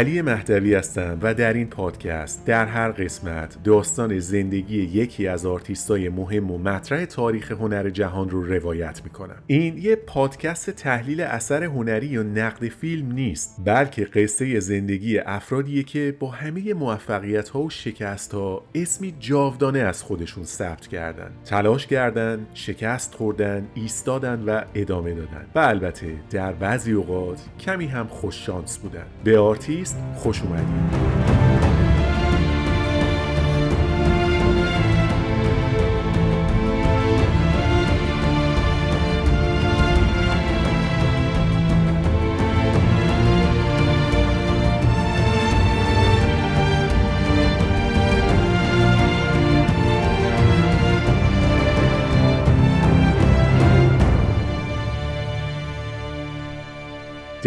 علی مهدوی هستم و در این پادکست در هر قسمت داستان زندگی یکی از آرتیستای مهم و مطرح تاریخ هنر جهان رو روایت می‌کنم. این یه پادکست تحلیل اثر هنری یا نقد فیلم نیست بلکه قصه زندگی افرادیه که با همه موفقیت ها و شکست ها اسمی جاودانه از خودشون ثبت کردن. تلاش کردن شکست خوردن ایستادن و ادامه دادن. و البته در بعضی اوقات کمی هم خوش شانس بودن. به آرتیست خوش اومدید.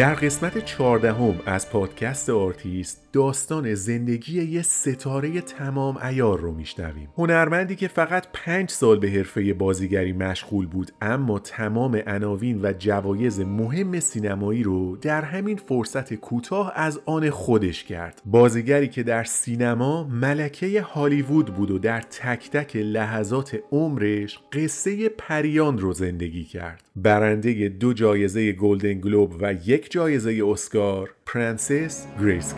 در قسمت چهاردهم از پادکست آرتیست داستان زندگی یه ستاره تمام عیار رو میشنویم. هنرمندی که فقط پنج سال به حرفه بازیگری مشغول بود اما تمام عناوین و جوایز مهم سینمایی رو در همین فرصت کوتاه از آن خودش کرد. بازیگری که در سینما ملکه هالیوود بود و در تک تک لحظات عمرش قصه پریان رو زندگی کرد. برنده دو جایزه گلدن گلوب و یک جایزه اسکار پرنسس گریس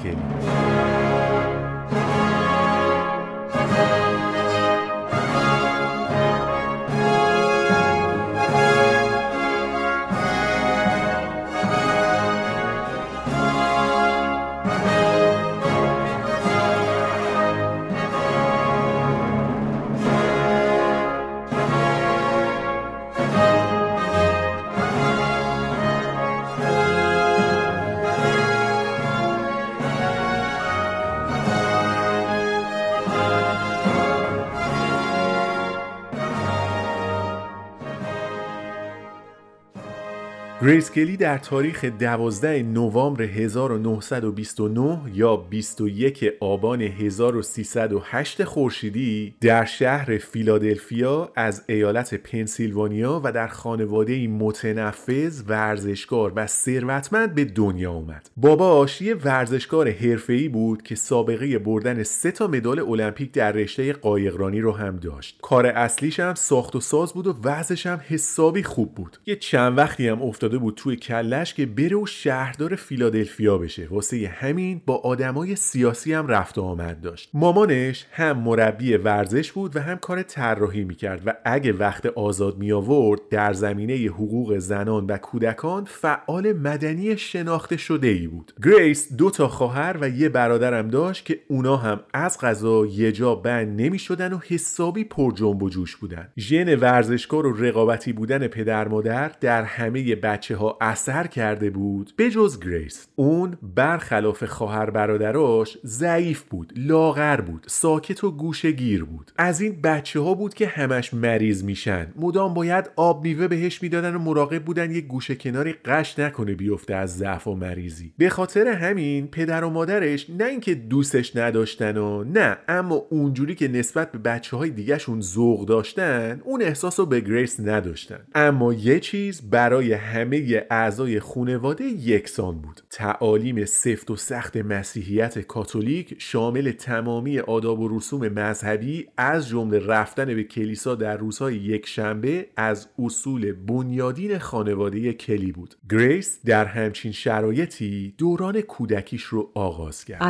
گریس کلی در تاریخ 12 نوامبر 1929 یا 21 آبان 1308 خورشیدی در شهر فیلادلفیا از ایالت پنسیلوانیا و در خانواده متنفذ ورزشکار و ثروتمند به دنیا آمد. باباش یه ورزشکار حرفه‌ای بود که سابقه بردن سه تا مدال المپیک در رشته قایقرانی رو هم داشت. کار اصلیش هم ساخت و ساز بود و وضعش هم حسابی خوب بود. یه چند وقتی هم افتاده بود توی کلش که بره و شهردار فیلادلفیا بشه. واسه همین با آدمای سیاسی هم رفت و آمد داشت. مامانش هم مربی ورزش بود و هم کار طراحی می‌کرد و اگه وقت آزاد می آورد در زمینه حقوق زنان و کودکان فعال مدنی شناخته شده ای بود. گریس دو تا خواهر و یه برادرم داشت که اونا هم از قضا یه جا بند نمی شدن و حسابی پر جنب و جوش بودن. ژن ورزشکار و رقابتی بودن پدر مادر در همه بچه بچه ها اثر کرده بود به جز گریس. اون برخلاف خواهر برادراش ضعیف بود لاغر بود ساکت و گوشه گیر بود. از این بچه ها بود که همش مریض میشن. مدام باید آب میوه بهش می‌دادن و مراقب بودن یه گوشه کناری غش نکنه بیفته از ضعف و مریضی. به خاطر همین پدر و مادرش نه اینکه دوستش نداشتن و نه اما اونجوری که نسبت به بچه های دیگهشون ذوق داشتن اون احساس رو به گریس نداشتن. اما یه چیز برای همه همه اعضای خونواده یکسان بود. تعالیم سفت و سخت مسیحیت کاتولیک شامل تمامی آداب و رسوم مذهبی از جمله رفتن به کلیسا در روزهای یک شنبه از اصول بنیادین خانواده کلی بود. گریس در همچین شرایطی دوران کودکیش رو آغاز کرد.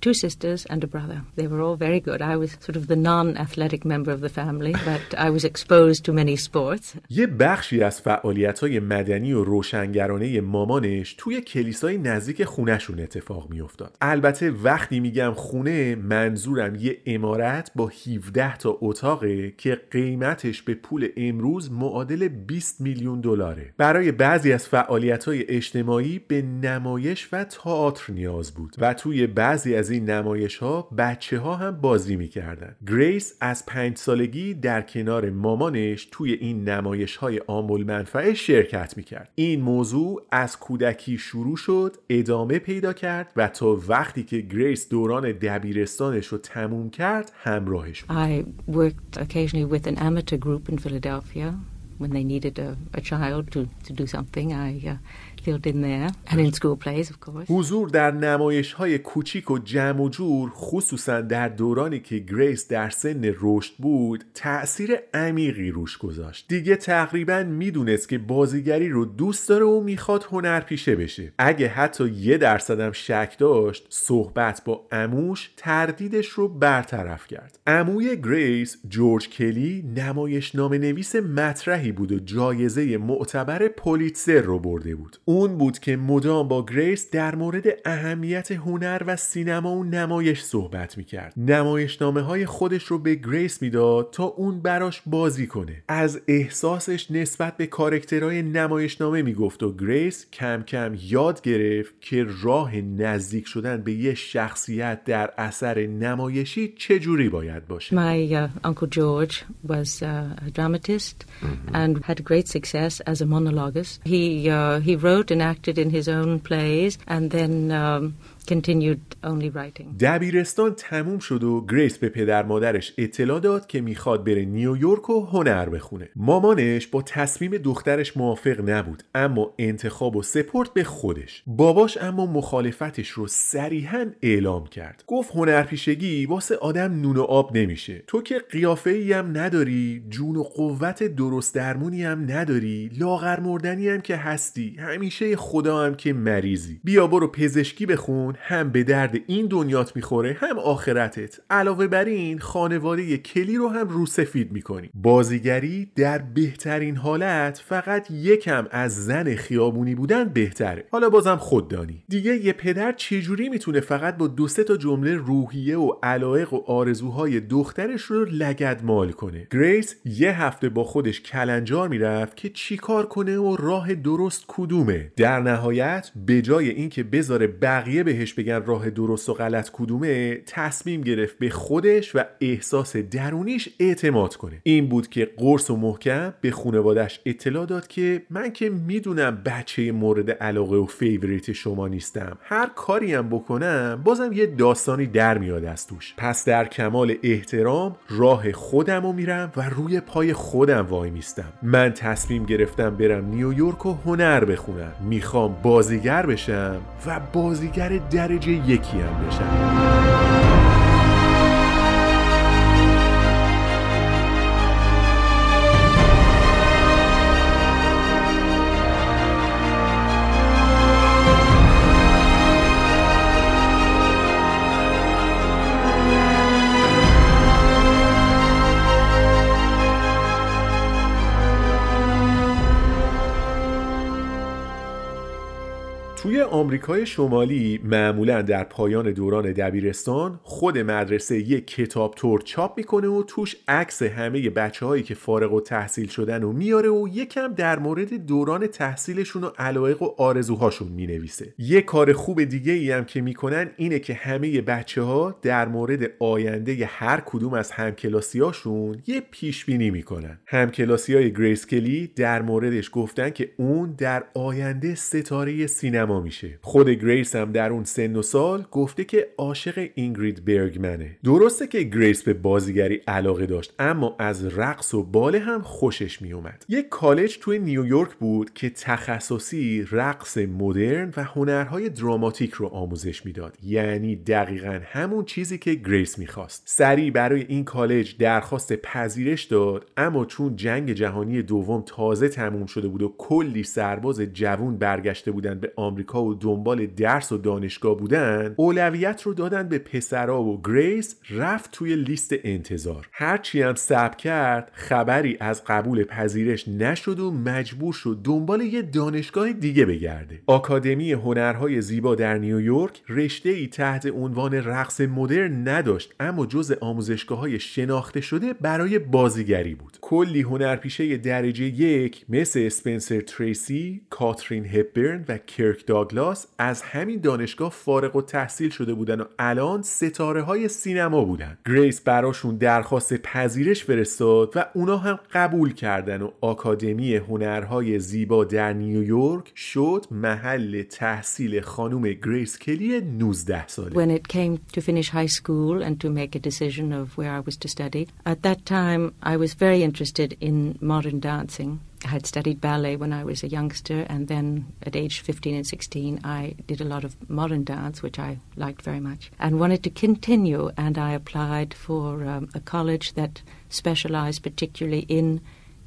Two sisters and a brother. They were all very good. I was sort of the non-athletic member of the family, but I was exposed to many sports. یه بخشی از فعالیت‌های مدنی و روشنگرانه مامانش توی کلیسای نزدیک خونهشون اتفاق میافتاد. البته وقتی میگم خونه منظورم یه امارت با 17 تا اتاقه که قیمتش به پول امروز معادل 20 میلیون دلاره. برای بعضی از فعالیت‌های اجتماعی به نمایش و تئاتر نیاز بود و توی بعضی از از این نمایش ها بچه ها هم بازی می‌کردن. گریس از پنج سالگی در کنار مامانش توی این نمایش های آمول منفعه شرکت می‌کرد. این موضوع از کودکی شروع شد ادامه پیدا کرد و تا وقتی که گریس دوران دبیرستانش رو تموم کرد همراهش بود. I worked occasionally with an amateur group in Philadelphia. When they needed a, a child to, to do something. I uh, in there and in school plays, of course. حضور در نمایش های کوچیک و جمع و جور خصوصا در دورانی که گریس در سن رشد بود تأثیر عمیقی روش گذاشت. دیگه تقریبا می‌دونست که بازیگری رو دوست داره و می‌خواد هنرپیشه بشه. اگه حتی یه درصدم شک داشت صحبت با عموش تردیدش رو برطرف کرد. عموی گریس جورج کلی نمایش نامه نویس مطرحی بود و جایزه معتبر پولیتزر رو برده بود. اون بود که مدام با گریس در مورد اهمیت هنر و سینما و نمایش صحبت می‌کرد. نمایشنامه های خودش رو به گریس می‌داد تا اون براش بازی کنه. از احساسش نسبت به کاراکترهای نمایشنامه می‌گفت و گریس کم کم یاد گرفت که راه نزدیک شدن به یه شخصیت در اثر نمایشی چجوری باید باشه. My uh, Uncle George was uh, a dramatist and had great success as a monologuist. He, uh, he wrote and acted in his own plays and then um, continued only writing. دبیرستان تموم شد و گریس به پدر مادرش اطلاع داد که می‌خواد بره نیویورک و هنر بخونه. مامانش با تصمیم دخترش موافق نبود اما انتخاب رو سپرد به خودش. باباش اما مخالفتش رو صریحا اعلام کرد. گفت هنرپیشگی واسه آدم نون و آب نمیشه. تو که قیافه هم نداری جون و قوت درست درمونی هم نداری لاغر مردنی هم که هستی همیشه خدا هم که مریضی. بیا برو پزشکی بخون هم به درد این دنیات می‌خوره هم آخرتت. علاوه بر این خانواده کلی رو هم رو سفید می‌کنی. بازیگری در بهترین حالت فقط یکم از زن خیابونی بودن بهتره. حالا بازم خوددانی دیگه یه پدر چجوری می‌تونه فقط با دو سه تا جمله روحیه و علایق و آرزوهای دخترش رو لگد مال کنه؟ گریس یه هفته با خودش کلنجار می‌رفت که چیکار کنه و راه درست کدومه. در نهایت به جای اینکه بذاره بقیه بهش بگن راه درست و غلط کدومه تصمیم گرفت به خودش و احساس درونیش اعتماد کنه. این بود که قرص و محکم به خانوادش اطلاع داد که من که می‌دونم بچه مورد علاقه و favorite شما نیستم هر کاری هم بکنم بازم یه داستانی در میاد از توش. پس در کمال احترام راه خودم رو میرم و روی پای خودم وای میستم. من تصمیم گرفتم برم نیویورک و هنر بخونم. می‌خوام بازیگر بشم و بازیگر درجه یکی هم بشم آمریکای شمالی معمولا در پایان دوران دبیرستان خود مدرسه یک کتاب طور چاپ می‌کنه و توش عکس همه بچه هایی که فارغ التحصیل شدن رو میاره و یکم در مورد دوران تحصیلشون و علایق و آرزوهاشون می‌نویسه. یه کار خوب دیگه ای هم که می‌کنن اینه که همه بچه ها در مورد آینده هر کدوم از همکلاسیاشون یه پیش بینی می‌کنن. همکلاسی های گریس کلی در موردش گفتن که اون در آینده ستاره سینما میشه. خود گریس هم در اون سن و سال گفته که عاشق اینگرید برگمنه. درسته که گریس به بازیگری علاقه داشت اما از رقص و باله هم خوشش میومد یک کالج توی نیویورک بود که تخصصی رقص مدرن و هنرهای دراماتیک رو آموزش می‌داد. یعنی دقیقا همون چیزی که گریس می‌خواست. سریع برای این کالج درخواست پذیرش داد اما چون جنگ جهانی دوم تازه تموم شده بود و کلی سرباز جوون برگشته بودن به آمریکا و دنبال درس و دانشگاه بودن اولویت رو دادن به پسرا و گریس رفت توی لیست انتظار. هرچی هم صبر کرد خبری از قبول پذیرش نشد و مجبور شد دنبال یه دانشگاه دیگه بگرده. آکادمی هنرهای زیبا در نیویورک رشته ای تحت عنوان رقص مدرن نداشت اما جزو آموزشگاه های شناخته شده برای بازیگری بود. کلی هنرپیشه درجه یک مثل اسپنسر تریسی، کاترین هپبرن و کرک داگلاس داگلاس از همین دانشگاه فارغ التحصیل شده بودن و الان ستاره های سینما بودن گریس براشون درخواست پذیرش فرستاد و اونا هم قبول کردن و آکادمی هنرهای زیبا در نیویورک شد محل تحصیل خانم گریس کلی 19 ساله When it came to finish high school and to make a decision of where I was to study, at that time I was very interested in modern dancing. I had studied ballet when I was a youngster, and then at age 15 and 16, I did a lot of modern dance, which I liked very much, and wanted to continue. And I applied for um, a college that specialized particularly in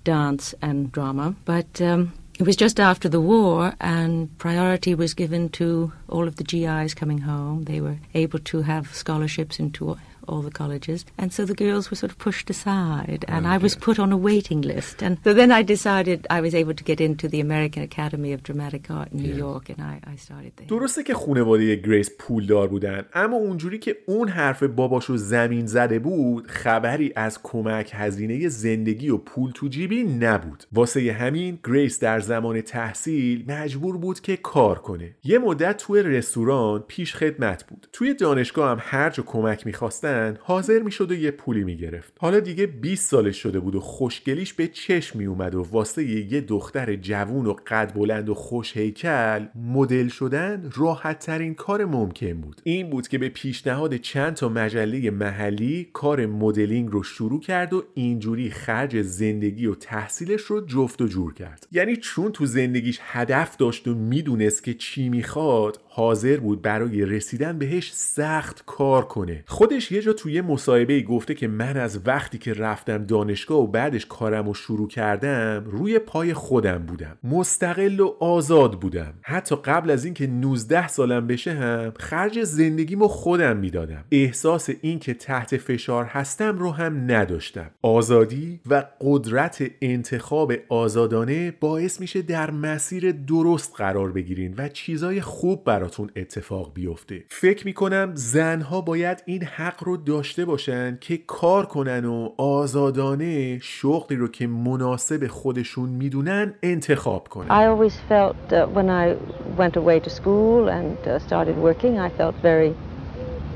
dance and drama. But um, it was just after the war, and priority was given to all of the GIs coming home. They were able to have scholarships into all the colleges. And so the girls were sort of pushed aside, and I was put on a waiting list. And so then I decided I was able to get into the American Academy of Dramatic Art in New York, and I, I started there. درسته که خانواده گریس پولدار بودن اما اونجوری که اون حرف باباشو زمین زده بود خبری از کمک هزینه زندگی و پول تو جیبی نبود واسه همین گریس در زمان تحصیل مجبور بود که کار کنه یه مدت توی رستوران پیش خدمت بود توی دانشگاه هم هر جا کمک می‌خواستن حاضر می‌شد و یه پولی می‌گرفت. حالا دیگه 20 سالش شده بود و خوشگلیش به چشم می اومد و واسه یه دختر جوون و قد بلند و خوش هیکل مدل شدن راحت ترین کار ممکن بود. این بود که به پیشنهاد چند تا مجله محلی کار مدلینگ رو شروع کرد و اینجوری خرج زندگی و تحصیلش رو جفت و جور کرد. یعنی چون تو زندگیش هدف داشت و می‌دونست که چی می‌خواد حاضر بود برای رسیدن بهش سخت کار کنه. خودش یه جا توی مصاحبه گفته که من از وقتی که رفتم دانشگاه و بعدش کارم رو شروع کردم روی پای خودم بودم. مستقل و آزاد بودم. حتی قبل از اینکه 19 سالم بشه هم خرج زندگیمو خودم می‌دادم. احساس اینکه تحت فشار هستم رو هم نداشتم. آزادی و قدرت انتخاب آزادانه باعث میشه در مسیر درست قرار بگیرین و چیزای خوب براتون اتفاق بیفته فکر می‌کنم زنها باید این حق رو داشته باشن که کار کنن و آزادانه شغلی رو که مناسب خودشون می‌دونن انتخاب کنن I always felt uh, when I went away to school and uh, started working I felt very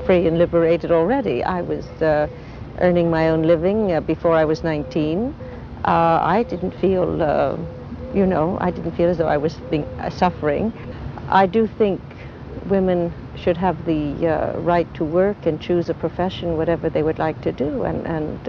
free and liberated already. I was uh, earning my own living uh, before I was 19. Uh, I didn't feel, uh, you know, I didn't feel as though I was being, uh, suffering. I do think women should have the uh, right to work and choose a profession, whatever they would like to do. And, and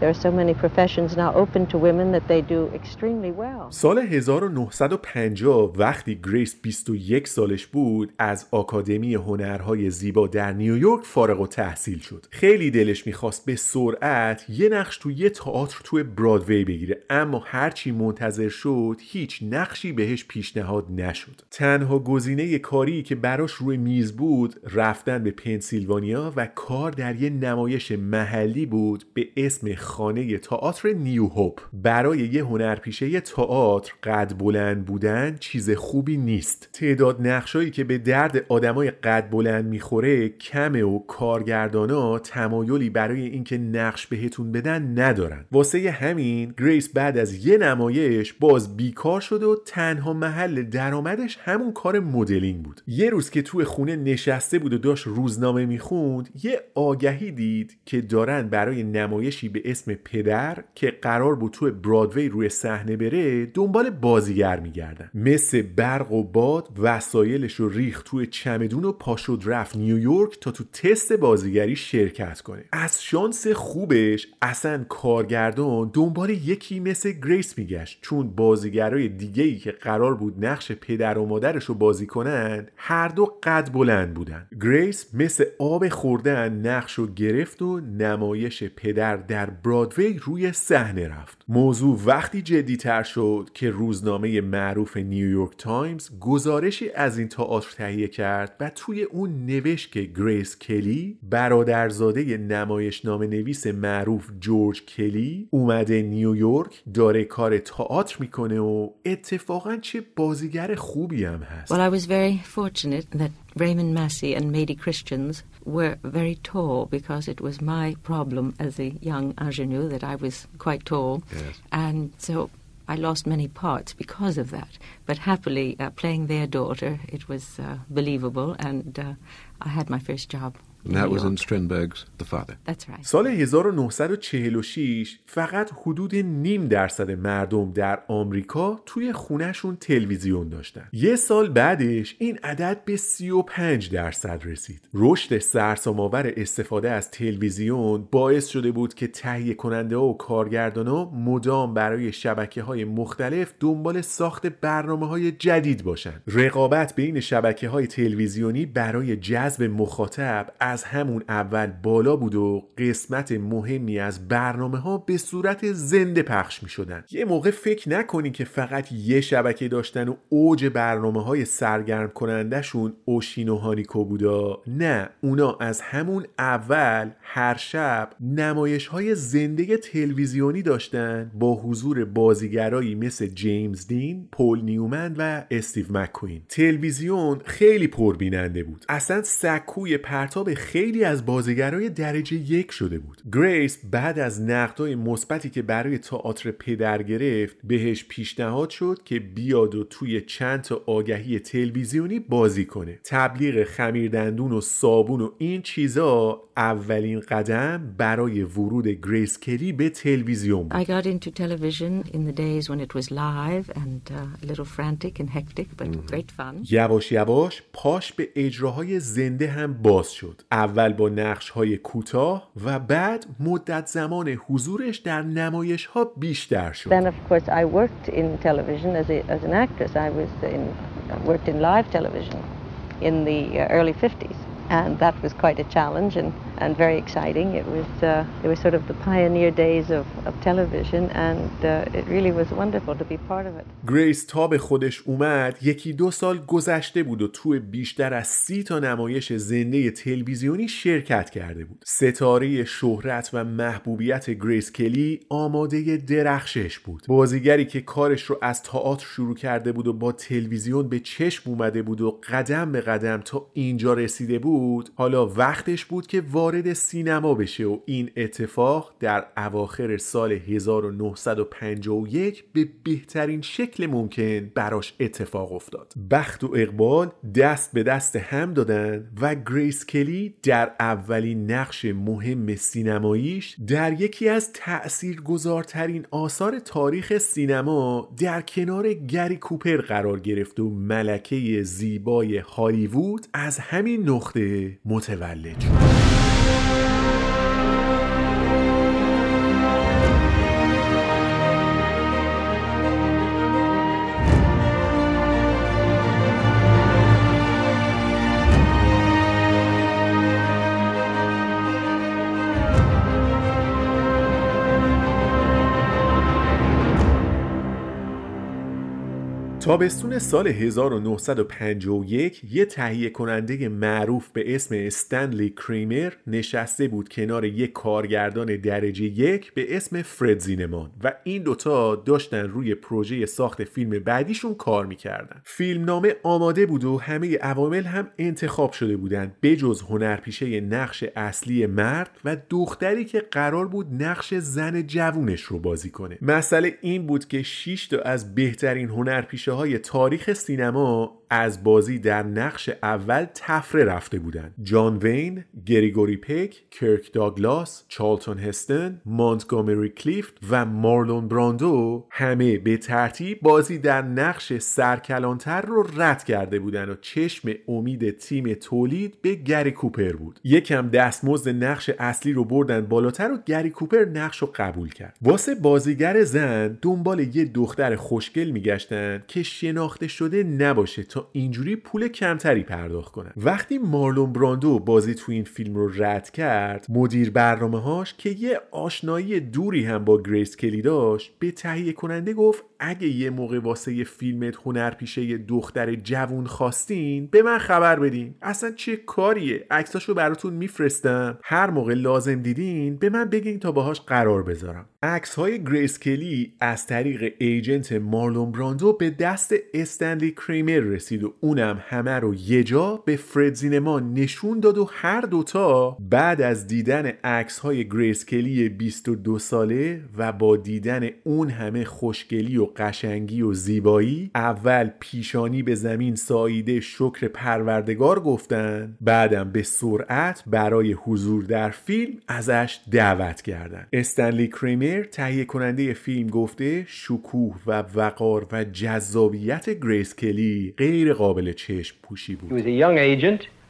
there are so many professions now open to women that they do extremely well. سال 1950 وقتی گریس 21 سالش بود از آکادمی هنرهای زیبا در نیویورک فارغ التحصیل شد خیلی دلش می‌خواست به سرعت یه نقش تو یه تئاتر تو برادوی بگیره اما هرچی منتظر شد هیچ نقشی بهش پیشنهاد نشد تنها گزینه کاری که براش روی میز بود رفتن به پنسیلوانیا و کار در یه نمایش محلی بود به اسم خانه تئاتر نیو هوپ. برای یه هنرپیشه تئاتر قد بلند بودن چیز خوبی نیست. تعداد نقشایی که به درد آدمای قد بلند می‌خوره کمه و کارگردانا تمایلی برای اینکه نقش بهتون بدن ندارن. واسه همین گریس بعد از یه نمایش باز بیکار شد و تنها محل درآمدش همون کار مدلینگ بود. یه روز که توی خونه نشسته بود و داشت روزنامه می‌خوند یه آگهی دید که دارن برای نمایشی به اسم پدر که قرار بود توی برادوی روی صحنه بره دنبال بازیگر میگردن. مثل برق و باد وسایلش رو ریخت توی چمدون و پاشد رفت نیویورک تا تو تست بازیگری شرکت کنه. از شانس خوبش اصلا کارگردان دنبال یکی مثل گریس میگشت. چون بازیگرای دیگه ای که قرار بود نقش پدر و مادرش رو بازی کنن هر دو قد بلند بودن. گریس مثل آب خوردن نقش رو گرفت و نمایش پدر در برادوی روی صحنه رفت. موضوع وقتی جدی تر شد که روزنامه معروف نیویورک تایمز گزارشی از این تئاتر تهیه کرد و توی اون نوشت که گریس کلی برادرزاده نمایشنامه نویس معروف جورج کلی اومده نیویورک داره کار تئاتر می‌کنه و اتفاقا چه بازیگر خوبی هم هست. Well, I was very fortunate that Raymond Massey and Mady Christians were very tall because it was my problem as a young ingenue that I was quite tall. Yes. And so I lost many parts because of that. But happily, uh, playing their daughter, it was uh, believable, and uh, I had my first job. And that was in Strindberg's The Father. That's right. سال 1946 فقط حدود نیم درصد مردم در آمریکا توی خونهشون تلویزیون داشتن. یه سال بعدش این عدد به 35 درصد رسید. رشد سرسام‌آور استفاده از تلویزیون باعث شده بود که تهیه کننده ها و کارگردان ها مدام برای شبکه های مختلف دنبال ساخت برنامه های جدید باشن. رقابت بین شبکه های تلویزیونی برای جذب مخاطب از همون اول بالا بود و قسمت مهمی از برنامه ها به صورت زنده پخش می شدن. یه موقع فکر نکنی که فقط یه شبکه داشتن و اوج برنامه های سرگرم کنندشون اوشین و هانیکو بودا. نه اونا از همون اول هر شب نمایش های زنده تلویزیونی داشتن با حضور بازیگرایی مثل جیمز دین، پول نیومن و استیو مکوین تلویزیون خیلی پربیننده بود. اصلا سکوی پرتاب خیلی از بازیگرای درجه یک شده بود. گریس بعد از نقدای مثبتی که برای تئاتر پدر گرفت بهش پیشنهاد شد که بیاد و توی چند تا آگهی تلویزیونی بازی کنه. تبلیغ خمیردندون و صابون و این چیزا اولین قدم برای ورود گریس کلی به تلویزیون بود I got into television in the days when it was live and uh, a little frantic and hectic, but great fun. یواش یواش پاش به اجراهای زنده هم باز شد اول با نقش های کوتاه و بعد مدت زمان حضورش در نمایش ها بیشتر شد Then, of course, I worked in television as, a, as an actress. I was in, worked in live television in the uh, early 50s. And that was quite a challenge and, and very exciting. It was, uh, it was sort of the pioneer days of, of television, and uh, it really was wonderful to be part of it. گریس تا به خودش اومد یکی دو سال گذشته بود و توی بیشتر از سی تا نمایش زنده تلویزیونی شرکت کرده بود ستاره شهرت و محبوبیت گریس کلی آماده درخشش بود بازیگری که کارش رو از تئاتر شروع کرده بود و با تلویزیون به چشم اومده بود و قدم به قدم تا اینجا رسیده بود حالا وقتش بود که سینما بشه و این اتفاق در اواخر سال 1951 به بهترین شکل ممکن براش اتفاق افتاد. بخت و اقبال دست به دست هم دادن و گریس کلی در اولین نقش مهم سینماییش در یکی از تأثیرگذارترین آثار تاریخ سینما در کنار گری کوپر قرار گرفت و ملکه زیبای هالیوود از همین نقطه متولد شد. تابستون سال 1951 یه تهیه کننده معروف به اسم استنلی کریمر نشسته بود کنار یک کارگردان درجه یک به اسم فرد زینمان و این دوتا داشتن روی پروژه ساخت فیلم بعدیشون کار می‌کردن. فیلمنامه آماده بود و همه عوامل هم انتخاب شده بودن بجز هنرپیشه نقش اصلی مرد و دختری که قرار بود نقش زن جوونش رو بازی کنه. مسئله این بود که 6 تا از بهترین هنرپیشه های تاریخ سینما از بازی در نقش اول تفره رفته بودند. جان وین، گریگوری پک، کرک داگلاس، چالتون هستن، مونتگومری کلیفت و مارلون براندو همه به ترتیب بازی در نقش سرکلانتر رو رد کرده بودن و چشم امید تیم تولید به گری کوپر بود. یکم دستمزد نقش اصلی رو بردن بالاتر و گری کوپر نقش رو قبول کرد. واسه بازیگر زن دنبال یه دختر خوشگل میگشتن که شناخته شده نباشه تا اینجوری پول کمتری پرداخت کنن وقتی مارلون براندو بازی تو این فیلم رو رد کرد مدیر برنامه هاش که یه آشنایی دوری هم با گریس کلی داشت به تهیه کننده گفت اگه یه موقع واسه یه فیلمت هنرپیشه یه دختر جوون خواستین به من خبر بدین. اصلا چه کاریه؟ عکساشو براتون میفرستم. هر موقع لازم دیدین به من بگین تا باهاش قرار بذارم. عکس های گریس کلی از طریق agent مارلون براندو به دست استنلی کریمر رسید و اونم همه رو یه جا به فرد زینمان نشون داد و هر دوتا بعد از دیدن عکس های گریس کلی 22 ساله و با دیدن اون همه خوشگلی و قشنگی و زیبایی اول پیشانی به زمین ساییده شکر پروردگار گفتن بعدم به سرعت برای حضور در فیلم ازش دعوت کردن. استنلی کریمر تهیه کننده فیلم گفته شکوه و وقار و جذابیت گریس کلی غیر قابل چشم پوشی بود.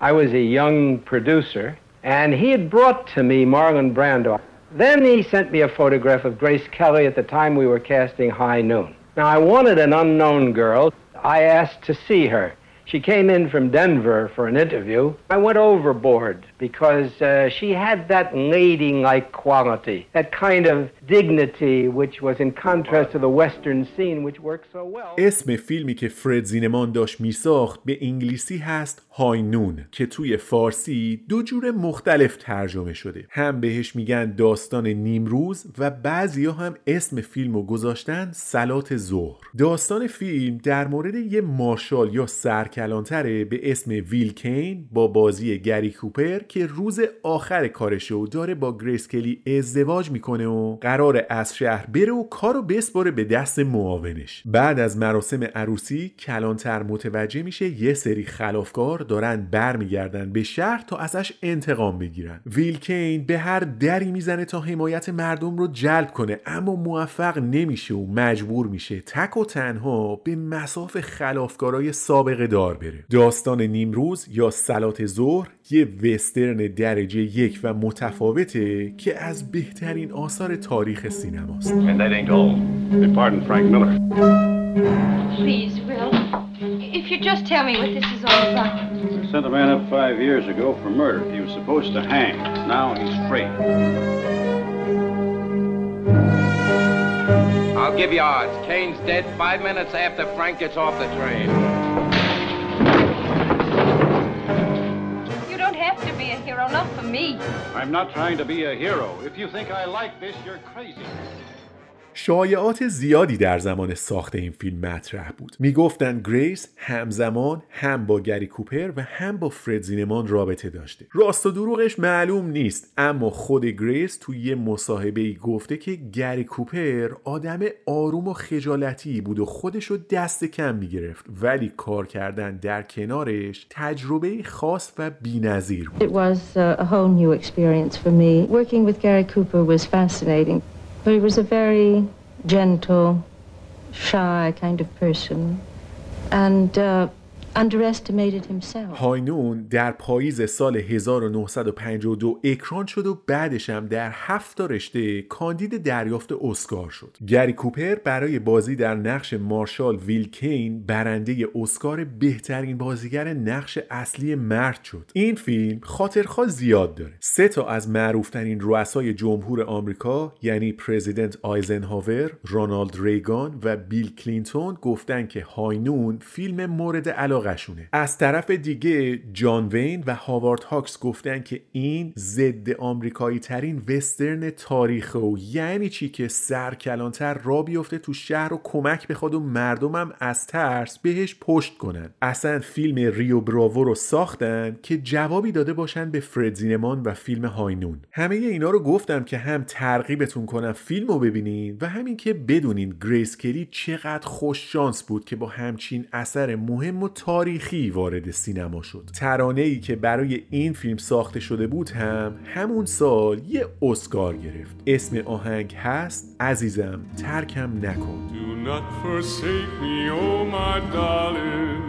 I was a young producer. And he had brought to me Marlon Brando. Then he sent me a photograph of Grace Kelly at the time we were casting High Noon. Now, I wanted an unknown girl. I asked to see her. She came in from Denver for an interview. I went overboard because uh, she had that ladylike quality, that kind of dignity which was in contrast to the western scene which worked so well. اسم فیلمی که فرد زینمان داشت میساخت به انگلیسی هست High Noon که توی فارسی دو جور مختلف ترجمه شده هم بهش میگن داستان نیمروز و بعضیا هم اسم فیلم رو گذاشتن صلات ظهر داستان فیلم در مورد یه مارشال یا سرکلانتره به اسم ویل کین با بازی گری کوپر که روز آخر کارشه و داره با گریس کلی ازدواج می‌کنه و قراره از شهر بره و کارو بسپاره به دست معاونش. بعد از مراسم عروسی کلانتر متوجه میشه یه سری خلافکار دارن برمیگردن به شهر تا ازش انتقام بگیرن. ویل کین به هر دری می‌زنه تا حمایت مردم رو جلب کنه اما موفق نمیشه و مجبور میشه تک و تنها به مساف خلافکارای سابقه دار بره. داستان نیمروز یا سلات ظهر یه وسترن درجه یک و متفاوته که از بهترین آثار تاریخ سینماست Please, Will. If you just tell me what this is all about. I sent a man up five years ago for murder. He was supposed to hang. Now he's free. I'll give you odds. Kane's dead five minutes after Frank gets off the train. Hero, not for me. I'm not trying to be a hero. If you think I like this, you're crazy. شایعات زیادی در زمان ساخت این فیلم مطرح بود می‌گفتند گریس همزمان هم با گری کوپر و هم با فرد زینمان رابطه داشته راست و دروغش معلوم نیست اما خود گریس توی یه مصاحبه ای گفته که گری کوپر آدم آروم و خجالتی بود و خودش رو دست کم می‌گرفت ولی کار کردن در کنارش تجربه خاص و بی‌نظیر بود It was a whole new experience for me. Working with Gary Cooper was fascinating. But he was a very gentle, shy kind of person. And uh. هاینون در پاییز سال 1952 اکران شد و بعدش هم در هفت رشته کاندید دریافت اسکار شد. گری کوپر برای بازی در نقش مارشال ویلکین برنده اسکار بهترین بازیگر نقش اصلی مرد شد. این فیلم خاطرخواه زیاد داره. سه تا از معروفترین رؤسای جمهور آمریکا یعنی پرزیدنت آیزنهاور، رونالد ریگان و بیل کلینتون گفتن که High Noon فیلم مورد علاقه از طرف دیگه جان وین و هاوارد هاکس گفتن که این ضد آمریکایی ترین وسترن تاریخه و یعنی چی که سرکلانتر راه بیفته تو شهر و کمک بخواد و مردمم از ترس بهش پشت کنن. اصلا فیلم ریو براوو رو ساختن که جوابی داده باشن به فرد زینمان و فیلم High Noon. همه اینا رو گفتم که هم ترغیبتون کنم فیلم رو ببینین و هم اینکه بدونین گریس کلی چقدر خوش شانس بود که با همچین اثر مهم و تاریخی وارد سینما شد. ترانه ای که برای این فیلم ساخته شده بود هم همون سال یه اسکار گرفت. اسم آهنگ هست عزیزم ترکم نکن. Do not forsake me, oh my darling.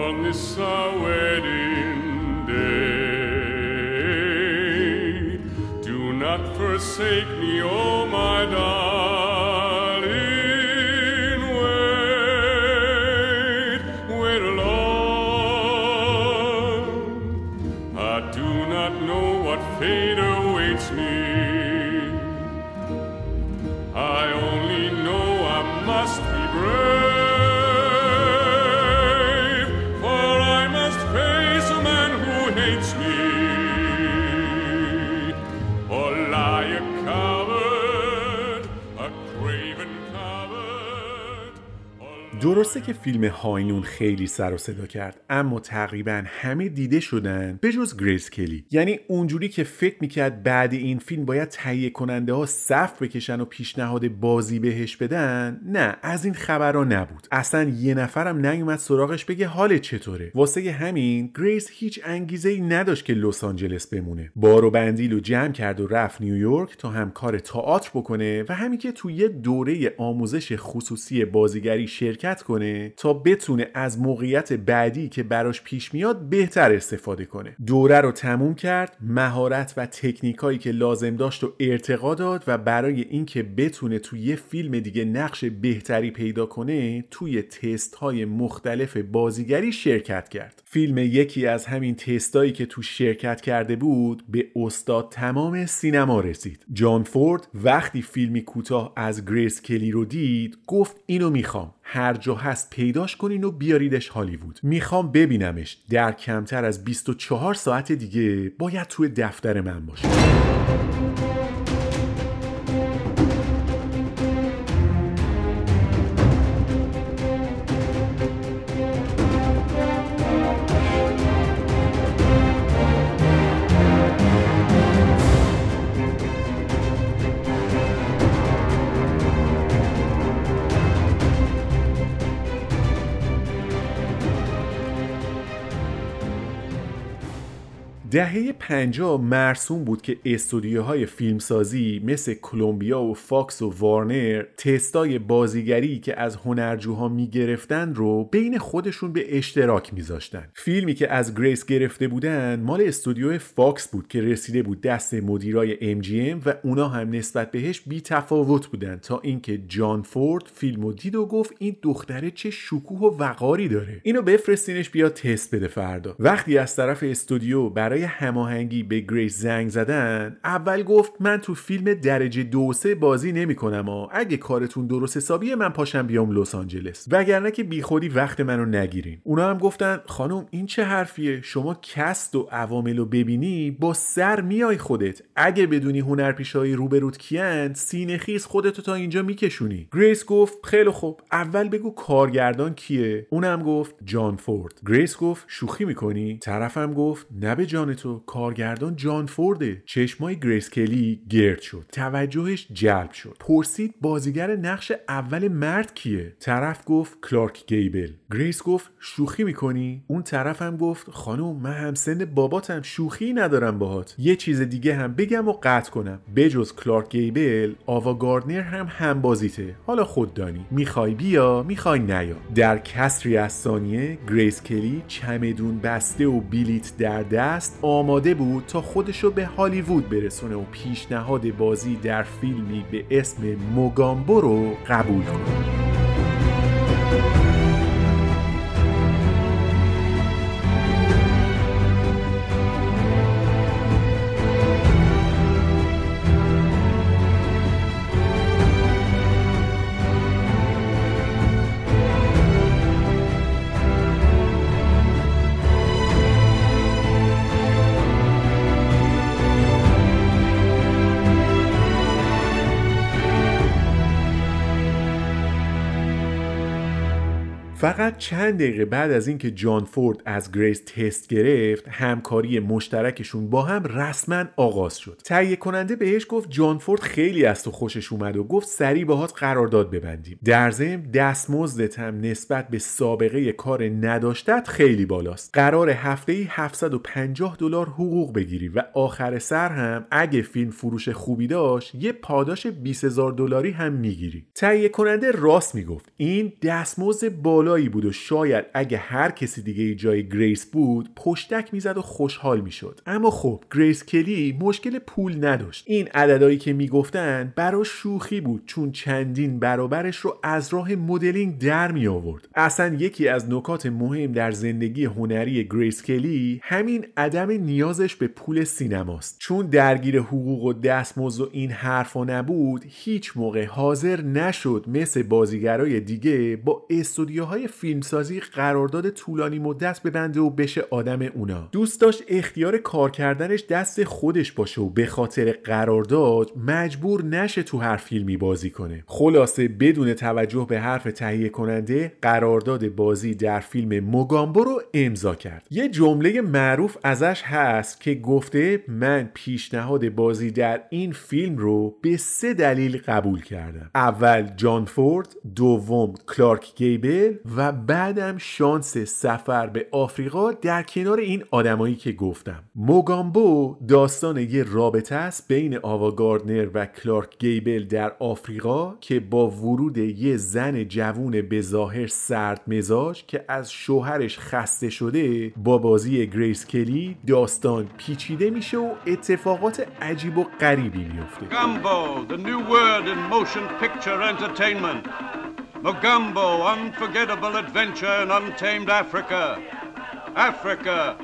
On this our wedding day. Do not forsake me, oh my darling. درسته که فیلم High Noon خیلی سر و صدا کرد اما تقریبا همه دیده شدن به جز گریس کلی. یعنی اونجوری که فکر می‌کرد بعد این فیلم باید تهیه کننده ها صف بکشن و پیشنهاد بازی بهش بدن نه از این خبرها نبود. اصلا یه نفرم نیومد سراغش بگه حال چطوره. واسه همین گریس هیچ انگیزه ای نداشت که لس آنجلس بمونه. بار و بندیل و جمع کرد و رفت نیویورک تا هم کار تئاتر بکنه و هم اینکه توی دوره آموزش خصوصی بازیگری شرکت کنه تا بتونه از موقعیت بعدی که براش پیش میاد بهتر استفاده کنه. دوره رو تموم کرد مهارت و تکنیکایی که لازم داشت و ارتقا داد و برای اینکه بتونه توی یه فیلم دیگه نقش بهتری پیدا کنه توی تست های مختلف بازیگری شرکت کرد. فیلم یکی از همین تستایی که تو شرکت کرده بود به استاد تمام سینما رسید. جان فورد وقتی فیلمی کوتاه از گریس کلی رو دید گفت اینو می‌خوام. هر جا هست پیداش کنین و بیاریدش هالیوود. می‌خوام ببینمش در کمتر از 24 ساعت دیگه باید توی دفتر من باشه. دهه 50 مرسوم بود که استودیوهای فیلمسازی مثل کلمبیا و فاکس و وارنر تستای بازیگری که از هنرجوها می‌گرفتن رو بین خودشون به اشتراک میذاشتن. فیلمی که از گریس گرفته بودن مال استودیو فاکس بود که رسیده بود دست مدیرای MGM و اونا هم نسبت بهش بی تفاوت بودن تا اینکه جان فورد فیلمو دید و گفت این دختره چه شکوه و وقاری داره. اینو بفرستینش بیا تست بده فردا. وقتی از طرف استودیو برای هماهنگی به گریس زنگ زدن اول گفت من تو فیلم درجه دو سه بازی نمی‌کنم و اگه کارتون درست حسابیه من پاشم بیام لس آنجلس. وگرنه که بیخودی وقت منو نگیرین. اونا هم گفتن خانم این چه حرفیه؟ شما cast و عوامل رو ببینی با سر میای خودت. اگه بدونی هنرپیشه‌های روبروت کیان سینه خیز خودتو تا اینجا میکشونی. گریس گفت خیلی خوب. اول بگو کارگردان کیه؟ اونم گفت جان فورد. گریس گفت شوخی می‌کنی؟ طرفم گفت نه به جان تو کارگردان جان فورده چشمای گریس کلی گرد شد. توجهش جلب شد. پرسید بازیگر نقش اول مرد کیه؟ طرف گفت کلارک گیبل. گریس گفت شوخی می‌کنی؟ اون طرفم گفت خانم من همسن باباتم شوخی ندارم باهات. یه چیز دیگه هم بگم و قطع کنم. بجز کلارک گیبل آوا گاردنر هم هم بازیته حالا خود دانی. می‌خوای بیا می‌خوای نیا. در کسری از ثانیه گریس کلی چمدون بسته و بیلیت در دست آماده بود تا خودشو به هالیوود برسونه و پیشنهاد بازی در فیلمی به اسم موگامبو رو قبول کنه. فقط چند دقیقه بعد از اینکه جان فورد از گریس تست گرفت همکاری مشترکشون با هم رسما آغاز شد. تهیه کننده بهش گفت جان فورد خیلی از تو خوشش اومد و گفت سریع باهات قرارداد ببندیم. در ضمن دستمزدت هم نسبت به سابقه کار نداشتت خیلی بالاست. قراره هفته ای 750 دلار حقوق بگیری و آخر سر هم اگه فیلم فروش خوبی داشت یه پاداش 20000 دلاری هم می‌گیری. تهیه کننده راست می‌گفت. این دستمزد بالا بود و شاید اگه هر کسی دیگه جای گریس بود پشتک می‌زد و خوشحال می‌شد. اما خب گریس کلی مشکل پول نداشت. این عددهایی که می‌گفتن برا شوخی بود چون چندین برابرش رو از راه مدلینگ در می آورد اصلا یکی از نکات مهم در زندگی هنری گریس کلی همین عدم نیازش به پول سینماست. چون درگیر حقوق و دستمزد و این حرفا نبود هیچ موقع حاضر نشد مثل بازیگرای دیگه با استودیوهای های فیلمسازی قرارداد طولانی مدت ببنده و بشه آدم اونا. دوست داشت اختیار کار کردنش دست خودش باشه و به خاطر قرارداد مجبور نشه تو هر فیلمی بازی کنه. خلاصه بدون توجه به حرف تهیه کننده قرارداد بازی در فیلم موگامبو رو امضا کرد. یه جمله معروف ازش هست که گفته من پیشنهاد بازی در این فیلم رو به سه دلیل قبول کردم. اول جان فورد. دوم کلارک گیبل. و بعدم شانس سفر به آفریقا در کنار این آدمایی که گفتم. موگامبو داستان یه رابطه است بین آوا گاردنر و کلارک گیبل در آفریقا که با ورود یه زن جوون به ظاهر سرد مزاج که از شوهرش خسته شده با بازی گریس کلی داستان پیچیده میشه و اتفاقات عجیب و غریبی میفته. Mogambo, unforgettable adventure in untamed Africa. Africa,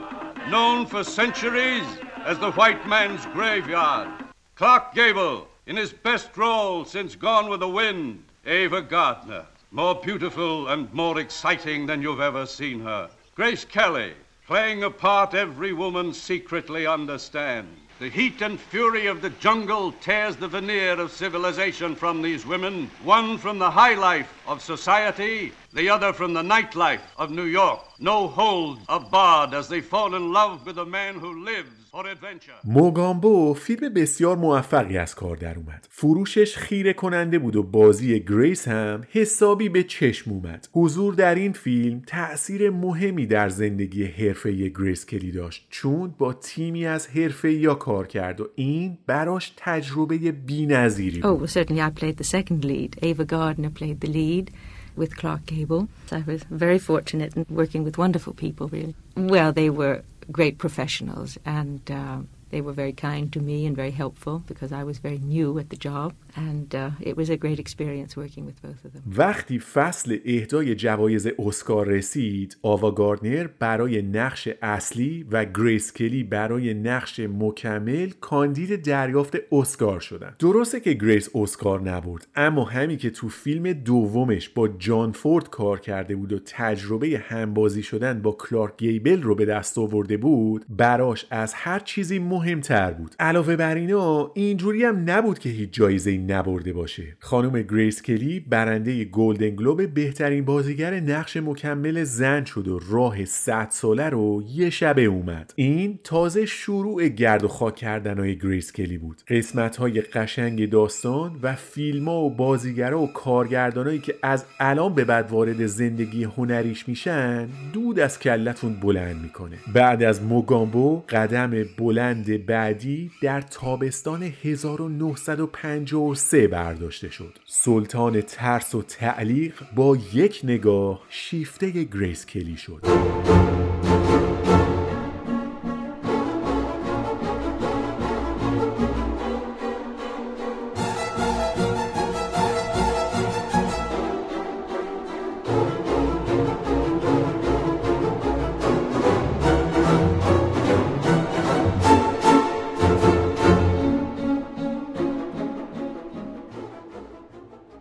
known for centuries as the white man's graveyard. Clark Gable, in his best role since Gone with the Wind. Ava Gardner, more beautiful and more exciting than you've ever seen her. Grace Kelly, playing a part every woman secretly understands. The heat and fury of the jungle tears the veneer of civilization from these women, one from the high life of society, the other from the nightlife of New York. No holds are barred as they fall in love with a man who lives. موگامبو فیلم بسیار موفقی از کار در اومد فروشش خیره کننده بود و بازی گریس هم حسابی به چشم اومد حضور در این فیلم تأثیر مهمی در زندگی حرفه‌ای گریس کلی داشت چون با تیمی از حرفه‌ای‌ها کار کرد و این براش تجربه بی‌نظیری بود Oh, well, certainly I played the second lead. Ava Gardner played the lead with Clark Gable. I was very fortunate in working with wonderful people, really. Well, they were great professionals. And uh, they were very kind to me and very helpful because I was very new at the job. And uh, it was a great experience working with both of them. وقتی فصل اهدای جوایز اسکار رسید آوا گاردنر برای نقش اصلی و گریس کلی برای نقش مکمل کاندید دریافت اسکار شدن درسته که گریس اسکار نبرد اما همین که تو فیلم دومش با جان فورد کار کرده بود و تجربه همبازی شدن با کلارک گیبل رو به دست آورده بود براش از هر چیزی مهمتر بود. علاوه بر اینا اینجوری هم نبود که هیچ جایزه‌ای نبرده باشه. خانم گریس کلی برنده گلدن گلوب بهترین بازیگر نقش مکمل زن شد و راه 100 ساله رو یه شبه اومد. این تازه شروع گرد و خاک کردن های گریس کلی بود. قسمت های قشنگ داستان و فیلم ها و بازیگرا و کارگردانایی که از الان به بعد وارد زندگی هنریش میشن دود از کلتون بلند می‌کنه. بعد از موگامبو قدم بلند بعدی در تابستان 1953 برداشته شد. سلطان ترس و تعلیق با یک نگاه شیفته گریس کلی شد.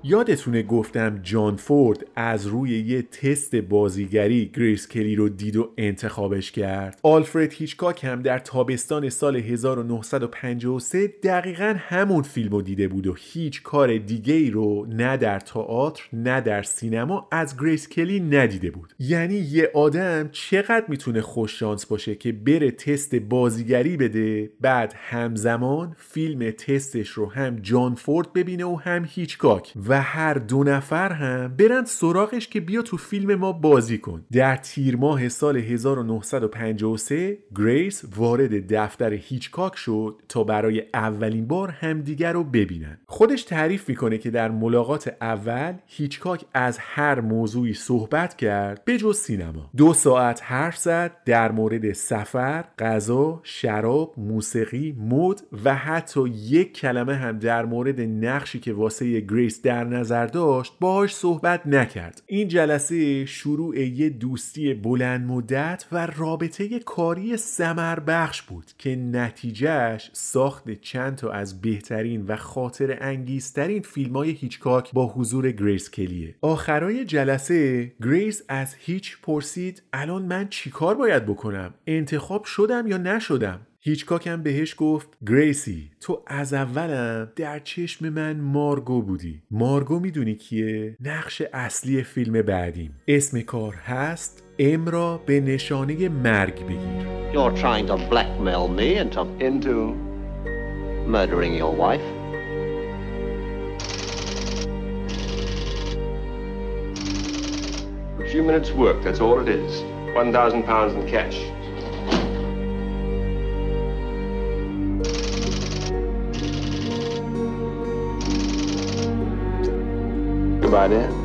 یادتونه گفتم جان فورد از روی یه تست بازیگری گریس کلی رو دید و انتخابش کرد؟ آلفرد هیچکاک هم در تابستان سال 1953 دقیقا همون فیلم رو دیده بود و هیچ کار دیگه ای رو نه در تئاتر نه در سینما از گریس کلی ندیده بود. یعنی یه آدم چقدر می‌تونه خوش شانس باشه که بره تست بازیگری بده بعد همزمان فیلم تستش رو هم جان فورد ببینه و هم هیچکاک. و هر دو نفر هم برن سراغش که بیا تو فیلم ما بازی کن. در تیر ماه سال 1953 گریس وارد دفتر هیچکاک شد تا برای اولین بار همدیگر رو ببینن. خودش تعریف می‌کنه که در ملاقات اول هیچکاک از هر موضوعی صحبت کرد به جز سینما. دو ساعت حرف زد در مورد سفر غذا شراب موسیقی مد و حتی یک کلمه هم در مورد نقشی که واسه گریس در نظر داشت باهاش صحبت نکرد. این جلسه شروع یه دوستی بلند مدت و رابطه کاری سمر بخش بود که نتیجهش ساخت چند تا از بهترین و خاطره‌انگیزترین فیلم های هیچکاک با حضور گریس کلیه. آخرای جلسه گریس از هیچکاک پرسید الان من چیکار باید بکنم؟ انتخاب شدم یا نشدم؟ هیچکاک هم بهش گفت گریسی تو از اولم در چشم من مارگو بودی مارگو می‌دونی کیه؟ نقش اصلی فیلم بعدیم اسم کار هست ام را به نشانه مرگ بگیر You're trying to blackmail me into... Into? Murdering your wife. A few minutes' work, that's all it is. One thousand pounds in cash. trabalha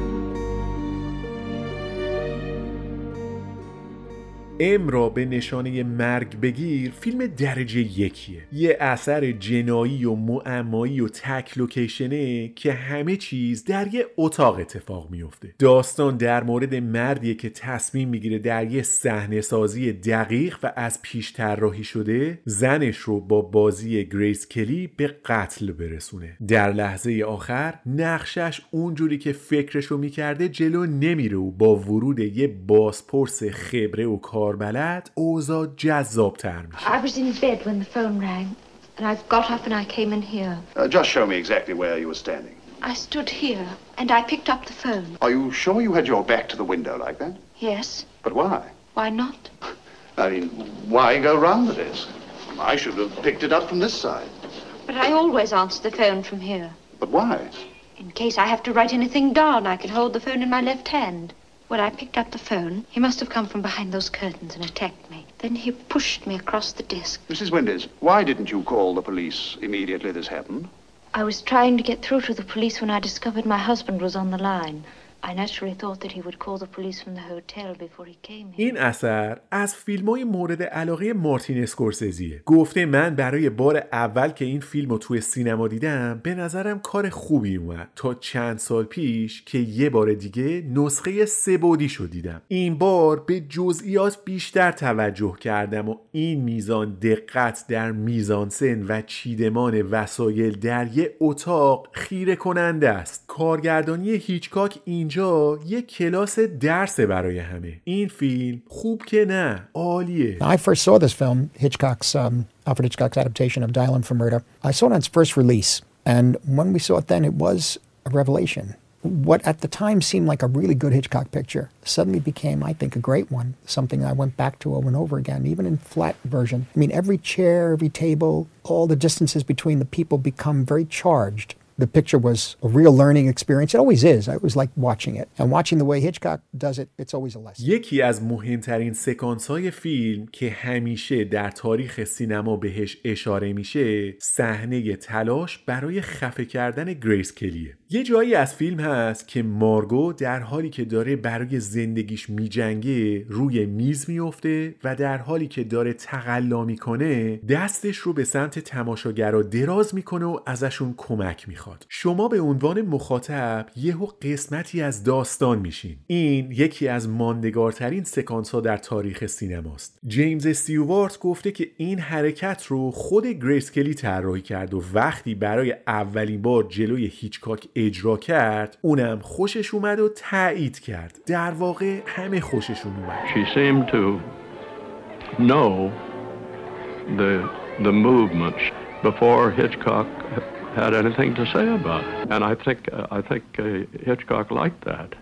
ام را به نشانه مرگ بگیر فیلم درجه یکیه. یه اثر جنایی و معمایی و تک لوکیشنه که همه چیز در یه اتاق اتفاق میفته داستان در مورد مردیه که تصمیم می‌گیره در یه صحنه سازی دقیق و از پیش طراحی شده زنش رو با بازی گریس کلی به قتل برسونه. در لحظه آخر نقشش اونجوری که فکرش رو می‌کرده جلو نمیره و با ورود یه بازپرس خبره و کار کاربلد اوضاع جذاب تر میشه I was in bed when the phone rang, and I got up and I came in here. Uh, just show me exactly where you were standing. I stood here, and I picked up the phone. Are you sure you had your back to the window like that? Yes. But why? Why not? I mean, why go round the desk? I should have picked it up from this side. But I always answer the phone from here. But why? In case I have to write anything down, I can hold the phone in my left hand. When I picked up the phone, he must have come from behind those curtains and attacked me. Then he pushed me across the desk. Mrs. Winders, why didn't you call the police immediately this happened? I was trying to get through to the police when I discovered my husband was on the line. این اثر از فیلم های مورد علاقه مارتین اسکورسزیه گفته من برای بار اول که این فیلم رو توی سینما دیدم به نظرم کار خوبی اومد. تا چند سال پیش که یه بار دیگه نسخه سه بودی شو دیدم. این بار به جزئیات بیشتر توجه کردم و این میزان دقت در میزانسن و چیدمان وسایل در یه اتاق خیره کننده است. کارگردانی هیچکاک این اینجا یه کلاس درس برای همه این فیلم خوب که نه عالیه I first saw this film Hitchcock's um, Alfred Hitchcock's adaptation of Dial M for Murder I saw it on its first release and when we saw it then it was a revelation what at the time seemed like a really good Hitchcock picture suddenly became, I think, a great one. Something I went back to over and over again, even in flat version. I mean, every chair, every table, all the distances between the people become very charged. The picture was a real learning experience. It always is. I always like watching it. And watching the way Hitchcock does it, it's always a lesson. یکی از مهمترین سکانس های فیلم که همیشه در تاریخ سینما بهش اشاره میشه صحنه تلاش برای خفه کردن گریس کلیه یه جایی از فیلم هست که مارگو در حالی که داره برای زندگیش میجنگه روی میز میفته و در حالی که داره تقلا می‌کنه دستش رو به سمت تماشاگرا دراز می‌کنه و ازشون کمک می‌خواد شما به عنوان مخاطب یهو قسمتی از داستان میشین. این یکی از ماندگارترین سکانس ها در تاریخ سینماست. جیمز استیوارت گفته که این حرکت رو خود گریس کلی طراحی کرد و وقتی برای اولین بار جلوی هیچکاک اجرا کرد اونم خوشش اومد و تایید کرد. در واقع همه خوششون اومد. She seemed to know the the movements before Hitchcock had anything to say about it. And I think I think uh, Hitchcock liked that.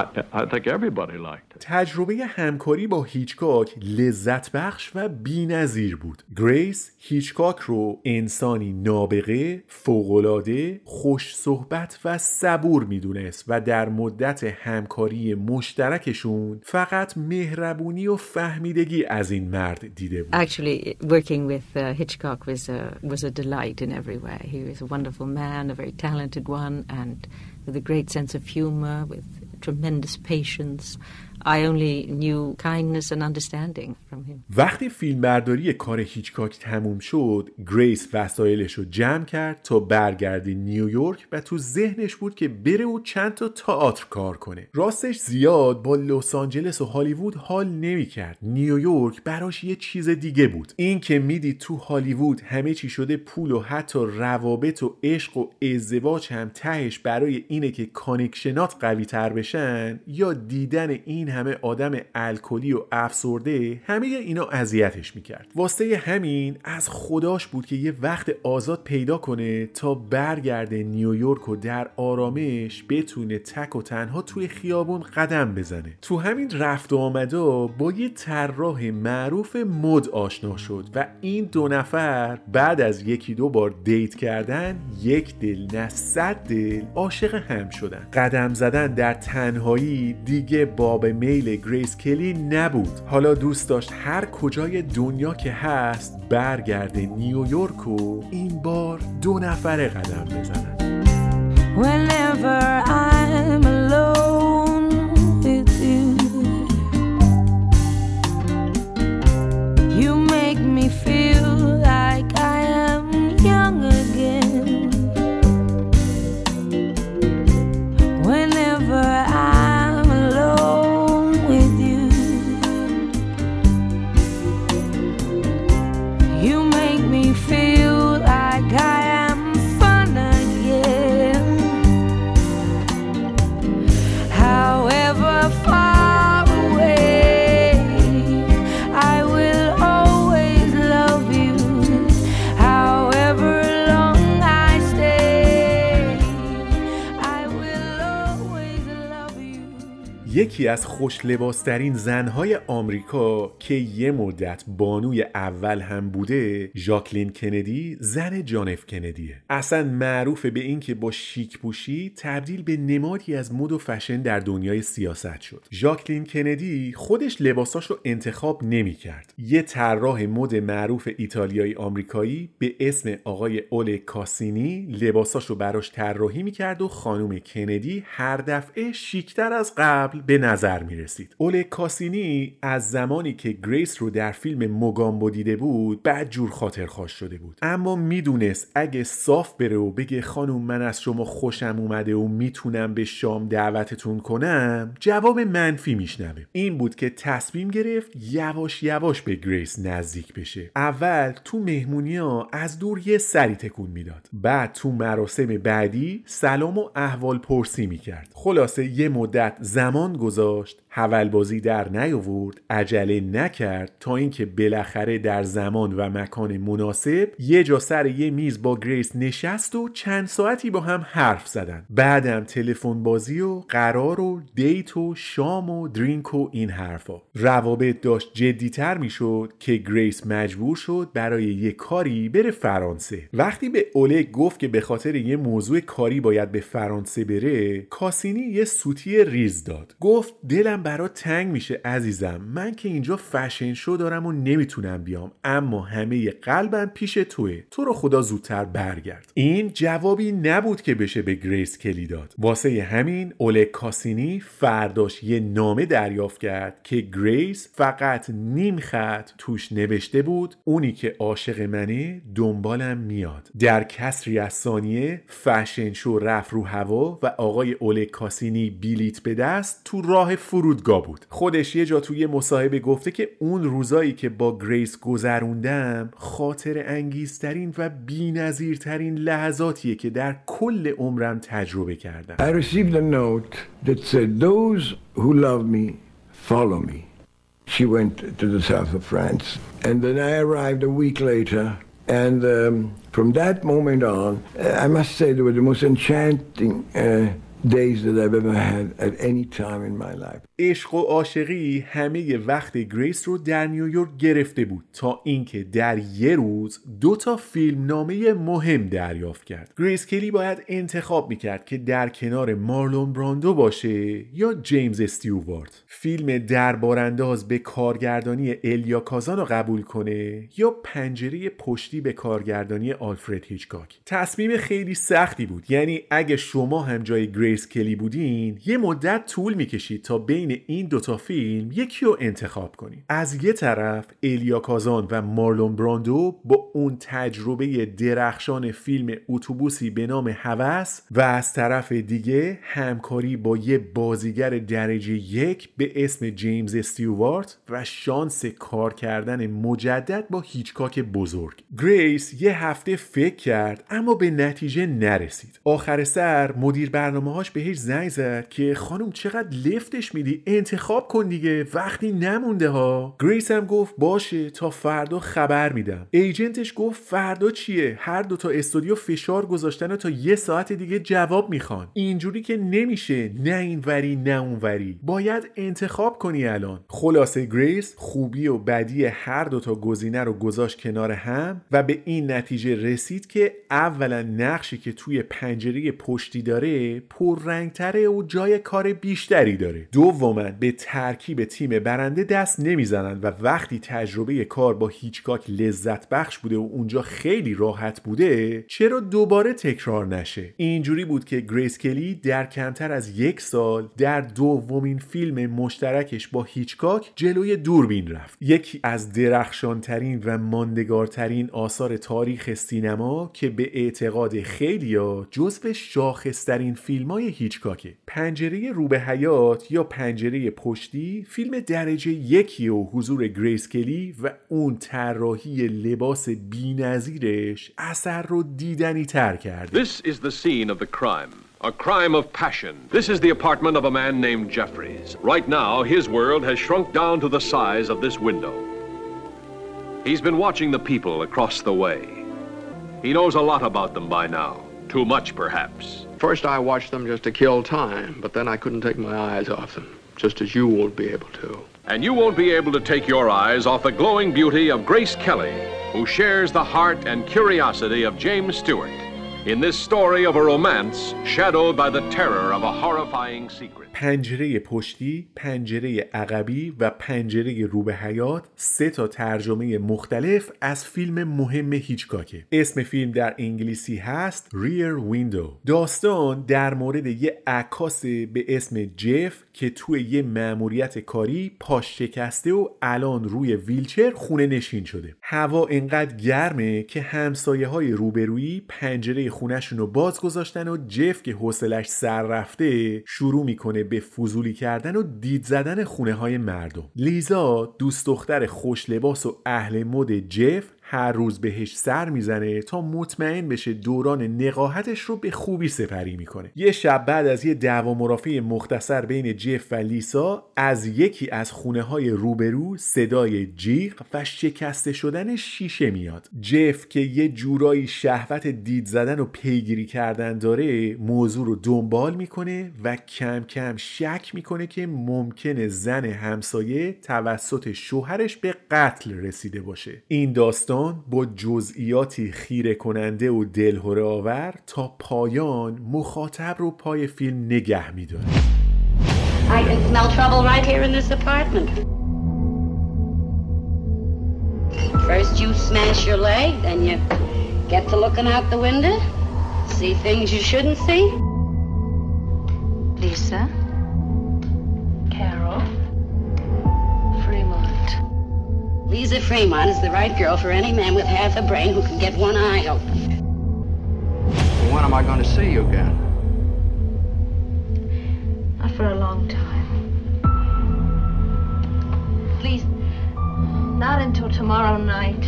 I, I think everybody liked it. تجربه همکاری با هیچکاک لذت بخش و بی‌نظیر بود. گریس هیچکاک رو انسانی نابغه، فوق‌العاده، خوش صحبت و صبور می‌دونست و در مدت همکاری مشترکشون فقط مهربونی و فهمیدگی از این مرد دیده بود. Actually, working with uh, Hitchcock was a, was a delight in every way. He was a wonderful man, a very talented one, and with a great sense of humor, with tremendous patience. I only knew kindness and understanding from him. وقتی فیلمبرداری کار هیچکاک تموم شد گریس وسایلش رو جمع کرد تا برگرده نیویورک و تو ذهنش بود که بره و چند تا تئاتر کار کنه. راستش زیاد با لس آنجلس و هالیوود حال نمی‌کرد نیویورک براش یه چیز دیگه بود. این که می‌دید تو هالیوود همه چی شده پول و حتی روابط و عشق و ازدواج هم تهش برای اینه که connection ات قوی تر بشن یا دیدن این همه آدم الکلی و افسرده همه اینا اذیتش می‌کرد. واسه همین از خداش بود که یه وقت آزاد پیدا کنه تا برگرده نیویورک و در آرامش بتونه تک و تنها توی خیابون قدم بزنه. تو همین رفت و آمدا با یه طراح معروف مد آشنا شد و این دو نفر بعد از یکی دو بار date کردن یک دل نه صد دل عاشق هم شدن. قدم زدن در تنهایی دیگه باب میل گریس کلی نبود. حالا دوست داشت هر کجای دنیا که هست برگرده نیویورک و این بار دو نفره قدم بزنن. Feel یکی از خوش لباسترین زنهای آمریکا که یه مدت بانوی اول هم بوده ژاکلین کندی زن جان اف کندیه. اصلا معروف به این که با شیک پوشی تبدیل به نمادی از مد و فشن در دنیای سیاست شد. ژاکلین کندی خودش لباساش رو انتخاب نمی کرد یه طراح مد معروف ایتالیایی آمریکایی به اسم آقای اولگ کاسینی لباساش رو براش طراحی می‌کرد و خانم کندی هر دفعه شیکتر از قبل به نظر می رسید. اولگ کاسینی از زمانی که گریس رو در فیلم موگامبو دیده بود بد جور خاطرخواهش شده بود. اما می‌دونست اگه صاف بره و بگه خانم من از شما خوشم اومده و می‌تونم به شام دعوتتون کنم جواب منفی میشنوه. این بود که تصمیم گرفت یواش یواش به گریس نزدیک بشه. اول تو مهمونی از دور یه سری تکون می‌داد. بعد تو مراسم بعدی سلام و احوال پرسی می‌کرد. خلاصه یه مدت زمان گذاشت. هول‌بازی در نیاورد عجله نکرد تا اینکه بالاخره در زمان و مکان مناسب یه جا سر یه میز با گریس نشست و چند ساعتی با هم حرف زدن. بعدم تلفن بازی و قرار و date و شام و drink و این حرفا. روابط داشت جدیتر می‌شد که گریس مجبور شد برای یه کاری بره فرانسه. وقتی به اولگ گفت که به خاطر یه موضوع کاری باید به فرانسه بره کاسینی یه سوتی ریز داد. گفت دلم برات تنگ میشه عزیزم. من که اینجا fashion show دارم و نمی‌تونم بیام اما همه قلبم پیش توئه. تو رو خدا زودتر برگرد. این جوابی نبود که بشه به گریس کلی داد. واسه همین اولگ کاسینی فرداش یه نامه دریافت کرد که گریس فقط نیم خط توش نوشته بود اونی که عاشق منه دنبالم میاد. در کسری از ثانیه fashion show رفت رو هوا و آقای اولگ کاسینی بیلیت به دست تو راه فرودگاه بود خودش یه جا توی مصاحبه گفته که اون روزایی که با گریس گذروندم خاطر انگیزترین و بی‌نظیرترین لحظاتیه که در کل عمرم تجربه کردم I received a note that said, Those who love me, follow me. She went to the south of France. And then I arrived a week later. And um, from that moment on, uh, I must say they were the most enchanting uh, days that I've ever had at any time in my life. عشق و عاشقی همه وقت گریس رو در نیویورک گرفته بود تا اینکه در یه روز دو تا فیلم نامه مهم دریافت کرد. گریس کلی باید انتخاب می‌کرد که در کنار مارلون براندو باشه یا جیمز استیوارت. فیلم دربارانداز به کارگردانی الیا کازان رو قبول کنه یا پنجره پشتی به کارگردانی آلفرد هیچکاک. تصمیم خیلی سختی بود. یعنی اگه شما هم جای گریس گریس کلی بودین یه مدت طول می‌کشید تا بین این دوتا فیلم یکی رو انتخاب کنید از یه طرف الیا کازان و مارلون براندو با اون تجربه درخشان فیلم اتوبوسی به نام هوس و از طرف دیگه همکاری با یه بازیگر درجه یک به اسم جیمز استیوارت و شانس کار کردن مجدد با هیچکاک بزرگ. گریس یه هفته فکر کرد اما به نتیجه نرسید. آخر سر مدیر برنامه هاش بهش زنگ زد که خانم چقدر لفتش میدی؟ انتخاب کن دیگه وقتی نمونده ها. گریس هم گفت باشه تا فردا خبر میدم. agent ش گفت فردا چیه؟ هر دو تا استودیو فشار گذاشتن و تا یه ساعت دیگه جواب می‌خوان. اینجوری که نمیشه. نه این وری نه اون وری باید انتخاب کنی الان. خلاصه گریس خوبی و بدی هر دو تا گزینه رو گذاشت کنار هم و به این نتیجه رسید که اولا نقشی که توی پنجره پشتی داره پررنگتره و جای کار بیشتری داره. دوما به ترکیب تیم برنده دست نمی‌زنن و وقتی تجربه کار با هیچکاک لذت بخش بوده و اونجا خیلی راحت بوده چرا دوباره تکرار نشه؟ اینجوری بود که گریس کلی در کمتر از یک سال در دومین فیلم مشترکش با هیچکاک جلوی دوربین رفت. یکی از درخشانترین و ماندگارترین آثار تاریخ سینما که به اعتقاد خیلیا جزو شاخصترین فیلم های هیچکاکه پنجره رو به حیات یا پنجره پشتی فیلم درجه یکی و حضور گریس کلی و اون طراحی لباس بینظیرش اثر رو دیدنی تر کرده This is the scene of the crime. A crime of passion. This is the apartment of a man named Jeffries. Right now, his world has shrunk down to the size of this window. He's been watching the people across the way. He knows a lot about them by now. Too much, perhaps. First, I watched them just to kill time, but then I couldn't take my eyes off them, just as you won't be able to. And you won't be able to take your eyes off the glowing beauty of Grace Kelly, who shares the heart and curiosity of James Stewart in this story of a romance shadowed by the terror of a horrifying secret. پنجره پشتی، پنجره عقبی و پنجره رو به حیات سه تا ترجمه مختلف از فیلم مهم هیچکاکه. اسم فیلم در انگلیسی هست Rear Window. داستان در مورد یه عکاس به اسم جف که توی یه مأموریت کاری پاش شکسته و الان روی ویلچر خونه نشین شده. هوا انقدر گرمه که همسایه های روبرویی پنجره خونهشون رو باز گذاشتن و جف که حوصلش سر رفته شروع می‌کنه به فضولی کردن و دید زدن خونه های مردم لیزا دوست دختر خوش لباس و اهل مد جف هر روز بهش سر می‌زنه تا مطمئن بشه دوران نقاهتش رو به خوبی سپری می‌کنه. یه شب بعد از یه دعوا مرافع مختصر بین جف و لیسا از یکی از خونه های روبرو صدای جیغ و شکسته شدن شیشه میاد. جف که یه جورایی شهوت دید زدن و پیگیری کردن داره موضوع رو دنبال می‌کنه و کم کم شک می‌کنه که ممکنه زن همسایه توسط شوهرش به قتل رسیده باشه. این داستان با جزئیاتی خیره کننده و دلهوره آور تا پایان مخاطب رو پای فیلم نگه میداره I can smell trouble right here in this apartment. First you smash your leg, then you get to looking out the window, see things you shouldn't see. Lisa? Carol? Lisa Fremont is the right girl for any man with half a brain who can get one eye open. When am I going to see you again? Not for a long time. At least, not until tomorrow night.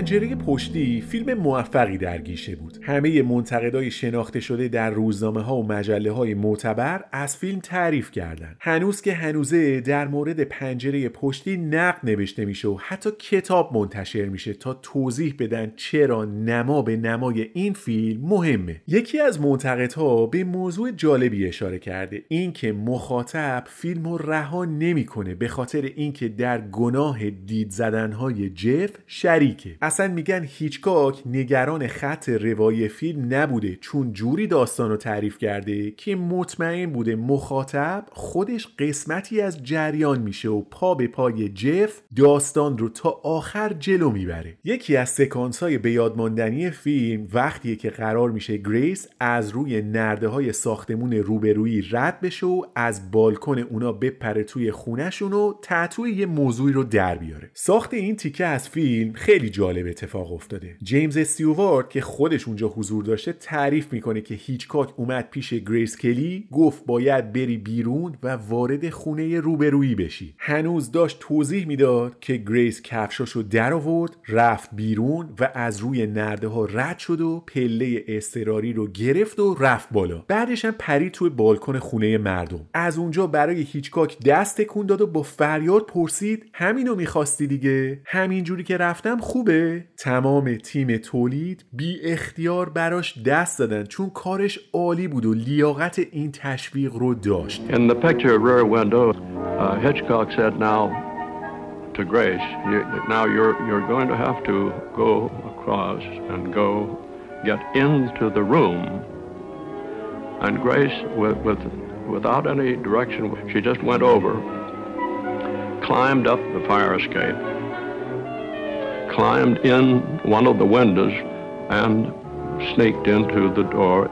پنجره پشتی فیلم موفقی در گیشه بود. همه منتقدای شناخته شده در روزنامه ها و مجله های معتبر از فیلم تعریف کردند هنوز که هنوزه در مورد پنجره پشتی نقد نوشته میشه و حتی کتاب منتشر میشه تا توضیح بدن چرا نما به نمای این فیلم مهمه. یکی از منتقدها به موضوع جالبی اشاره کرده. اینکه مخاطب فیلم رو رها نمی‌کنه به خاطر اینکه در گناه دید زدنهای جف شریکه. اصلا میگن هیچکاک نگران خط روایی فیلم نبوده چون جوری داستان رو تعریف کرده که مطمئن بوده مخاطب خودش قسمتی از جریان میشه و پا به پای جف داستان رو تا آخر جلو می‌بره. یکی از سکانس های به یادماندنی فیلم وقتیه که قرار میشه گریس از روی نرده های ساختمون روبرویی رد بشه و از بالکن اونا بپره توی خونهشون و ته توی یه موضوعی رو در بیاره. ساخت این تیکه از فیلم خیلی جالب اتفاق افتاده. جیمز استیوارت که خودش اونجا حضور داشته تعریف می‌کنه که هیچکاک اومد پیش گریس کلی گفت باید بری بیرون و وارد خونه روبرویی بشی. هنوز داشت توضیح می‌داد که گریس کفشاشو در آورد رفت بیرون و از روی نرده ها رد شد و پله اضطراری رو گرفت و رفت بالا. بعدش هم پرید توی بالکن خونه مردم. از اونجا برای هیچکاک دست تکون داد و با فریاد پرسید همینو می‌خواستی دیگه؟ همینجوری که رفتم خوبه؟ تمام تیم تولید بی اختیار براش دست دادن چون کارش عالی بود و لیاقت این تشویق رو داشت In the picture Rear Window, uh, Hitchcock said now to Grace, you, now you're, you're going to have to go across and go get into the room. And Grace, with, with, without any direction, she just went over, climbed up the fire escape, climbed in one of the windows, and sneaked into the door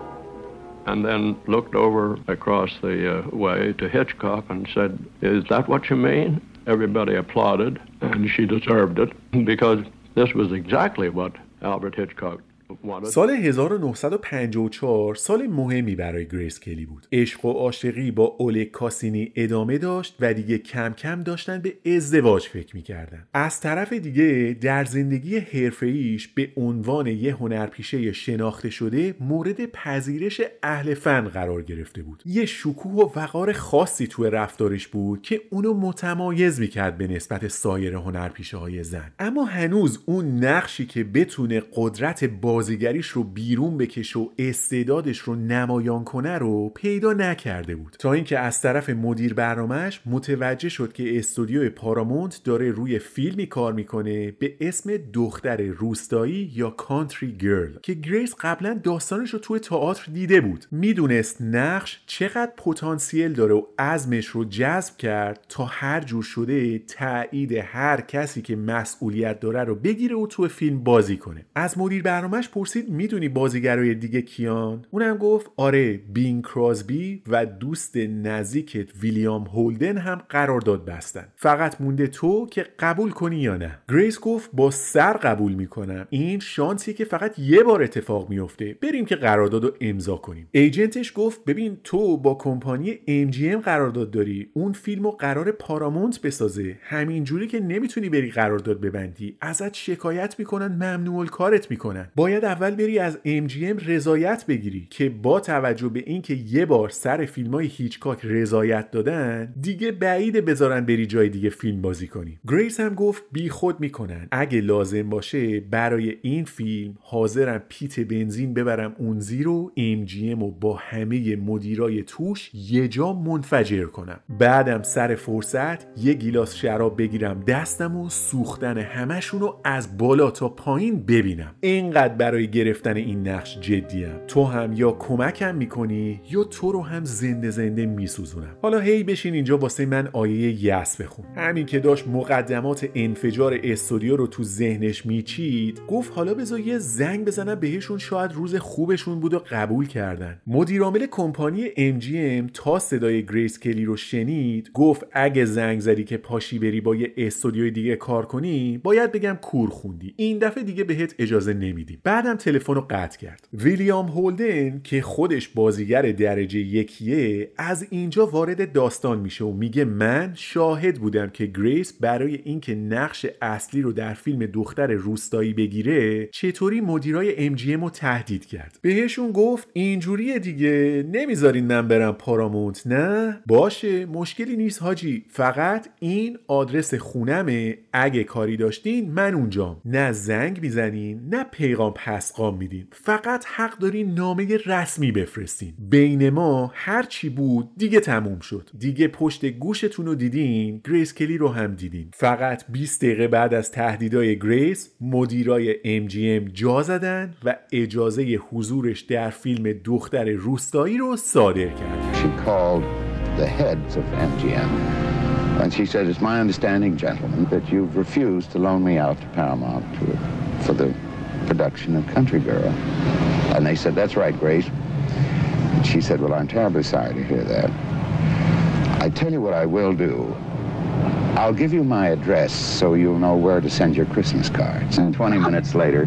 and then looked over across the uh, way to Hitchcock and said, Is that what you mean? Everybody applauded, and she deserved it because this was exactly what Albert Hitchcock. سال 1954 سال مهمی برای گریس کلی بود. عشق و عاشقی با اولگ کاسینی ادامه داشت و دیگه کم کم داشتن به ازدواج فکر می‌کردن. از طرف دیگه در زندگی حرفه‌ایش به عنوان یه هنرپیشه شناخته شده مورد پذیرش اهل فن قرار گرفته بود. یه شکوه و وقار خاصی توی رفتارش بود که اونو متمایز می‌کرد به نسبت سایر هنرپیشه های زن. اما هنوز اون نقشی که بتونه قدرت بازیگریش رو بیرون بکشه و استعدادش رو نمایان کنه رو پیدا نکرده بود. تا اینکه از طرف مدیر برنامهش متوجه شد که استودیو پارامونت داره روی فیلمی کار می‌کنه به اسم دختر روستایی یا Country Girl که گریس قبلا داستانش رو توی تئاتر دیده بود. می‌دونست نقش چقدر پتانسیل داره و عزمش رو جزم کرد تا هر جور شده تایید هر کسی که مسئولیت داره رو بگیره و توی فیلم بازی کنه. از مدیر برنامهش پرسید می‌دونی بازیگرای دیگه کیان؟ اونم گفت آره بینگ کراسبی و دوست نزدیکت ویلیام هولدن هم قرارداد بستن. فقط مونده تو که قبول کنی یا نه. گریس گفت با سر قبول می‌کنم. این شانسی که فقط یه بار اتفاق میفته بریم که قرارداد رو امضا کنیم. ایجنتش گفت ببین تو با کمپانی MGM قرارداد داری. اون فیلم رو قرار پارامونت بسازه. همینجوری که نمی‌تونی بری قرارداد ببندی. ازت شکایت می‌کنن ممنوع کارت می‌کنن. باید اول بری از MGM رضایت بگیری که با توجه به اینکه یه بار سر فیلم های هیچکاک رضایت دادن دیگه بعیده بذارن بری جای دیگه فیلم بازی کنی. گریس هم گفت بی خود می‌کنن. اگه لازم باشه برای این فیلم حاضرم پیت بنزین ببرم اون زیرو MGM و با همه مدیرای توش یه جا منفجر کنم. بعدم سر فرصت یه گیلاس شراب بگیرم دستم و سوختن همشون رو از بالا تا پایین ببینم. اینقدر برای گرفتن این نقش جدیم تو هم یا کمکم می‌کنی یا تو رو هم زنده زنده میسوزونم. حالا هی بشین اینجا واسه من آیه یأس بخون. همین که داشت مقدمات انفجار استودیو رو تو ذهنش میچید گفت حالا بذار یه زنگ بزنم بهشون شاید روز خوبشون بود و قبول کردن. مدیرعامل کمپانی MGM تا صدای گریس کلی رو شنید گفت اگه زنگ زدی که پاشی بری با یه استودیوی دیگه کار کنی باید بگم کور خوندی. این دفعه دیگه بهت اجازه نمیدیم. بعدم تلفن رو قطع کرد. ویلیام هولدن که خودش بازیگر درجه یکیه از اینجا وارد داستان میشه و میگه من شاهد بودم که گریس برای اینکه نقش اصلی رو در فیلم دختر روستایی بگیره چطوری مدیرای MGM رو تهدید کرد. بهشون گفت اینجوری دیگه نمی‌ذارین من برم پارامونت نه؟ باشه مشکلی نیست حاجی. فقط این آدرس خونمه اگه کاری داشتین من اونجام. نه زنگ می‌زنین نه پیغام پسغام میدین فقط حق دارین نامه رسمی بفرستین. بین ما هر چی بود دیگه تموم شد. دیگه پشت گوشتون رو دیدین گریس کلی رو هم دیدین. فقط 20 دقیقه بعد از تهدیدهای گریس مدیرای MGM جا زدن و اجازه حضورش در فیلم دختر روستایی رو صادر کرد and she said, It's my understanding, gentlemen, that you've refused to loan me out to Paramount to, for the production of Country Girl. And they said, That's right, Grace. And she said, Well, I'm terribly sorry to hear that. I tell you what I will do. I'll give you my address so you'll know where to send your Christmas cards. And 20 minutes later,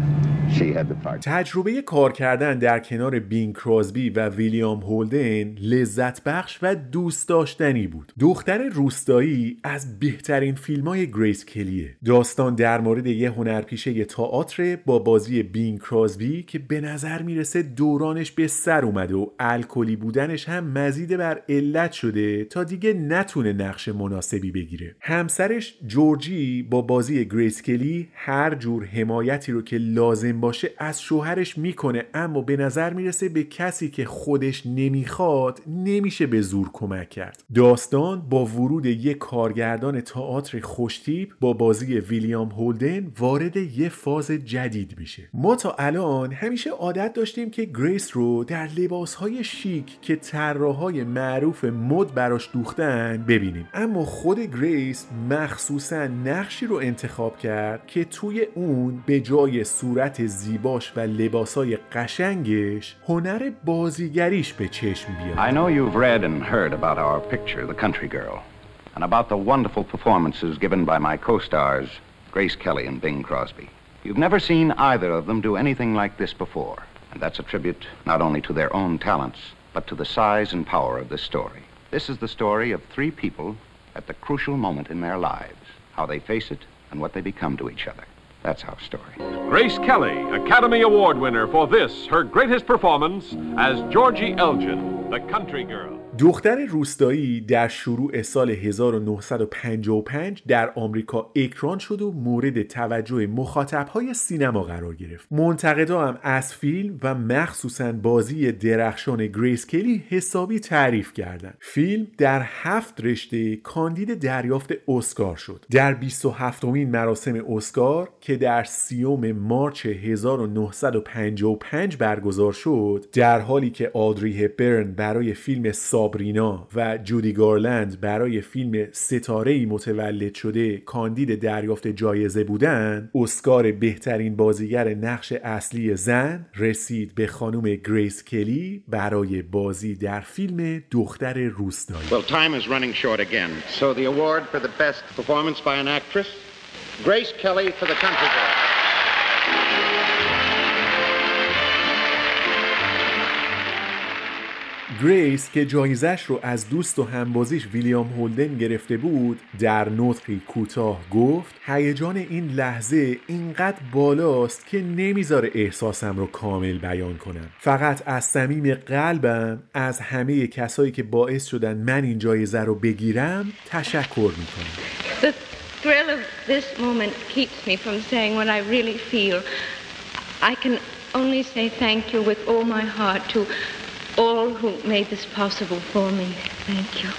تجربه کار کردن در کنار بینگ کراسبی و ویلیام هولدن لذت بخش و دوست داشتنی بود. دختر روستایی از بهترین فیلم های گریس کلیه. داستان در مورد یه هنرپیشه تئاتر با بازی بینگ کراسبی که به نظر می‌رسه دورانش به سر اومده و الکلی بودنش هم مزید بر علت شده تا دیگه نتونه نقش مناسبی بگیره. همسرش جورجی با بازی گریس کلی هر جور حمایتی رو که لازم باشه از شوهرش می‌کنه اما به نظر می‌رسه به کسی که خودش نمی‌خواد نمیشه به زور کمک کرد. داستان با ورود یک کارگردان تئاتر خوشتیپ با بازی ویلیام هولدن وارد یه فاز جدید میشه. ما تا الان همیشه عادت داشتیم که گریس رو در لباسهای شیک که طراحهای معروف مد براش دوختن ببینیم. اما خود گریس مخصوصا نقشی رو انتخاب کرد که توی اون به جای صورت زیباش و لباسای قشنگش هنر بازیگریش به چشم بیاد I know you've read and heard about our picture, The Country Girl, and about the wonderful performances given by my co-stars, Grace Kelly and Bing Crosby. You've never seen either of them do anything like this before, and that's a tribute not only to their own talents, but to the size and power of this story. This is the story of three people at the crucial moment in their lives, how they face it and what they become to each other. That's our story. Grace Kelly, Academy Award winner for this, her greatest performance as Georgie Elgin, the country girl. دختر روستایی در شروع سال 1955 در آمریکا اکران شد و مورد توجه مخاطبهای سینما قرار گرفت. منتقدا هم از فیلم و مخصوصا بازی درخشان گریس کلی حسابی تعریف کردند. فیلم در هفت رشته کاندید دریافت اسکار شد. در 27 مین مراسم اسکار که در سی‌ام مارچ 1955 برگزار شد در حالی که آدری هپبرن برای فیلم سابرینا و جودی گارلند برای فیلم ستاره متولد شده کاندید دریافت جایزه بودند اسکار بهترین بازیگر نقش اصلی زن رسید به خانم گریس کلی برای بازی در فیلم دختر روستایی Well, time is running short again. So the award for the best performance by an actress, Grace Kelly for the country girl. گریس که جایزش رو از دوست و همبازیش ویلیام هولدن گرفته بود در نطقی کوتاه گفت هیجان این لحظه اینقدر بالاست که نمی‌ذاره احساسم رو کامل بیان کنم فقط از صمیم قلبم از همه کسایی که باعث شدن من این جایزه رو بگیرم تشکر می‌کنم The. I can only say thank you with all my heart to all who made this possible for me. Thank you.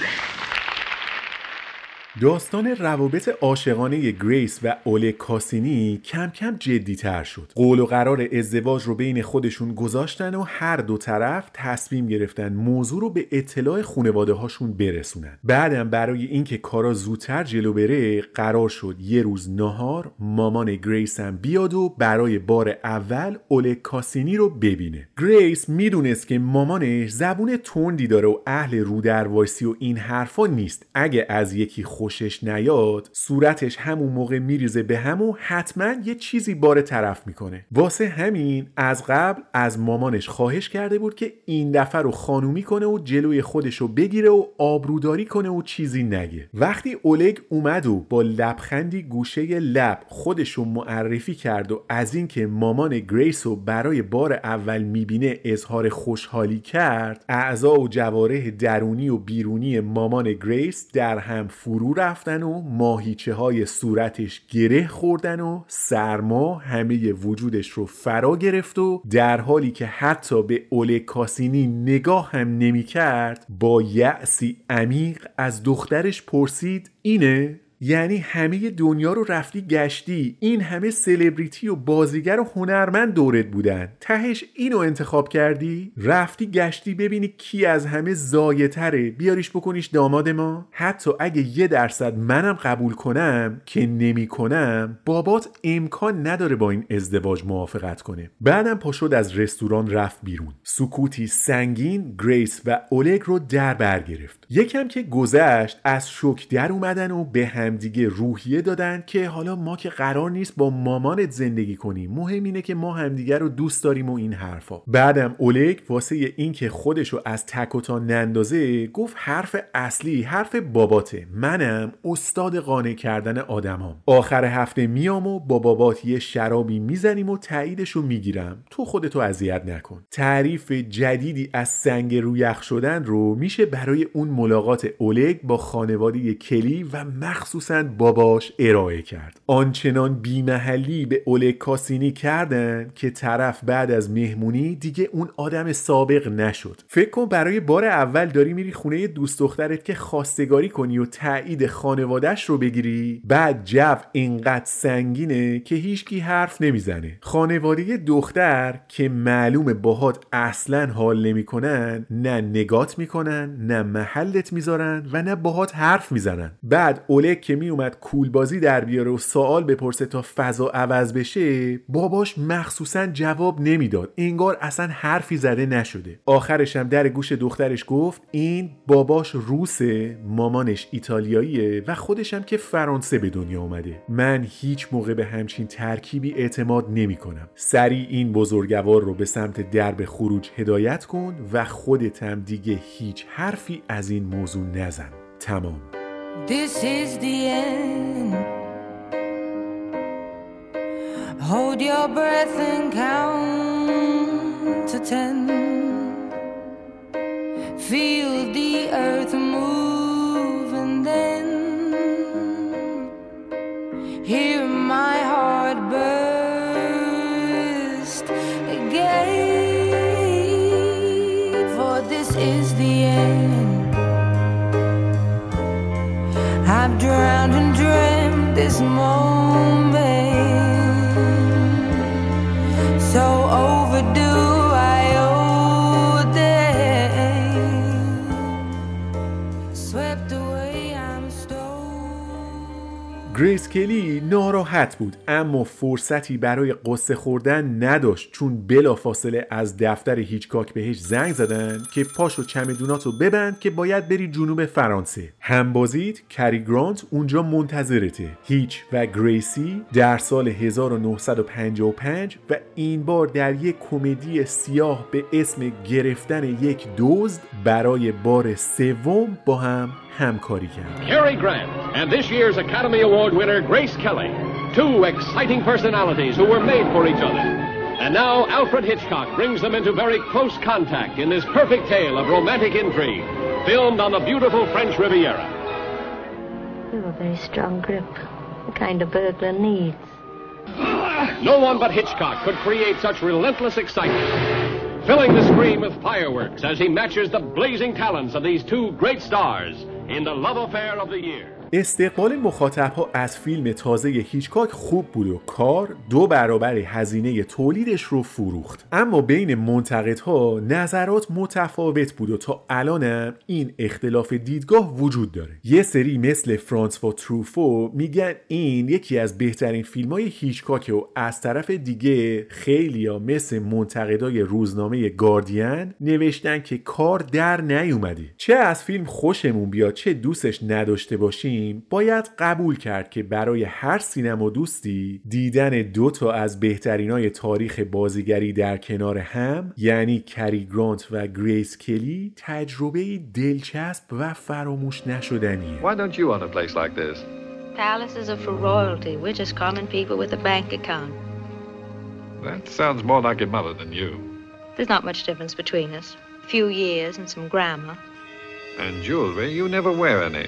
داستان روابط عاشقانه گریس و اولگ کاسینی کم کم جدی تر شد. قول و قرار ازدواج رو بین خودشون گذاشتن و هر دو طرف تصمیم گرفتن موضوع رو به اطلاع خانواده هاشون برسونن. بعدم برای اینکه کارا زودتر جلو بره قرار شد یه روز نهار مامان گریس هم بیاد و برای بار اول اولگ کاسینی رو ببینه. گریس می‌دونست که مامانش زبون تندی داره و اهل رودروایسی و این حرفا نیست. اگه از یکی خوشش نیاد صورتش همون موقع میریزه به هم و حتما یه چیزی بار طرف می‌کنه. واسه همین از قبل از مامانش خواهش کرده بود که این دفعه رو خانومی کنه و جلوی خودش رو بگیره و آبروداری کنه و چیزی نگه. وقتی اولگ اومد و با لبخندی گوشه لب خودش رو معرفی کرد و از اینکه مامان گریس رو برای بار اول می‌بینه اظهار خوشحالی کرد اعضا و جوارح درونی و بیرونی مامان گریس در هم فرو رفتن و ماهیچه های صورتش گره خوردن و سرما همه وجودش رو فرا گرفت و در حالی که حتی به اولگ کاسینی نگاه هم نمی کرد با یأسی عمیق از دخترش پرسید اینه؟ یعنی همه دنیا رو رفتی گشتی این همه سلبریتی و بازیگر و هنرمند دورت بودن. تهش اینو انتخاب کردی؟ رفتی گشتی ببینی کی از همه ضایع‌تره بیاریش بکنیش داماد ما. حتی اگه یه درصد منم قبول کنم که نمی کنم بابات امکان نداره با این ازدواج موافقت کنه. بعدم پا شد از رستوران رفت بیرون. سکوتی سنگین گریس و اولگ رو در بر گرفت. یکم که گذشت از شوک در اومدن و به هم دیگه روحیه دادن که حالا ما که قرار نیست با مامانت زندگی کنیم. مهم اینه که ما همدیگه رو دوست داریم و این حرفا. بعدم اولگ واسه اینکه خودشو از تک و تا نندازه گفت حرف اصلی حرف باباته. منم استاد قانع کردن آدمام. آخر هفته میام و با بابات یه شرابی می‌زنیم و تاییدشو می‌گیرم. تو خودتو اذیت نکن. تعریف جدیدی از سنگ رو یخ شدن رو میشه برای اون ملاقات اولگ با خانواده کلی و مخصوصا باباش ارائه کرد. آنچنان بیمحلی به اولگ کاسینی کردن که طرف بعد از مهمونی دیگه اون آدم سابق نشد. فکر کن برای بار اول داری میری خونه دوست دخترت که خواستگاری کنی و تایید خانوادهش رو بگیری بعد جو اینقدر سنگینه که هیچکی حرف نمی‌زنه. خانواده دختر که معلوم باهات اصلا حال نمی‌کنن نه نگات می‌کنن نه محلت می‌ذارن و نه باهات حرف می‌زنن. بعد اولگ که میومد کول بازی در بیاره و سوال بپرسه تا فضا عوض بشه باباش مخصوصا جواب نمی‌داد. انگار اصلا حرفی زده نشده. آخرش هم در گوش دخترش گفت این باباش روسه مامانش ایتالیاییه و خودش هم که فرانسه به دنیا اومده. من هیچ موقع به همچین ترکیبی اعتماد نمی کنم سریع این بزرگوار رو به سمت درب خروج هدایت کن و خودت هم دیگه هیچ حرفی از این موضوع نزن. تمام. This is the end. Hold your breath and count to ten. Feel the earth move 梦。گریس کلی ناراحت بود اما فرصتی برای قصه خوردن نداشت چون بلافاصله از دفتر هیچکاک بهش زنگ زدن که پاشو چمدوناتو ببند که باید بری جنوب فرانسه. همبازیت کری گرانت اونجا منتظرته. هیچ و گریسی در سال 1955 و این بار در یک کمدی سیاه به اسم گرفتن یک دزد برای بار سوم با هم همکاری کرد Cary Grant and this year's Academy Award winner Grace Kelly. Two exciting personalities who were made for each other. And now Alfred Hitchcock brings them into very close contact in this perfect tale of romantic intrigue, filmed on the beautiful French Riviera. You have a very strong grip, the kind a burglar needs. No one but Hitchcock could create such relentless excitement, filling the screen with fireworks as he matches the blazing talents of these two great stars in the love affair of the year. استقبال مخاطبها از فیلم تازه هیچکاک خوب بود و کار دو برابر هزینه تولیدش رو فروخت. اما بین منتقدها نظرات متفاوت بود و تا الانم این اختلاف دیدگاه وجود داره. یه سری مثل فرانسوا تروفو میگن این یکی از بهترین فیلم های هیچکاکه و از طرف دیگه خیلی ها مثل منتقدای روزنامه گاردین نوشتن که کار در نیومده. چه از فیلم خوشمون بیاد چه دوستش نداشته باشیم باشیم باید قبول کرد که برای هر سینما دوستی دیدن دو تا از بهترینای تاریخ بازیگری در کنار هم یعنی کری گرانت و گریس کلی تجربه دلچسب و فراموش نشدنیه Why don't you want a place like this? Palaces are for royalty. We're just common people with a bank account. That sounds more like your mother than you. There's not much difference between us. A few years and some grammar. And jewelry, you never wear any.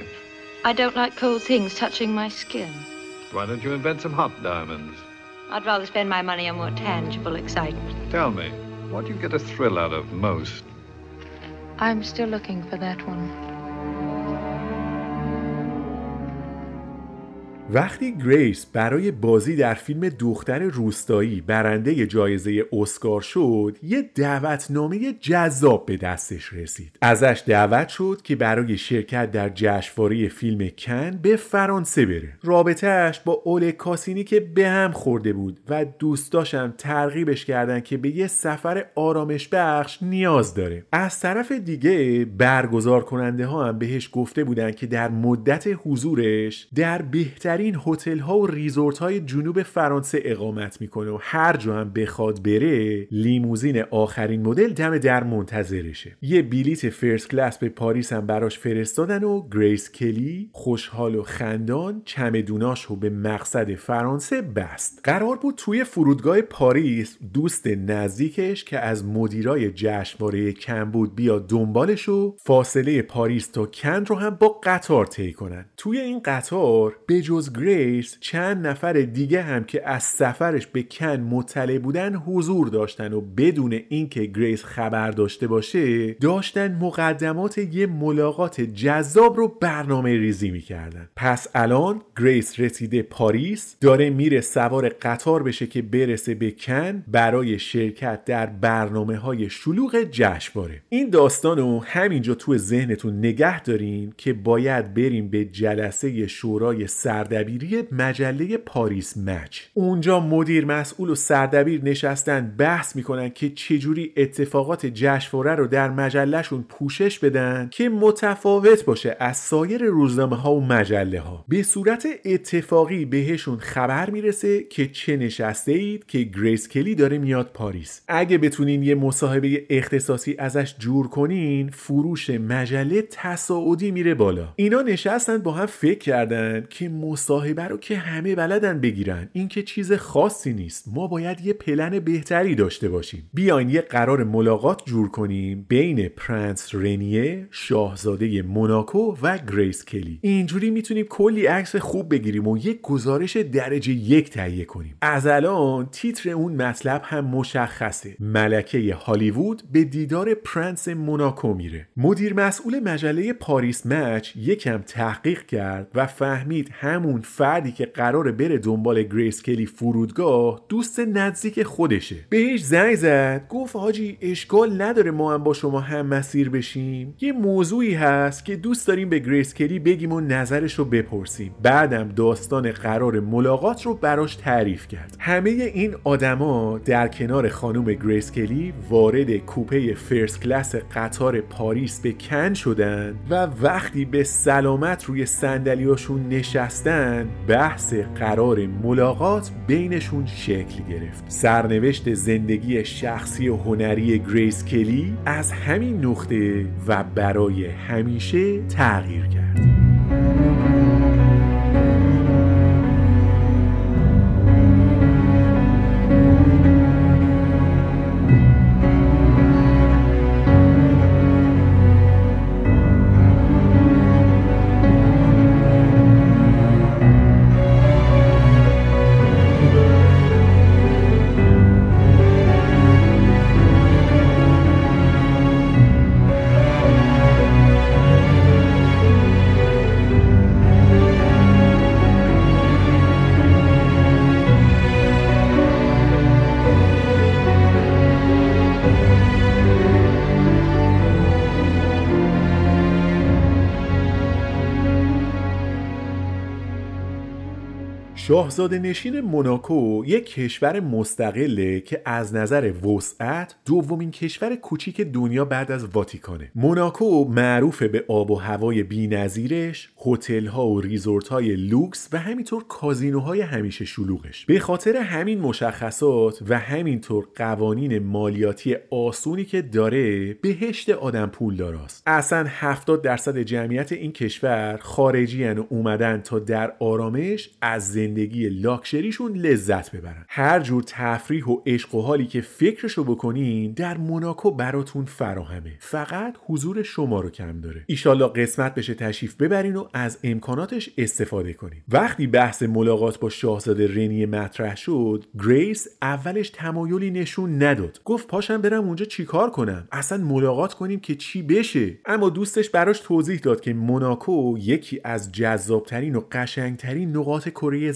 I don't like cold things touching my skin. Why don't you invent some hot diamonds? I'd rather spend my money on more tangible excitement. Tell me, what do you get a thrill out of most? I'm still looking for that one. وقتی گریس برای بازی در فیلم دختر روستایی برنده جایزه اسکار شد یه دعوتنامه جذاب به دستش رسید. ازش دعوت شد که برای شرکت در جشنواره فیلم کن به فرانسه بره. رابطهش با اول کاسینی که به هم خورده بود و دوستاشم ترغیبش کردن که به یه سفر آرامش بخش نیاز داره. از طرف دیگه برگزار کننده ها هم بهش گفته بودن که در مدت حضورش در بهتر بهترین هتل ها و resort های جنوب فرانسه اقامت می‌کنه و هر جا هم بخواد بره لیموزین آخرین مدل دم در منتظرشه. یه بلیت first class به پاریس هم براش فرستادن و گریس کلی خوشحال و خندان چمدوناش رو به مقصد فرانسه بست. قرار بود توی فرودگاه پاریس دوست نزدیکش که از مدیرای جشنواره کن بود بیاد دنبالش و فاصله پاریس تا کن رو هم با قطار طی کنن. توی این قطار به جز گریس چند نفر دیگه هم که از سفرش به کن مطلع بودن حضور داشتن و بدون اینکه گریس خبر داشته باشه داشتن مقدمات یه ملاقات جذاب رو برنامه ریزی می‌کردن. پس الان گریس رسیده پاریس داره میره سوار قطار بشه که برسه به کن برای شرکت در برنامه های شلوغ جشنواره. این داستان رو همینجا تو ذهنتون نگه دارین که باید بریم به جلسه شورای سردبیری مجله پاریس مچ. اونجا مدیر مسئول و سردبیر نشستن بحث می‌کنن که چجوری اتفاقات جشنواره رو در مجلهشون پوشش بدن که متفاوت باشه از سایر روزنامه ها و مجله ها به صورت اتفاقی بهشون خبر می‌رسه که چه نشسته اید که گریس کلی داره میاد پاریس. اگه بتونین یه مصاحبه اختصاصی ازش جور کنین فروش مجله تصاعدی میره بالا. اینا نشستن با هم فکر کردن که مصاحبه رو که همه بلدن بگیرن. این که چیز خاصی نیست. ما باید یه پلن بهتری داشته باشیم. بیاین یه قرار ملاقات جور کنیم بین پرنس رنیه شاهزاده موناکو و گریس کلی. اینجوری می‌تونیم کلی عکس خوب بگیریم و یک گزارش درجه یک تهیه کنیم. از الان تیتر اون مطلب هم مشخصه. ملکه هالیوود به دیدار پرنس موناکو میره. مدیر مسئول مجله پاریس مچ یکم تحقیق کرد و فهمید همون فردی که قراره بره دنبال گریس کلی فرودگاه دوست نزدیک خودشه. بهش زنگ زد گفت حاجی اشکال نداره ما هم با شما هم مسیر بشیم. یه موضوعی هست که دوست داریم به گریس کلی بگیم و نظرش رو بپرسیم. بعدم داستان قرار ملاقات رو براش تعریف کرد. همه این آدما در کنار خانم گریس کلی وارد کوپه first class قطار پاریس به کن شدن و وقتی به سلامت روی صندلیاشون نشستن بحث قرار ملاقات بینشون شکل گرفت. سرنوشت زندگی شخصی و هنری گریس کلی از همین نقطه و برای همیشه تغییر کرد. شاهزاده نشین موناکو یک کشور مستقله که از نظر وسعت دومین کشور کوچیک دنیا بعد از واتیکانه. موناکو معروف به آب و هوای بی‌نظیرش هتل ها و ریزورت های لوکس و همینطور کازینوهای همیشه شلوغش. به خاطر همین مشخصات و همینطور قوانین مالیاتی آسونی که داره بهشت آدم پول داراست اصلا 70 درصد جمعیت این کشور خارجی و اومدن تا در آرامش از زندگی لاکشریشون لذت ببرن. هر جور تفریح و عشق و حالی که فکرشو بکنین در موناکو براتون فراهمه. فقط حضور شما رو کم داره. ایشالله قسمت بشه تشریف ببرین و از امکاناتش استفاده کنین. وقتی بحث ملاقات با شاهزاده رنیه مطرح شد گریس اولش تمایلی نشون نداد. گفت پاشم برم اونجا چیکار کنم؟ اصلا ملاقات کنیم که چی بشه؟ اما دوستش براش توضیح داد که موناکو یکی از جذابترین و قشنگترین نقاط کره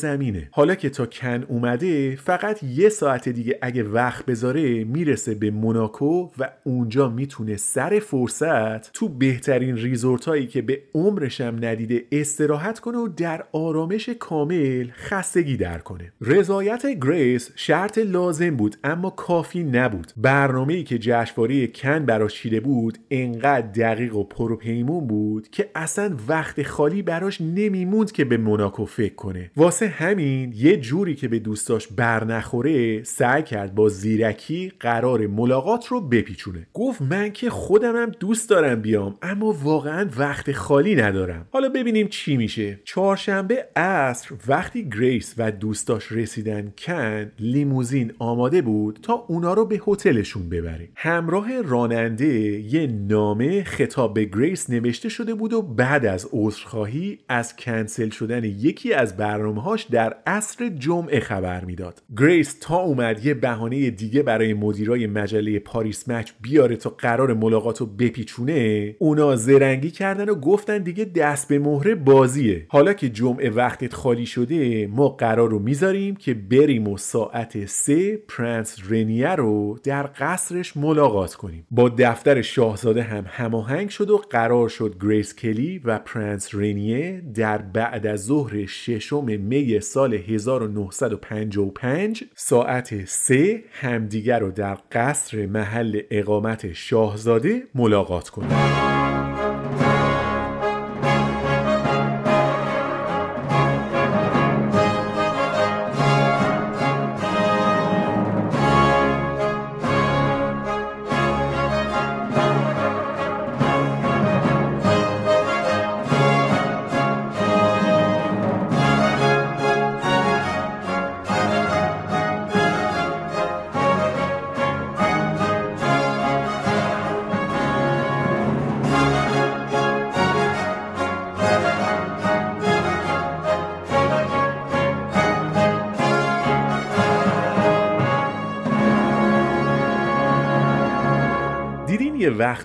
حالا که تا کن اومده فقط یه ساعت دیگه اگه وقت بذاره می‌رسه به موناکو و اونجا می‌تونه سر فرصت تو بهترین resort هایی که به عمرشم ندیده استراحت کنه و در آرامش کامل خستگی در کنه. رضایت گریس شرط لازم بود اما کافی نبود. برنامه ای که جشنواره کن براش چیده بود انقدر دقیق و پروپیمون بود که اصلا وقت خالی براش نمیموند که به موناکو فکر کنه. واسه همین یه جوری که به دوستاش بر نخوره سعی کرد با زیرکی قرار ملاقات رو بپیچونه. گفت من که خودمم دوست دارم بیام اما واقعا وقت خالی ندارم. حالا ببینیم چی میشه. چهارشنبه عصر وقتی گریس و دوستاش رسیدن کن لیموزین آماده بود تا اونا رو به هتلشون ببره. همراه راننده یه نامه خطاب به گریس نوشته شده بود و بعد از عذرخواهی از کنسل شدن یکی از برنامه‌هاش در عصر جمعه خبر می‌داد. گریس تا اومد یه بهانه دیگه برای مدیرای مجله پاریس مچ بیاره تا قرار ملاقات رو بپیچونه اونا زرنگی کردن و گفتن دیگه دست به مهره بازیه. حالا که جمعه وقتت خالی شده ما قرار رو می‌ذاریم که بریم و ساعت سه پرنس رنیه رو در قصرش ملاقات کنیم. با دفتر شاهزاده هم هماهنگ شد و قرار شد گریس کلی و پرنس رنیه در بعد از ظهر ششم می سال 1955 ساعت سه همدیگر رو در قصر محل اقامت شاهزاده ملاقات کنند.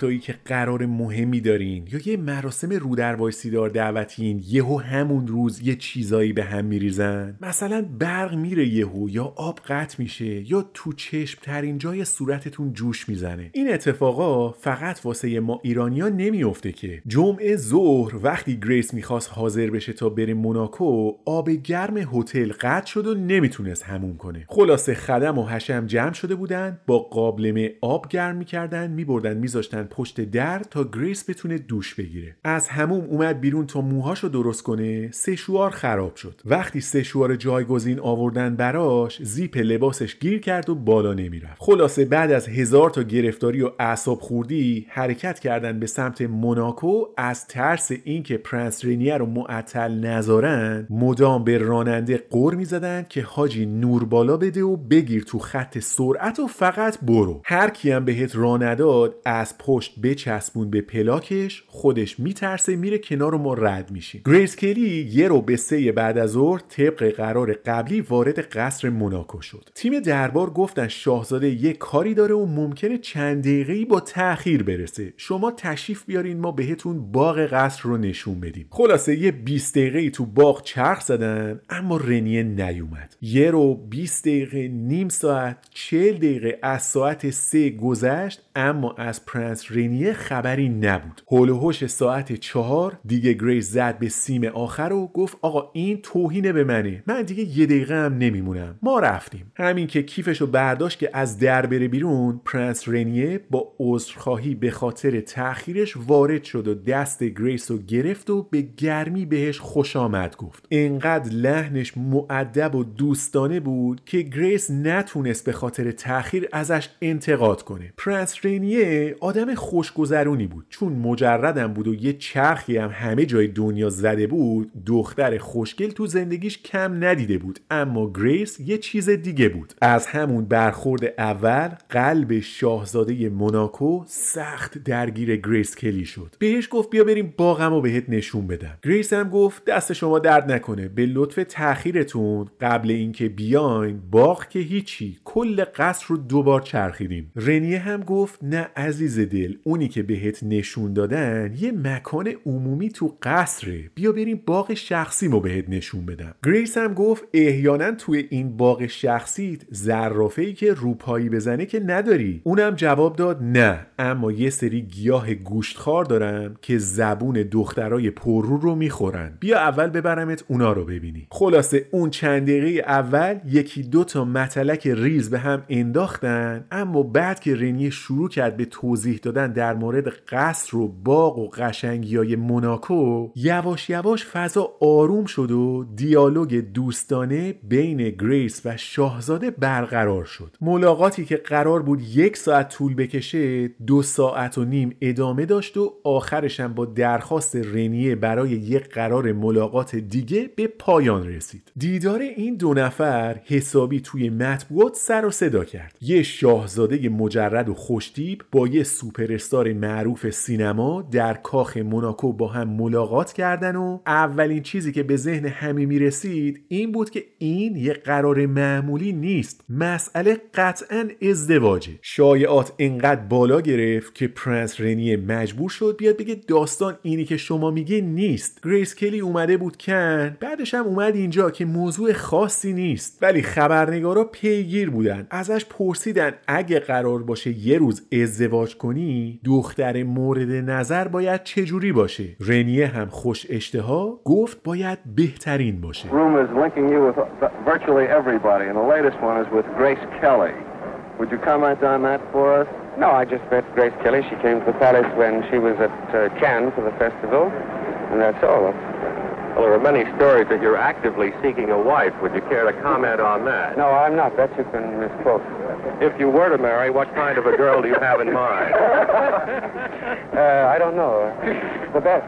وقتایی که قرار مهمی دارین یا یه مراسم رودروایسی‌دار دعوتین یهو همون روز یه چیزایی به هم میریزن؟ مثلا برق میره یهو یا آب قطع میشه یا تو چشم ترین جای صورتتون جوش می‌زنه. این اتفاقا فقط واسه ما ایرانیا نمیافته که. جمعه ظهر وقتی گریس می‌خواست حاضر بشه تا بره موناکو آب گرم هتل قطع شد و نمی‌تونست حموم کنه. خلاصه خدم و حشم جمع شده بودن با قابلمه آب گرم می‌کردن میبردن میذاشتن پشت در تا گریس بتونه دوش بگیره. از حموم اومد بیرون تا موهاشو درست کنه سشوار خراب شد. وقتی سشوار جایگزین آوردن براش زیپ لباسش گیر کرد و بالا نمی‌رفت. خلاصه بعد از هزار تا گرفتاری و اعصاب خوردی حرکت کردن به سمت موناکو از ترس اینکه پرنس رنیه رو معطل نذارن مدام به راننده غر می‌زدن که حاجی نور بالا بده و بگیر تو خط سرعت و فقط برو. هر کیم بهت راه نداد از پشت بچسبون به پلاکش خودش میترسه میره کنار و ما رد میشیم. گریس کلی یه ربع به سه بعد از ظهر طبق قرار قبلی وارد قصر موناکو شد. تیم دربار گفتن شاهزاده یه کاری داره و ممکنه چند دقیقه با تاخیر برسه. شما تشریف بیارین ما بهتون باغ قصر رو نشون بدیم. خلاصه یه 20 دقیقه تو باغ چرخ زدن اما رنیه نیومد. یه ربع 20 دقیقه نیم ساعت 40 دقیقه از ساعت سه گذشت اما از رنیه خبری نبود. حول و حوش ساعت چهار دیگه گریس زد به سیم آخر و گفت آقا این توهینه به منه. من دیگه یه دقیقه هم نمیمونم. ما رفتیم. همین که کیفشو برداشت که از در بره بیرون پرنس رنیه با عذرخواهی به خاطر تاخیرش وارد شد و دست گریس رو گرفت و به گرمی بهش خوش آمد گفت. انقدر لحنش مؤدب و دوستانه بود که گریس نتونست به خاطر تاخیر ازش انتقاد کنه. پرنس رینیه آدم خوشگذرونی بود. چون مجردم بود و یه چرخی هم همه جای دنیا زده بود دختر خوشگل تو زندگیش کم ندیده بود. اما گریس یه چیز دیگه بود. از همون برخورد اول قلب شاهزاده موناکو سخت درگیر گریس کلی شد. بهش گفت بیا بریم باغمو بهت نشون بدم. گریس هم گفت دست شما درد نکنه. به لطف تاخیرتون قبل اینکه بیاین باغ که هیچی. کل قصر رو دوبار چرخیدیم. رنیه هم گفت نه عزیز دل. اونی که بهت نشون دادن یه مکان عمومی تو قصره. بیا بریم باغ شخصیمو بهت نشون بدم. گریس هم گفت احیانا توی این باغ شخصیت زرافه ای که روپایی بزنه که نداری. اونم جواب داد نه اما یه سری گیاه گوشتخوار دارم که زبون دخترای پررو رو می‌خورن. بیا اول ببرمت اونا رو ببینی. خلاصه اون چند دقیقه اول یکی دو تا متلک ریز به هم انداختن اما بعد که رنیه شروع کرد به توضیح دادن در مورد قصر و باغ و قشنگی های موناکو یواش یواش فضا آروم شد و دیالوگ دوستانه بین گریس و شاهزاده برقرار شد. ملاقاتی که قرار بود یک ساعت طول بکشه دو ساعت و نیم ادامه داشت و آخرشم با درخواست رنیه برای یک قرار ملاقات دیگه به پایان رسید. دیدار این دو نفر حسابی توی مطبوعات سر و صدا کرد. یه شاهزاده مجرد و خوشتیپ با یه سوپرستار معروف سینما در کاخ موناکو با هم ملاقات کردن و اولین چیزی که به ذهن همه می‌رسید این بود که این یه قرار معمولی نیست. مسئله قطعا ازدواجه. شایعات انقدر بالا گرفت که پرنس رنیه مجبور شد بیاد بگه داستان اینی که شما میگید نیست. گریس کلی اومده بود کن بعدش هم اومد اینجا که موضوع خاصی نیست. ولی خبرنگارا پیگیر بودن ازش پرسیدن اگه قرار باشه یه روز ازدواج کنی دختر مورد نظر باید چجوری باشه رنیه هم خوش اشتها گفت باید بهترین باشه Rumors linking you with virtually everybody, and the latest one is with Grace Kelly. Would you comment on that for us? No, I just met Grace Kelly. She came to the palace when she was at uh, Cannes for the festival, and that's all. Well, there are many stories that you're actively seeking a wife. Would you care to comment on that? No, I'm not. That you can misquote. If you were to marry, what kind of a girl do you have in mind? uh, I don't know. The best.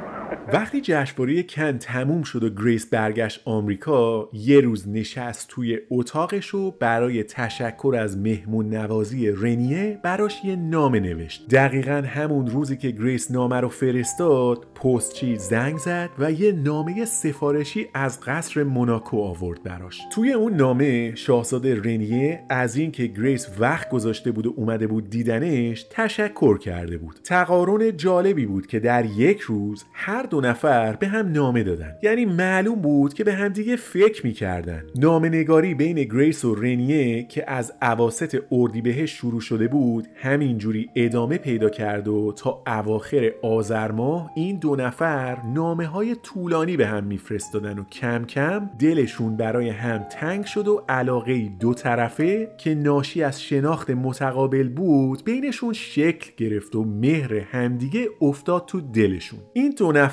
وقتی جشنواره کن تموم شد و گریس برگشت آمریکا یه روز نشست توی اتاقش و برای تشکر از مهمون نوازی رنیه براش یه نامه نوشت. دقیقا همون روزی که گریس نامه رو فرستاد پستچی زنگ زد و یه نامه سفارشی از قصر موناکو آورد براش. توی اون نامه شاهزاده رنیه از اینکه گریس وقت گذاشته بود و اومده بود دیدنش تشکر کرده بود. تقارن جالبی بود که در یک روز هر دو نفر به هم نامه دادن. یعنی معلوم بود که به همدیگه فکر می‌کردن. نامه نگاری بین گریس و رنیه که از عواست اردیبهشت شروع شده بود همینجوری ادامه پیدا کرد و تا اواخر آذر ماه این دو نفر نامه های طولانی به هم میفرستادن و کم کم دلشون برای هم تنگ شد و علاقه دو طرفه که ناشی از شناخت متقابل بود بینشون شکل گرفت و مهر همدیگه افتاد تو دلشون. این دو نفر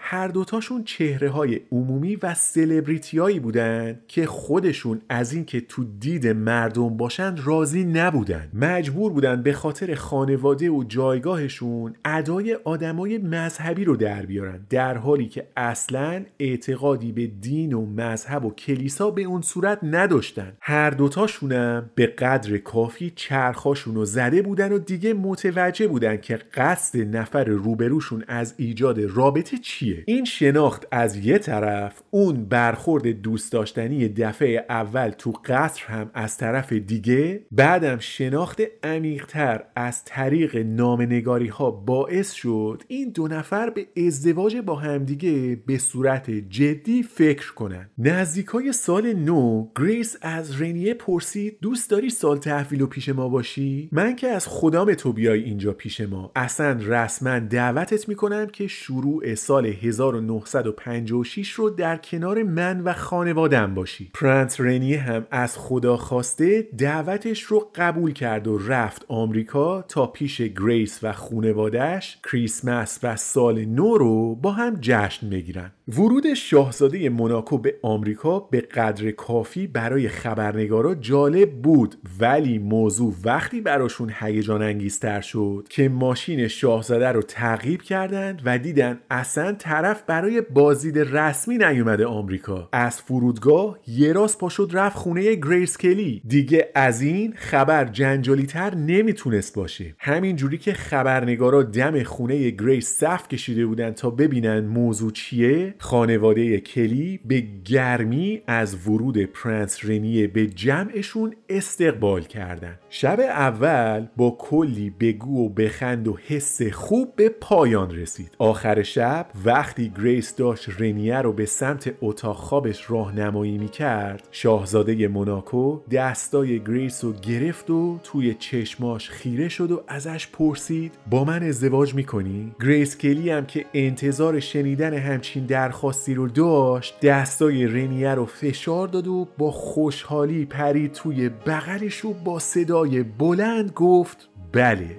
هر دوتاشون چهره های عمومی و سلبریتیایی بودن که خودشون از اینکه تو دید مردم باشن راضی نبودن. مجبور بودن به خاطر خانواده و جایگاهشون ادای آدمای مذهبی رو در بیارن. در حالی که اصلا اعتقادی به دین و مذهب و کلیسا به اون صورت نداشتن. هر دوتاشونم به قدر کافی چرخاشون رو زده بودن و دیگه متوجه بودن که قصد نفر روبروشون از ایجاد رابطه رابطه چیه؟ این شناخت از یه طرف اون برخورد دوست داشتنی دفعه اول تو قصر هم از طرف دیگه بعدم شناخت عمیقتر از طریق نامه‌نگاری ها باعث شد این دو نفر به ازدواج با همدیگه به صورت جدی فکر کنن. نزدیکای سال نو گریس از رنیه پرسید دوست داری سال تحویل و پیش ما باشی؟ من که از خدام تو بیای اینجا پیش ما. اصلا رسما دعوتت می‌کنم که شروع سال 1956 رو در کنار من و خانوادم باشی. پرنس رنیه هم از خدا خواسته دعوتش رو قبول کرد و رفت آمریکا تا پیش گریس و خونوادش کریسمس و سال نو رو با هم جشن بگیرن. ورود شاهزاده موناکو به آمریکا به قدر کافی برای خبرنگارا جالب بود ولی موضوع وقتی براشون هیجان انگیزتر شد که ماشین شاهزاده رو تعقیب کردند و دیدن اصلا طرف برای بازدید رسمی نیومده آمریکا. از فرودگاه یه راست پا شد رفت خونه گریس کلی. دیگه از این خبر جنجالی تر نمی‌تونست باشه. همین جوری که خبرنگارا دم خونه گریس صف کشیده بودن تا ببینن موضوع چیه خانواده کلی به گرمی از ورود پرنس رنیه به جمعشون استقبال کردن. شب اول با کلی بگو و بخند و حس خوب به پایان رسید. آخر شب وقتی گریس داشت رنیه رو به سمت اتاق خوابش راهنمایی می‌کرد شاهزاده موناکو دستای گریس رو گرفت و توی چشماش خیره شد و ازش پرسید با من ازدواج می‌کنی؟ گریس کلی هم که انتظار شنیدن همچین درخواستی رو داشت دستای رنیه رو فشار داد و با خوشحالی پرید توی بغلش و با صدای بلند گفت بله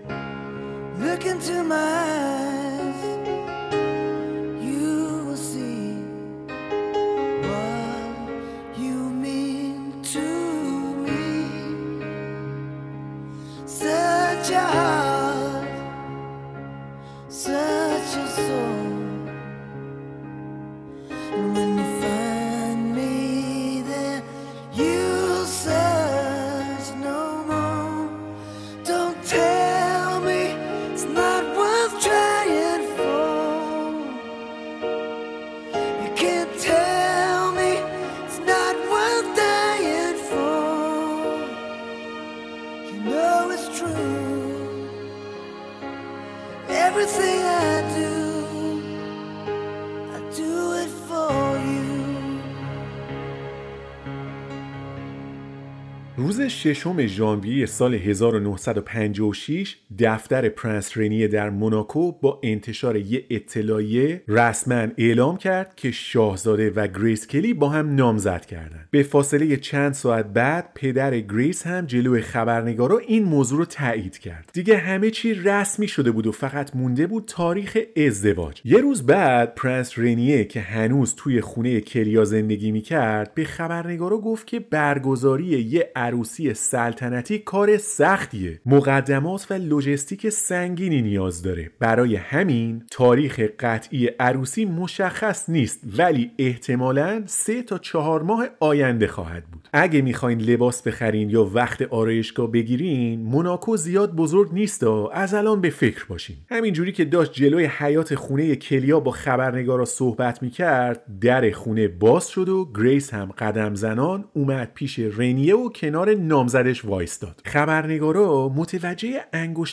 Look into my Such a heart, such a soul. ششم ژانویه سال 1956 دفتر پرنس رنیه در موناکو با انتشار یه اطلاعیه رسما اعلام کرد که شاهزاده و گریس کلی با هم نامزد کردند. به فاصله چند ساعت بعد پدر گریس هم جلوی خبرنگارا این موضوع رو تایید کرد. دیگه همه چی رسمی شده بود و فقط مونده بود تاریخ ازدواج. یه روز بعد پرنس رنیه که هنوز توی خونه کلیا زندگی می‌کرد به خبرنگارا گفت که برگزاری یه عروسی سلطنتی کار سختیه مقدمات و لوجستیک سنگینی نیاز داره. برای همین تاریخ قطعی عروسی مشخص نیست ولی احتمالا سه تا چهار ماه آینده خواهد بود. اگه می‌خواین لباس بخرین یا وقت آرایشگاه بگیرین موناکو زیاد بزرگ نیست و از الان به فکر باشین. همینجوری که داشت جلوی حیاط خونه کلیا با خبرنگارا صحبت می‌کرد در خونه باز شد و گریس هم قدم زنان اومد پیش رنیه و کنار نامزدش وایستاد. خبرنگارا متوجه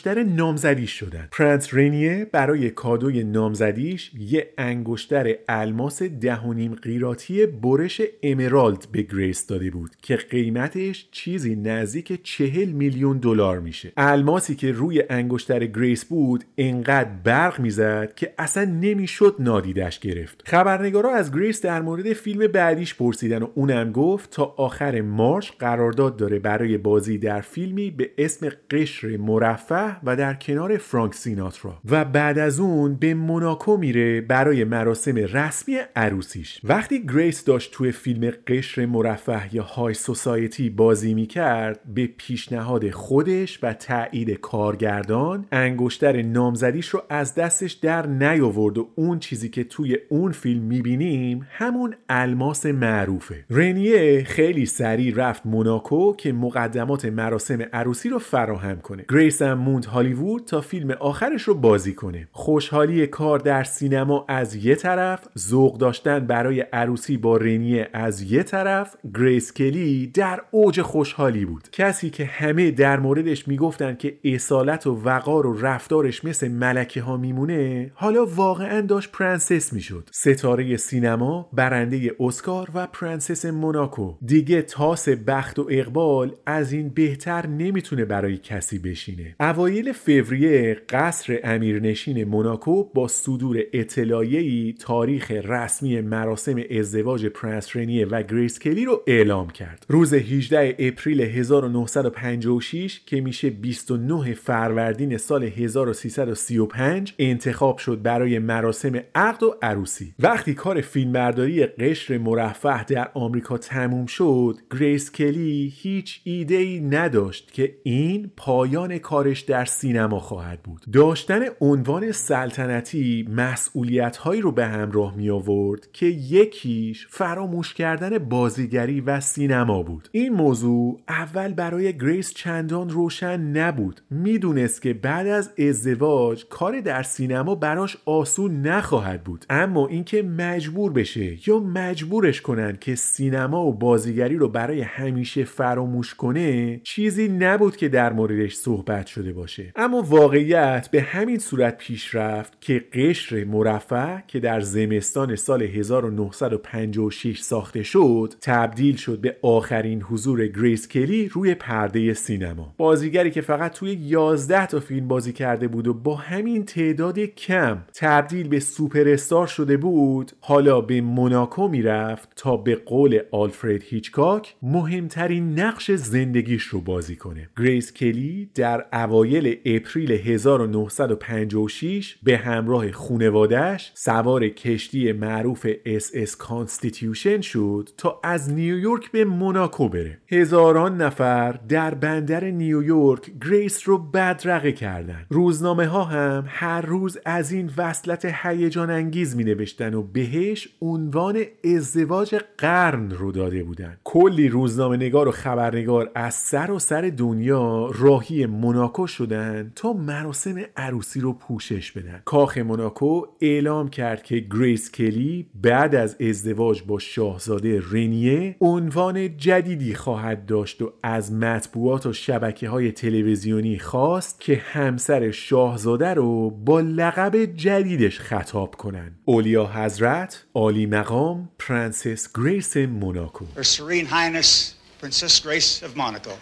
انگشتر نامزدیش شدن. پرنس رنیه برای کادوی نامزدیش یه انگشتر الماس ده و نیم قیراطی برش emerald به گریس داده بود که قیمتش چیزی نزدیک چهل میلیون دلار میشه. الماسی که روی انگشتر گریس بود انقدر برق می‌زد که اصلا نمی‌شد نادیدش گرفت. خبرنگارا از گریس در مورد فیلم بعدیش پرسیدن و اونم گفت تا آخر مارچ قرارداد داره برای بازی در فیلمی به اسم قشر مرفه و در کنار فرانک سیناترا. و بعد از اون به موناکو میره برای مراسم رسمی عروسیش. وقتی گریس داشت توی فیلم قشر مرفه یا High Society بازی می‌کرد به پیشنهاد خودش و تایید کارگردان انگشتر نامزدیش رو از دستش در نیاورد و اون چیزی که توی اون فیلم می‌بینیم همون الماس معروفه. رنیه خیلی سریع رفت موناکو که مقدمات مراسم عروسی رو فراهم کنه. گریس هم موند هالیوود تا فیلم آخرش رو بازی کنه. خوشحالی کار در سینما از یه طرف ذوق داشتن برای عروسی با رنیه از یه طرف گریس کلی در اوج خوشحالی بود. کسی که همه در موردش می‌گفتن که اصالت و وقار و رفتارش مثل ملکه ها میمونه حالا واقعا داشت پرنسس می‌شد. ستاره سینما برنده اسکار و پرنسس موناکو. دیگه تاس بخت و اقبال از این بهتر نمی‌تونه برای کسی بشینه. اوایل فوریه قصر امیرنشین موناکو با صدور اطلاعیه‌ای تاریخ رسمی مراسم ازدواج پرنس رنیه و گریس کلی رو اعلام کرد. روز 18 اپریل 1956 که میشه 29 فروردین سال 1335 انتخاب شد برای مراسم عقد و عروسی. وقتی کار فیلمبرداری قشر مرفه در آمریکا تموم شد گریس کلی هیچ ایده ای نداشت که این پایان کارش در سینما خواهد بود. داشتن عنوان سلطنتی مسئولیت هایی رو به همراه می آورد که یکیش فراموش کردن بازیگری و سینما بود. این موضوع اول برای گریس چندان روشن نبود. می‌دونست که بعد از ازدواج کار در سینما براش آسون نخواهد بود. اما اینکه مجبور بشه یا مجبورش کنن که سینما و بازیگری رو برای همیشه فراموش کنه چیزی نبود که در موردش صحبت شده باشه. اما واقعیت به همین صورت پیش رفت که قشر مرفه که در زمستان سال 1956 ساخته شد تبدیل شد به آخرین حضور گریس کلی روی پرده سینما. بازیگری که فقط توی 11 تا فیلم بازی کرده بود و با همین تعداد کم تبدیل به سوپر استار شده بود حالا به موناکو می‌رفت تا به قول آلفرد هیچکاک مهمترین نقش زندگیش رو بازی کنه. گریس کلی در اوایل اپریل 1956 به همراه خونوادش سوار کشتی معروف SS Constitution شد تا از نیویورک به موناکو بره. هزاران نفر در بندر نیویورک گریس رو بدرقه کردن. روزنامه ها هم هر روز از این وصلت هیجان انگیز می نوشتن و بهش عنوان ازدواج قرن رو داده بودن. کلی روزنامه نگار و خبرنگار از سرتاسر دنیا راهی موناکو شدن تا مراسم عروسی رو پوشش بدن. کاخ موناکو اعلام کرد که گریس کلی بعد از ازدواج با شاهزاده رنیه عنوان جدیدی خواهد داشت و از مطبوعات و شبکه های تلویزیونی خواست که همسر شاهزاده رو با لقب جدیدش خطاب کنن علیاحضرت عالی مقام پرنسس گریس موناکو. Her Serene Highness Princess Grace of Monaco.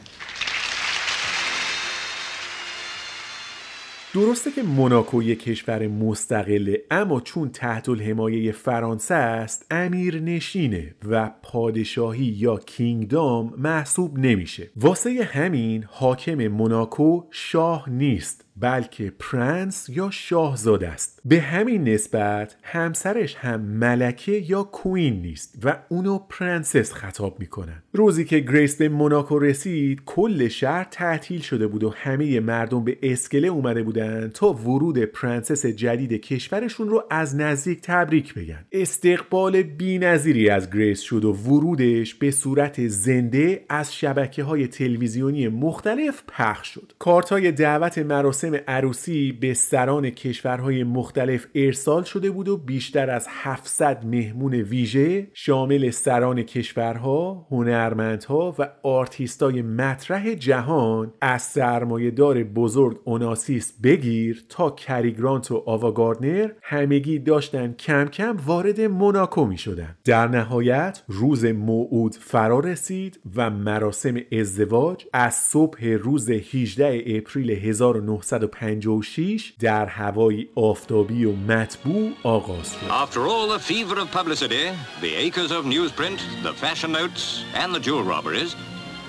درسته که موناکو یک کشور مستقله اما چون تحت الحمایه فرانسه است امیر نشینه و پادشاهی یا kingdom محسوب نمیشه. واسه همین حاکم موناکو شاه نیست. بلکه پرنس یا شاهزاده است. به همین نسبت همسرش هم ملکه یا queen نیست و اونو پرنسس خطاب می‌کنن. روزی که گریس به موناکو رسید کل شهر تعطیل شده بود و همه مردم به اسکله اومده بودن تا ورود پرنسس جدید کشورشون رو از نزدیک تبریک بگن. استقبال بینظیری از گریس شد و ورودش به صورت زنده از شبکه های تلویزیونی مختلف پخش شد. کارتای دعوت مراسم مراسم عروسی به سران کشورهای مختلف ارسال شده بود و بیشتر از 700 مهمون ویژه شامل سران کشورها، هنرمندها و آرتیستای مطرح جهان از سرمایهدار بزرگ اوناسیس بگیر تا کری گرانت و آوا گاردنر همگی داشتن کم کم وارد موناکو می شدن. در نهایت روز موعود فرا رسید و مراسم ازدواج از صبح روز 18 اپریل 1900 1956 در هوای آفتابی و مطبوع آغاز شد. After all the fever of publicity, the acres of newsprint, the fashion notes, and the jewel robberies,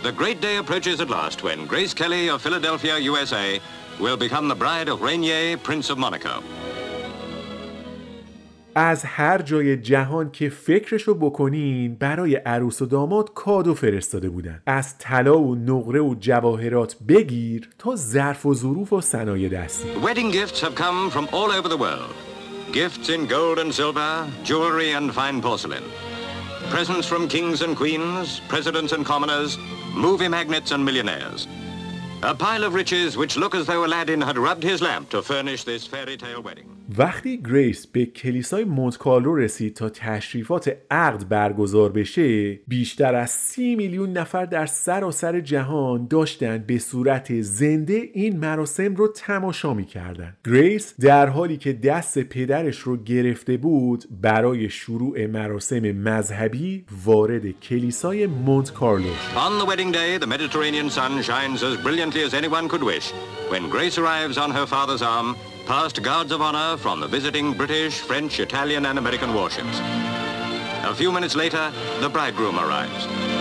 the great day approaches at last when Grace Kelly of Philadelphia, USA, will become the bride of Rainier, Prince of Monaco. از هر جای جهان که فکرشو بکنین برای عروس و داماد کادو فرستاده بودن از طلا و نقره و جواهرات بگیر تا ظرف و ظروف و صنایع دستی Wedding gifts have come from all over the world. Gifts in gold and silver, jewelry and fine porcelain. Presents from kings and queens, presidents and commoners, movie magnates and millionaires. A pile of riches which look as though Aladdin had rubbed his lamp to furnish this fairy tale wedding. وقتی گریس به کلیسای مونت کارلو رسید تا تشریفات عقد برگزار بشه بیشتر از سی میلیون نفر در سراسر جهان داشتند به صورت زنده این مراسم رو تماشا می‌کردن گریس در حالی که دست پدرش رو گرفته بود برای شروع مراسم مذهبی وارد کلیسای مونت کارلو شد. On the when Grace arrives on her father's arm, past guards of honor from the visiting British, French, Italian, and American warships. A few minutes later, the bridegroom arrives.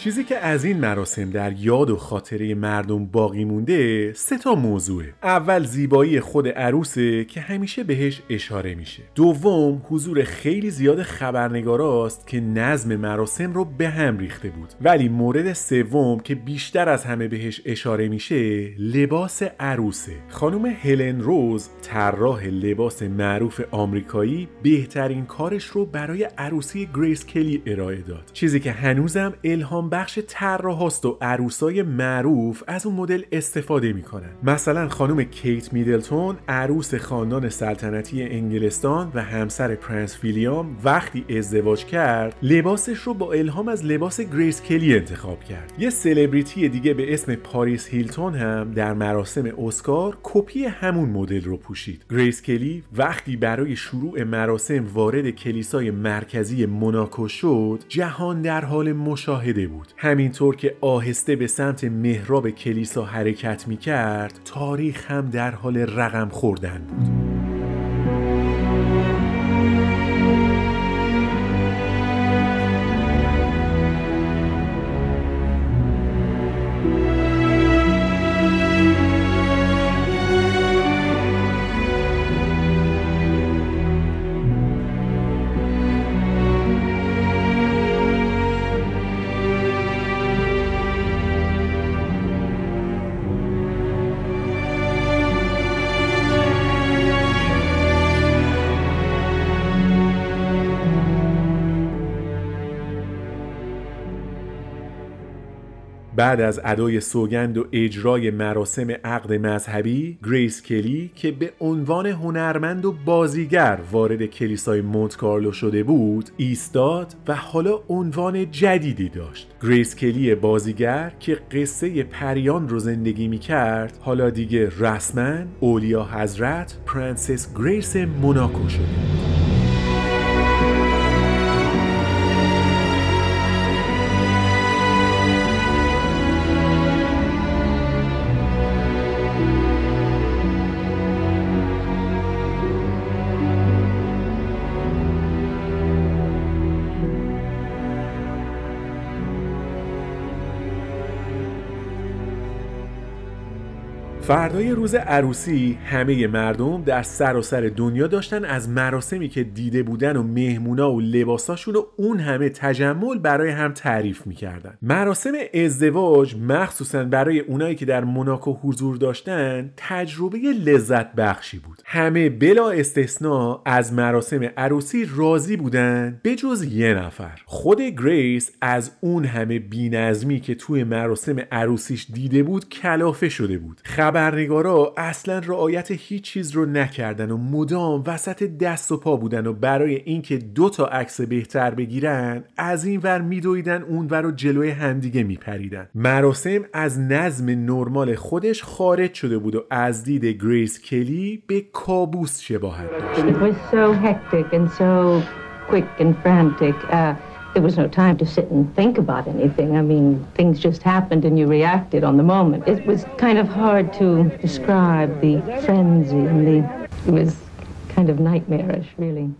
چیزی که از این مراسم در یاد و خاطره مردم باقی مونده سه تا موضوعه. اول زیبایی خود عروسه که همیشه بهش اشاره میشه. دوم حضور خیلی زیاد خبرنگاراست که نظم مراسم رو به هم ریخته بود. ولی مورد سوم که بیشتر از همه بهش اشاره میشه لباس عروسه. خانم هلن روز طراح لباس معروف آمریکایی بهترین کارش رو برای عروسی گریس کلی ارائه داد. چیزی که هنوزم الهام بخش طراحاست و عروسای معروف از اون مدل استفاده می‌کنن. مثلا خانم کیت میدلتون عروس خاندان سلطنتی انگلستان و همسر پرنس ویلیام وقتی ازدواج کرد لباسش رو با الهام از لباس گریس کلی انتخاب کرد. یه سلبریتی دیگه به اسم پاریس هیلتون هم در مراسم اسکار کپی همون مدل رو پوشید. گریس کلی وقتی برای شروع مراسم وارد کلیسای مرکزی موناکو شد جهان در حال مشاهده بود. همینطور که آهسته به سمت محراب کلیسا حرکت می کرد تاریخ هم در حال رقم خوردن بود. بعد از ادای سوگند و اجرای مراسم عقد مذهبی گریس کلی که به عنوان هنرمند و بازیگر وارد کلیسای مونت کارلو شده بود ایستاد و حالا عنوان جدیدی داشت. گریس کلی بازیگر که قصه پریان رو زندگی می کرد حالا دیگه رسما علیاحضرت پرنسس گریس موناکو شده. فردای روز عروسی همه مردم در سراسر دنیا داشتن از مراسمی که دیده بودن و مهمونا و لباساشون و اون همه تجمل برای هم تعریف می‌کردن. مراسم ازدواج مخصوصا برای اونایی که در موناکو حضور داشتن تجربه لذت بخشی بود. همه بلا استثنا از مراسم عروسی راضی بودن به جز یه نفر. خود گریس از اون همه بینظمی که توی مراسم عروسیش دیده بود کلافه شده بود. خبرنگارا اصلا رعایت هیچ چیز رو نکردن و مدام وسط دست و پا بودن و برای اینکه دو تا عکس بهتر بگیرن از این ور میدویدن اون ور و جلوی همدیگه میپریدن. مراسم از نظم نرمال خودش خارج شده بود و از دید گریس کلی به کابوس شباهت داشت. There was no time to sit and think about anything. I mean, things just happened and you reacted on the moment. It was kind of hard to describe the frenzy and the. It was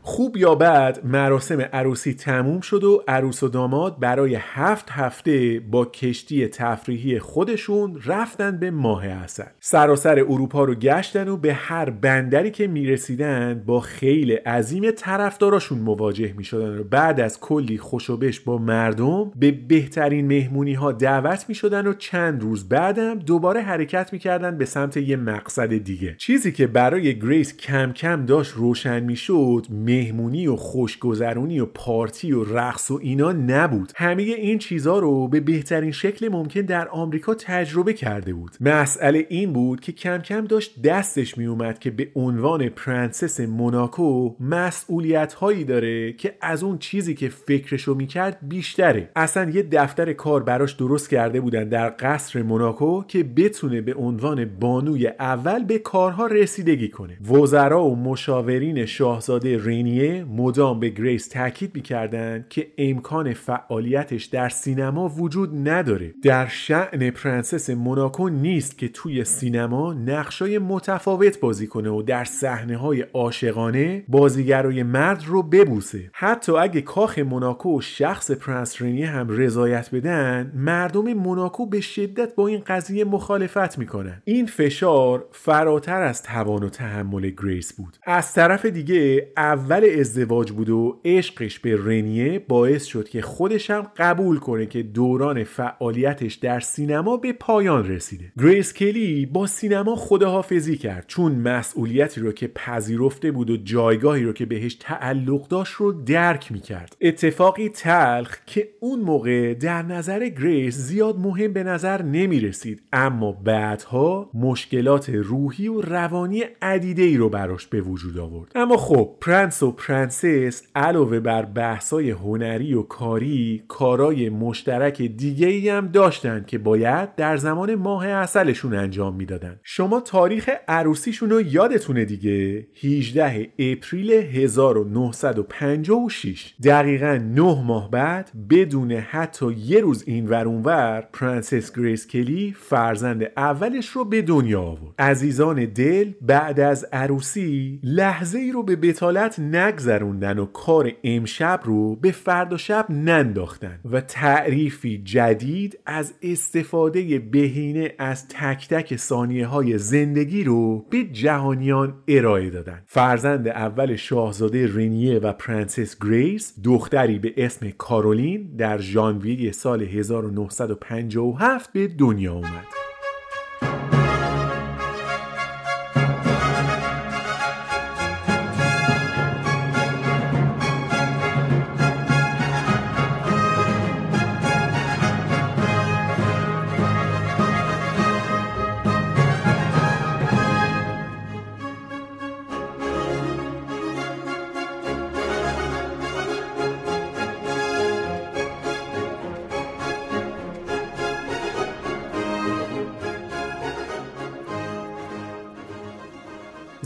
خوب یا بد مراسم عروسی تموم شد و عروس و داماد برای هفت هفته با کشتی تفریحی خودشون رفتن به ماه اصل سراسر اروپا رو گشتن و به هر بندری که می‌رسیدن با خیل عظیم طرفداراشون مواجه می‌شدن و بعد از کلی خوشوبش با مردم به بهترین مهمونی ها دعوت می‌شدن و چند روز بعدم دوباره حرکت می‌کردن به سمت یه مقصد دیگه. چیزی که برای گریس کم کم داشت داشت روشن می‌شد مهمونی و خوشگذرونی و پارتی و رقص و اینا نبود. همه این چیزها رو به بهترین شکل ممکن در آمریکا تجربه کرده بود. مسئله این بود که کم کم داشت دستش می اومد که به عنوان پرنسس موناکو مسئولیت هایی داره که از اون چیزی که فکرشو می‌کرد بیشتره. اصلا یه دفتر کار براش درست کرده بودن در قصر موناکو که بتونه به عنوان بانوی اول به کارها رسیدگی کنه. وزرا و مشاورین شاهزاده رینیه مدام به گریس تاکید می‌کردند که امکان فعالیتش در سینما وجود نداره. در شأن پرنسس موناکو نیست که توی سینما نقشای متفاوت بازی کنه و در صحنه های عاشقانه بازیگرای مرد رو ببوسه. حتی اگه کاخ موناکو و شخص پرنس رینیه هم رضایت بدن مردم موناکو به شدت با این قضیه مخالفت می‌کنن. این فشار فراتر از توان و تحمل گریس بود. از طرف دیگه اول ازدواج بود و عشقش به رنیه باعث شد که خودش هم قبول کنه که دوران فعالیتش در سینما به پایان رسیده. گریس کلی با سینما خداحافظی کرد چون مسئولیتی رو که پذیرفته بود و جایگاهی رو که بهش تعلق داشت رو درک می‌کرد. اتفاقی تلخ که اون موقع در نظر گریس زیاد مهم به نظر نمی رسید اما بعدها مشکلات روحی و روانی عدیده ای رو براش به وجود آورد. اما خب پرنس و پرنسس علاوه بر بحثای هنری و کاری کارای مشترک دیگه ای هم داشتن که باید در زمان ماه عسلشون انجام می‌دادن شما تاریخ عروسیشون رو یادتونه دیگه؟ 18 April 1956 دقیقا 9 ماه بعد بدون حتی یه روز این ور اونور پرنسس گریس کلی فرزند اولش رو به دنیا آورد. عزیزان دل بعد از عروسی لحظه ای رو به بطالت نگذروندن و کار امشب رو به فردا شب ننداختن و تعریفی جدید از استفاده بهینه از تک تک ثانیه های زندگی رو به جهانیان ارائه دادن. فرزند اول شاهزاده رنیه و پرنسس گریس دختری به اسم کارولین در ژانویه سال 1957 به دنیا اومد.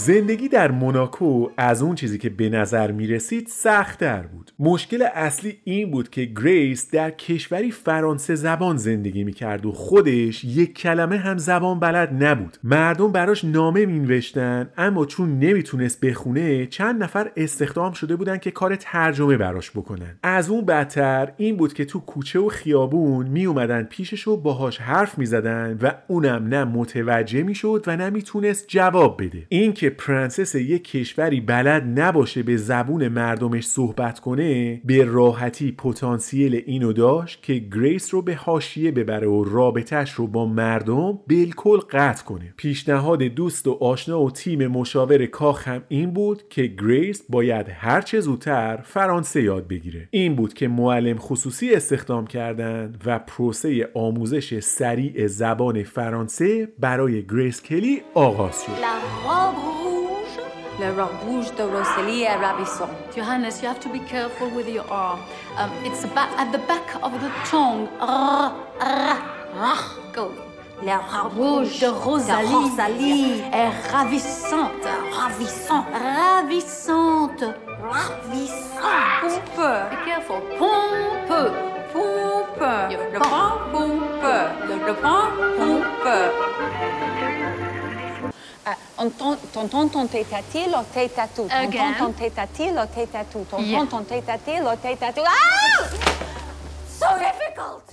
زندگی در موناکو از اون چیزی که به نظر می رسید سختتر بود. مشکل اصلی این بود که گریس در کشوری فرانسه زبان زندگی می کرد و خودش یک کلمه هم زبان بلد نبود. مردم براش نامه می نوشتن اما چون نمی‌تونست بخونه چند نفر استخدام شده بودن که کار ترجمه براش بکنن. از اون بدتر این بود که تو کوچه و خیابون می اومدن پیشش و باهاش حرف می زدن و اونم نه متوجه می شد و نه می‌تونست جواب بده. این که پرنسس یک کشوری بلد نباشه به زبون مردمش صحبت کنه به راحتی پتانسیل اینو داشت که گریس رو به حاشیه ببره و رابطهش رو با مردم بالکل قطع کنه. پیشنهاد دوست و آشنا و تیم مشاور کاخ هم این بود که گریس باید هر چه زودتر فرانسه یاد بگیره. این بود که معلم خصوصی استخدام کردند و پروسه آموزش سریع زبان فرانسه برای گریس کلی آغاز شد. Le rouge de Rosalie est ravissant. Johannes, you have to be careful with your arm. Um, it's at the back of the tongue. R, r, r. Go. La robe rouge de Rosalie, de Rosalie est ravissante. Ravissante. Ravissante. Ravissante. Pompe. Be careful. Pompe. Pompe. Le pompe. Le pompe. Ah, T'entends ton tête-à-tête, le tête-à-tout. T'entends ton tête-à-tête, tête-à-tout. T'entends ton tête-à-tête, tête-à-tout.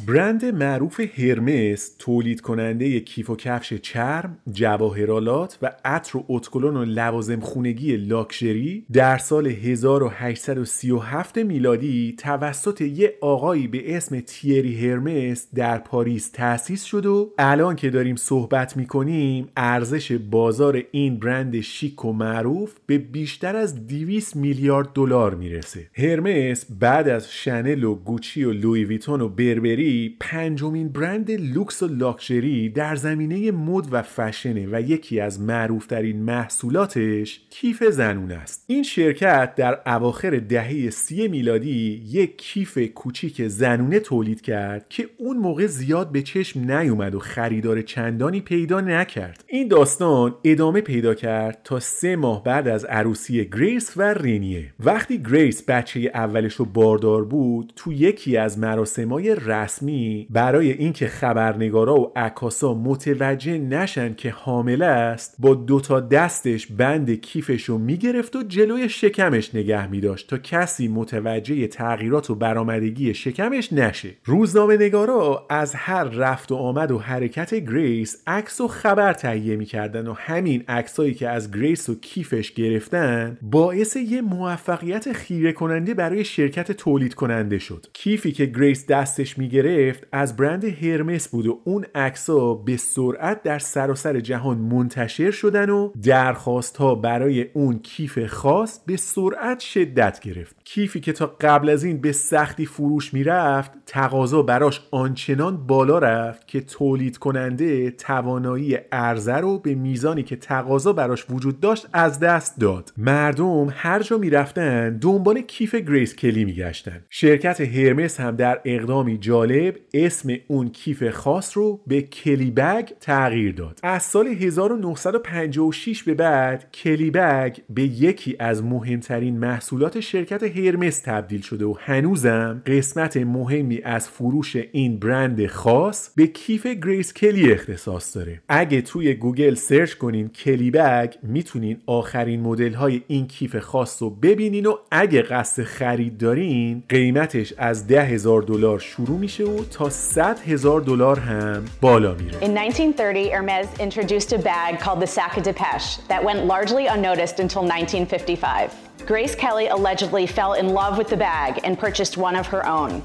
برند معروف هرمس تولید کننده کیف و کفش چرم، جواهرآلات و عطر و ادکلن و لوازم خونگی لاکشری در سال 1837 میلادی توسط یه آقایی به اسم تیری هرمس در پاریس تأسیس شد و الان که داریم صحبت می‌کنیم ارزش بازار این برند شیک و معروف به بیشتر از 200 میلیارد دلار می‌رسه. هرمس بعد از شنل و گوچی و لوی ویتون و بربری پنجمین برند لوکس و لاکچری در زمینه مد و فشنه و یکی از معروفترین محصولاتش کیف زنونه است. این شرکت در اواخر دهه سی میلادی یک کیف کوچیک زنونه تولید کرد که اون موقع زیاد به چشم نیومد و خریدار چندانی پیدا نکرد. این داستان ادامه پیدا کرد تا سه ماه بعد از عروسی گریس و رینیه. وقتی گریس بچه اولش رو باردار بود تو یکی از مراسمای رسمی برای اینکه خبرنگارا و عکاسا متوجه نشن که حامله است با دوتا دستش بند کیفش رو می‌گرفت و جلوی شکمش نگه میداشت تا کسی متوجه تغییرات و برآمدگی شکمش نشه. روزنامه نگارا از هر رفت و آمد و حرکت گریس عکس و خبر تهیه می‌کردن و همین عکسایی که از گریس و کیفش گرفتن باعث یه موفقیت خیره کننده برای شرکت تولید کننده شد. کیفی که گریس دستش می‌گرفت از برند هرمس بود و اون عکسا به سرعت در سراسر جهان منتشر شدن و درخواست ها برای اون کیف خاص به سرعت شدت گرفت. کیفی که تا قبل از این به سختی فروش می‌رفت تقاضا براش آنچنان بالا رفت که تولید کننده توانایی عرضه رو به میزانی که تقاضا براش وجود داشت از دست داد. مردم هر جا می‌رفتن دنبال کیف گریس کلی میگشتن. شرکت هرمس هم در اقدامی جالب اسم اون کیف خاص رو به Kelly bag تغییر داد. از سال 1956 به بعد Kelly bag به یکی از مهمترین محصولات شرکت هرمس تبدیل شده و هنوزم قسمت مهمی از فروش این برند خاص به کیف گریس کلی اختصاص داره اگه توی گوگل search کنین Kelly bag می‌تونین آخرین مدل های این کیف خاص رو ببینین و اگه قصد خرید دارین قیمتش از ده هزار دلار شروع میشه و تا 100 هزار دلار هم بالا میره In 1930, Hermes introduced a bag called the sac à Depeche that went largely unnoticed until 1955. Grace Kelly allegedly fell in love with the bag and purchased one of her own.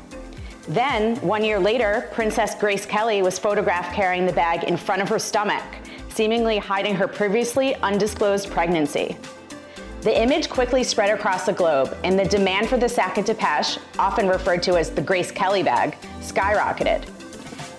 Then, one year later, Princess Grace Kelly was photographed carrying the bag in front of her stomach, seemingly hiding her previously undisclosed pregnancy. The image quickly spread across the globe, and the demand for the sac à Depeche, often referred to as the Grace Kelly bag, skyrocketed.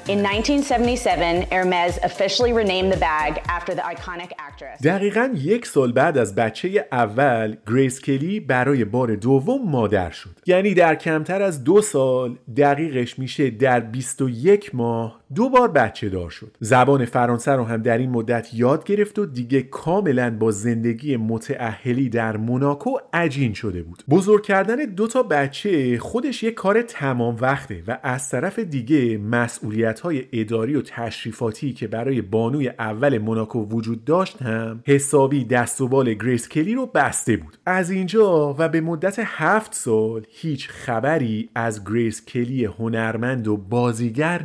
In 1977, Hermes officially renamed the bag after the iconic actress. دقیقا یک سال بعد از بچه اول گریس کلی برای بار دوم مادر شد یعنی در کمتر از دو سال دقیقش میشه در 21 ماه دو بار بچه دار شد. زبان فرانسه رو هم در این مدت یاد گرفت و دیگه کاملا با زندگی متأهلی در موناکو عجین شده بود. بزرگ کردن دو تا بچه خودش یک کار تمام وقته و از طرف دیگه مسئولیت های اداری و تشریفاتی که برای بانوی اول موناکو وجود داشت هم حسابی دست و بال گریس کلی رو بسته بود. از اینجا و به مدت هفت سال هیچ خبری از گریس کلی هنرمند و بازیگر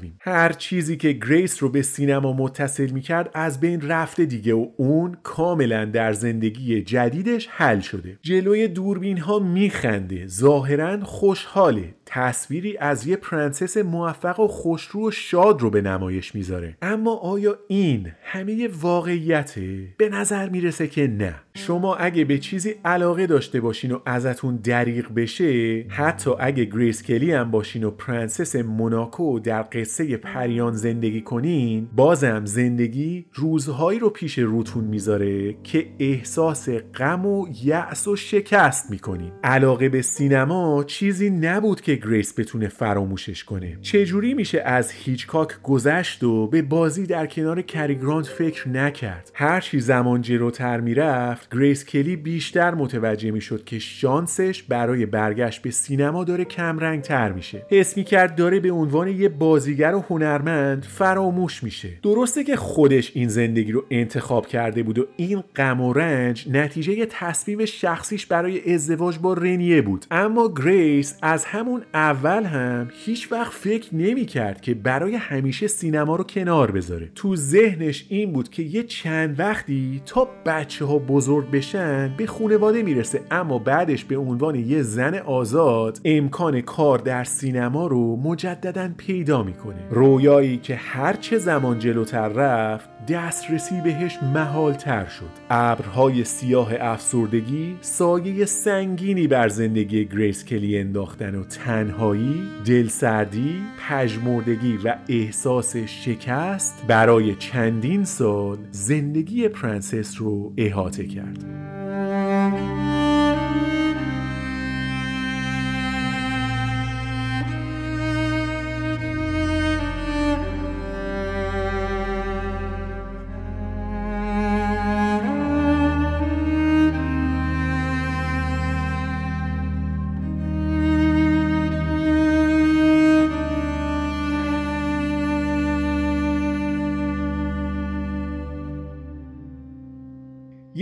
نمیشنویم هر چیزی که گریس رو به سینما متصل می‌کرد از بین رفته دیگه و اون کاملا در زندگی جدیدش حل شده. جلوی دوربین ها میخنده. ظاهرا خوشحاله. تصویری از یه پرنسس موفق و خوشرو و شاد رو به نمایش می‌ذاره. اما آیا این همه واقعیته؟ به نظر می‌رسه که نه. شما اگه به چیزی علاقه داشته باشین و ازتون دریغ بشه حتی اگه گریس کلی هم باشین و پرنسس موناکو در قصه پریان زندگی کنین بازم زندگی روزهایی رو پیش روتون می‌ذاره که احساس غم و یأس و شکست می‌کنین. علاقه به سینما چیزی نبود که گریس بتونه فراموشش کنه. چجوری میشه از هیچکاک گذشت و به بازی در کنار کری گرانت فکر نکرد؟ هرچی زمان جلوتر می‌رفت گریس کلی بیشتر متوجه می‌شد که شانسش برای برگشت به سینما داره کمرنگ تر میشه. حس می‌کرد داره به عنوان یه بازیگر و هنرمند فراموش میشه. درسته که خودش این زندگی رو انتخاب کرده بود و این غم و رنج نتیجه تصمیم شخصیش برای ازدواج با رنیه بود. اما گریس از همون اول هم هیچ وقت فکر نمی‌کرد که برای همیشه سینما رو کنار بذاره. تو ذهنش این بود که یه چند وقتی تا بچه ها بزرگ بشن به خونواده می‌رسه اما بعدش به عنوان یه زن آزاد امکان کار در سینما رو مجددا پیدا می‌کنه. رویایی که هرچه زمان جلوتر رفت دسترسی بهش محال تر شد. ابرهای سیاه افسردگی سایه سنگینی بر زندگی گریس کلی انداختن و تنهایی دلسردی پژمردگی و احساس شکست برای چندین سال زندگی پرنسس رو احاطه کرد.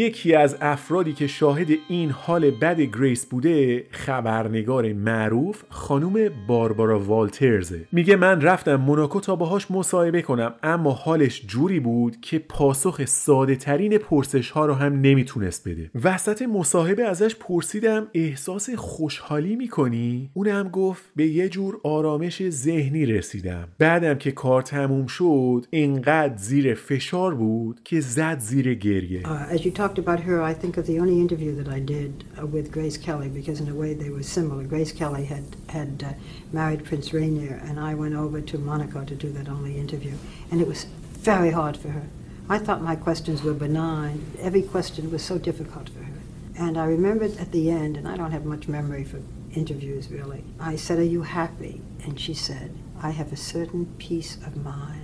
یکی از افرادی که شاهد این حال بد گریس بوده خبرنگار معروف خانم باربارا والترزه میگه من رفتم موناکو تا باهاش مصاحبه کنم اما حالش جوری بود که پاسخ ساده ترین پرسش ها رو هم نمی‌تونست بده. وسط مصاحبه ازش پرسیدم احساس خوشحالی می‌کنی؟ اونم گفت به یه جور آرامش ذهنی رسیدم. بعدم که کار تموم شد انقدر زیر فشار بود که زد زیر گریه. Uh, as you talked about her, I think of the only interview that I did uh, with Grace Kelly because, in a way, they were similar. Grace Kelly had had uh, married Prince Rainier, and I went over to Monaco to do that only interview, and it was very hard for her. I thought my questions were benign. Every question was so difficult for her, and I remembered at the end, and I don't have much memory for interviews really. I said, "Are you happy?" And she said, "I have a certain peace of mind."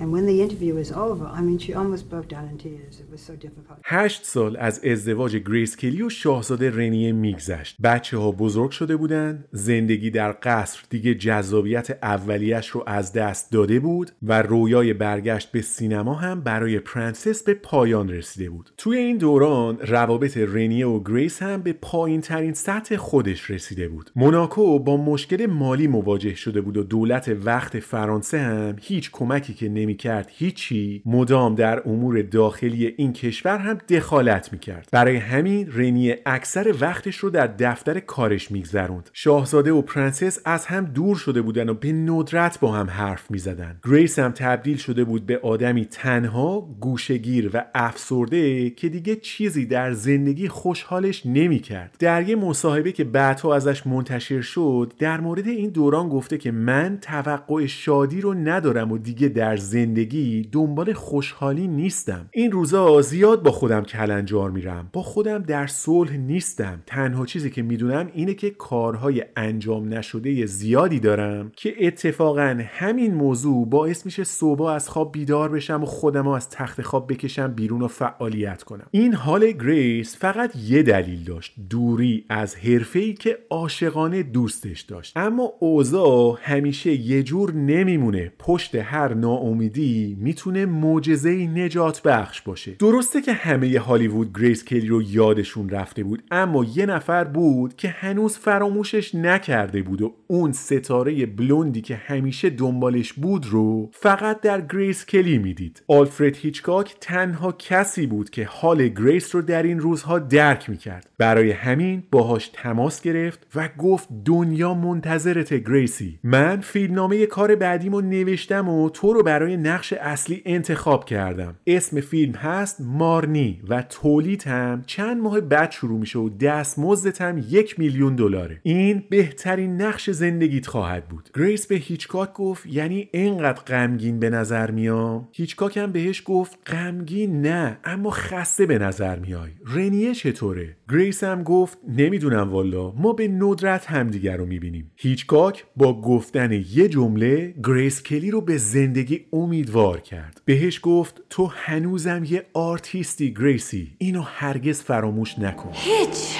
And when the interview was over, I mean, she almost broke down in tears. It was so difficult. هشت سال از ازدواج گریس کلی و شاهزاده رنیه میگذشت بچه ها بزرگ شده بودن زندگی در قصر دیگه جذابیت اولیش رو از دست داده بود و رویای برگشت به سینما هم برای پرنسس به پایان رسیده بود توی این دوران روابط رنیه و گریس هم به پایین ترین سطح خودش رسیده بود موناکو با مشکل مالی مواجه شده بود و دولت وقت فرانسه هم هیچ کمکی که نمی‌کرد. هیچی مدام در امور داخلی این کشور هم دخالت می‌کرد. برای همین رنیه اکثر وقتش رو در دفتر کارش میگذروند. شاهزاده و پرنسس از هم دور شده بودن و به ندرت با هم حرف می‌زدن. گریس هم تبدیل شده بود به آدمی تنها گوشه‌گیر و افسرده که دیگه چیزی در زندگی خوشحالش نمی‌کرد. در یه مصاحبه که بعدها ازش منتشر شد در مورد این دوران گفته که من توقع شادی رو ندارم و دیگه در زندگی دنبال خوشحالی نیستم. این روزا زیاد با خودم کلنجار میرم. با خودم در صلح نیستم. تنها چیزی که می‌دونم اینه که کارهای انجام نشده زیادی دارم که اتفاقا همین موضوع باعث میشه صبح از خواب بیدار بشم و خودمو از تخت خواب بکشم بیرون و فعالیت کنم. این حال گریس فقط یه دلیل داشت. دوری از حرفه‌ای که عاشقانه دوستش داشت. اما اوضاع همیشه یه جور نمیمونه. پشت هر ناامیدی می‌تونه معجزه نجات بخش باشه. درسته که همه هالیوود گریس کلی رو یادشون رفته بود اما یه نفر بود که هنوز فراموشش نکرده بود و اون ستاره بلوندی که همیشه دنبالش بود رو فقط در گریس کلی می‌دید. آلفرد هیچکاک تنها کسی بود که حال گریس رو در این روزها درک می‌کرد. برای همین باهاش تماس گرفت و گفت دنیا منتظرت گریسی. من فیلمنامه کار بعدیمو نوشتم و تو رو برای نقش اصلی انتخاب کردم. اسم فیلم هست مارنی و تولید هم چند ماه بعد شروع میشه و دستمزدت هم یک میلیون دلاره. این بهترین نقش زندگیت خواهد بود. گریس به هیچکاک گفت یعنی اینقدر غمگین به نظر میام؟ هیچکاک هم بهش گفت غمگین نه اما خسته به نظر میای. رنیه چطوره؟ گریس هم گفت نمی‌دونم والا ما به ندرت همدیگر رو می‌بینیم هیچکاک با گفتن یه جمله گریس کلی رو به زندگی امیدوار کرد بهش گفت تو هنوزم یه آرتیستی گریسی اینو هرگز فراموش نکن Hitch!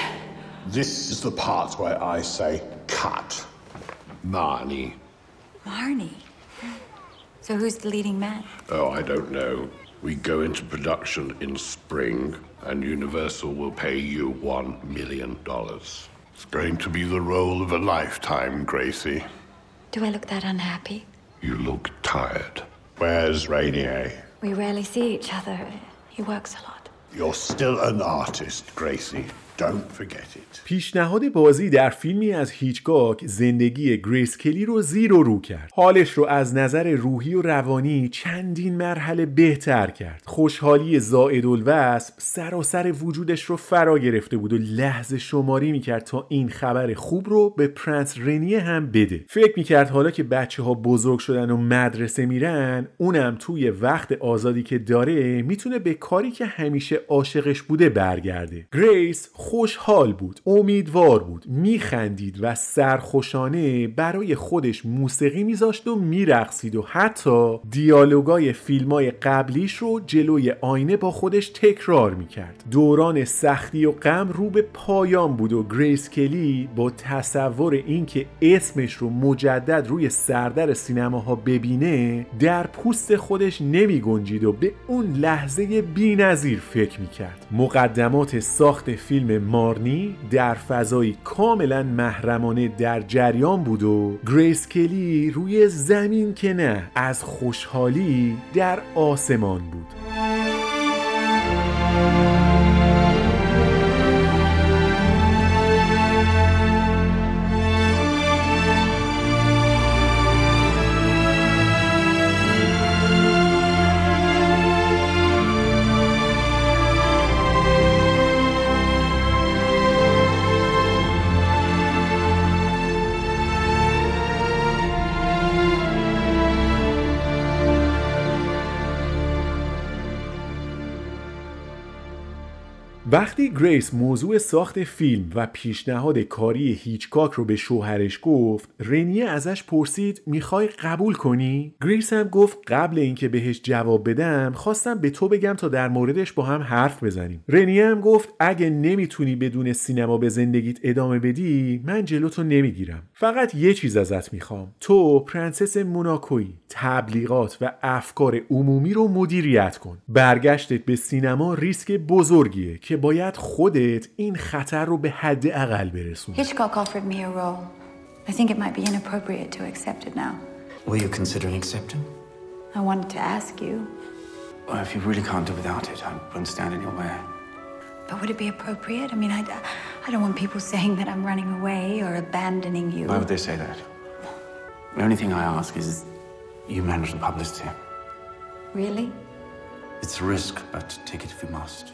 This is the part where I say cut. Marnie. Marnie. So who's the leading man? Oh, I don't know. We go into production in spring, and Universal will pay you one million dollars. It's going to be the role of a lifetime, Gracie. Do I look that unhappy? You look tired. Where's Rainier? We rarely see each other. He works a lot. You're still an artist, Gracie. Don't forget it. پیشنهاد بازی در فیلمی از هیچکاک زندگی گریس کلی رو زیر و رو کرد. حالش رو از نظر روحی و روانی چندین مرحله بهتر کرد. خوشحالی زائد الوصف سراسر وجودش رو فرا گرفته بود و لحظه شماری می‌کرد تا این خبر خوب رو به پرنس رنیه هم بده. فکر می‌کرد حالا که بچه ها بزرگ شدن و مدرسه میرن اونم توی وقت آزادی که داره می‌تونه به کاری که همیشه عاشقش بوده برگرده. گریس خوشحال بود امیدوار بود. میخندید و سرخوشانه برای خودش موسیقی میذاشت و میرقصید و حتی دیالوگای فیلمای قبلیش رو جلوی آینه با خودش تکرار می‌کرد. دوران سختی و غم رو به پایان بود و گریس کلی با تصور اینکه اسمش رو مجدد روی سردر سینماها ببینه در پوست خودش نمی گنجید و به اون لحظه بی نظیر فکر می‌کرد. مقدمات ساخت فیلم مارنی در فضایی کاملا محرمانه در جریان بود و گریس کلی روی زمین که نه از خوشحالی در آسمان بود. وقتی گریس موضوع ساخت فیلم و پیشنهاد کاری هیچکاک رو به شوهرش گفت رنیه ازش پرسید می‌خوای قبول کنی؟ گریس هم گفت قبل اینکه بهش جواب بدم خواستم به تو بگم تا در موردش با هم حرف بزنیم. رنیه هم گفت اگه نمی‌تونی بدون سینما به زندگیت ادامه بدی من جلوتو نمی‌گیرم. فقط یه چیز ازت می‌خوام. تو پرنسس موناکویی تبلیغات و افکار عمومی رو مدیریت کن. برگشتت به سینما ریسک بزرگیه که باید خودت این خطر رو به حد اقل برسونی Hitchcock offered me a role. I think it might be inappropriate to accept it now. Were you considering accepting? I wanted to ask you, Well, if you really can't do without it, I won't stand in your way. but would it be appropriate? I mean, I, I don't want people saying that I'm running away or abandoning you. Why would they say that? The only thing I ask is you manage the publicity. Really? It's a risk, but take it if you must.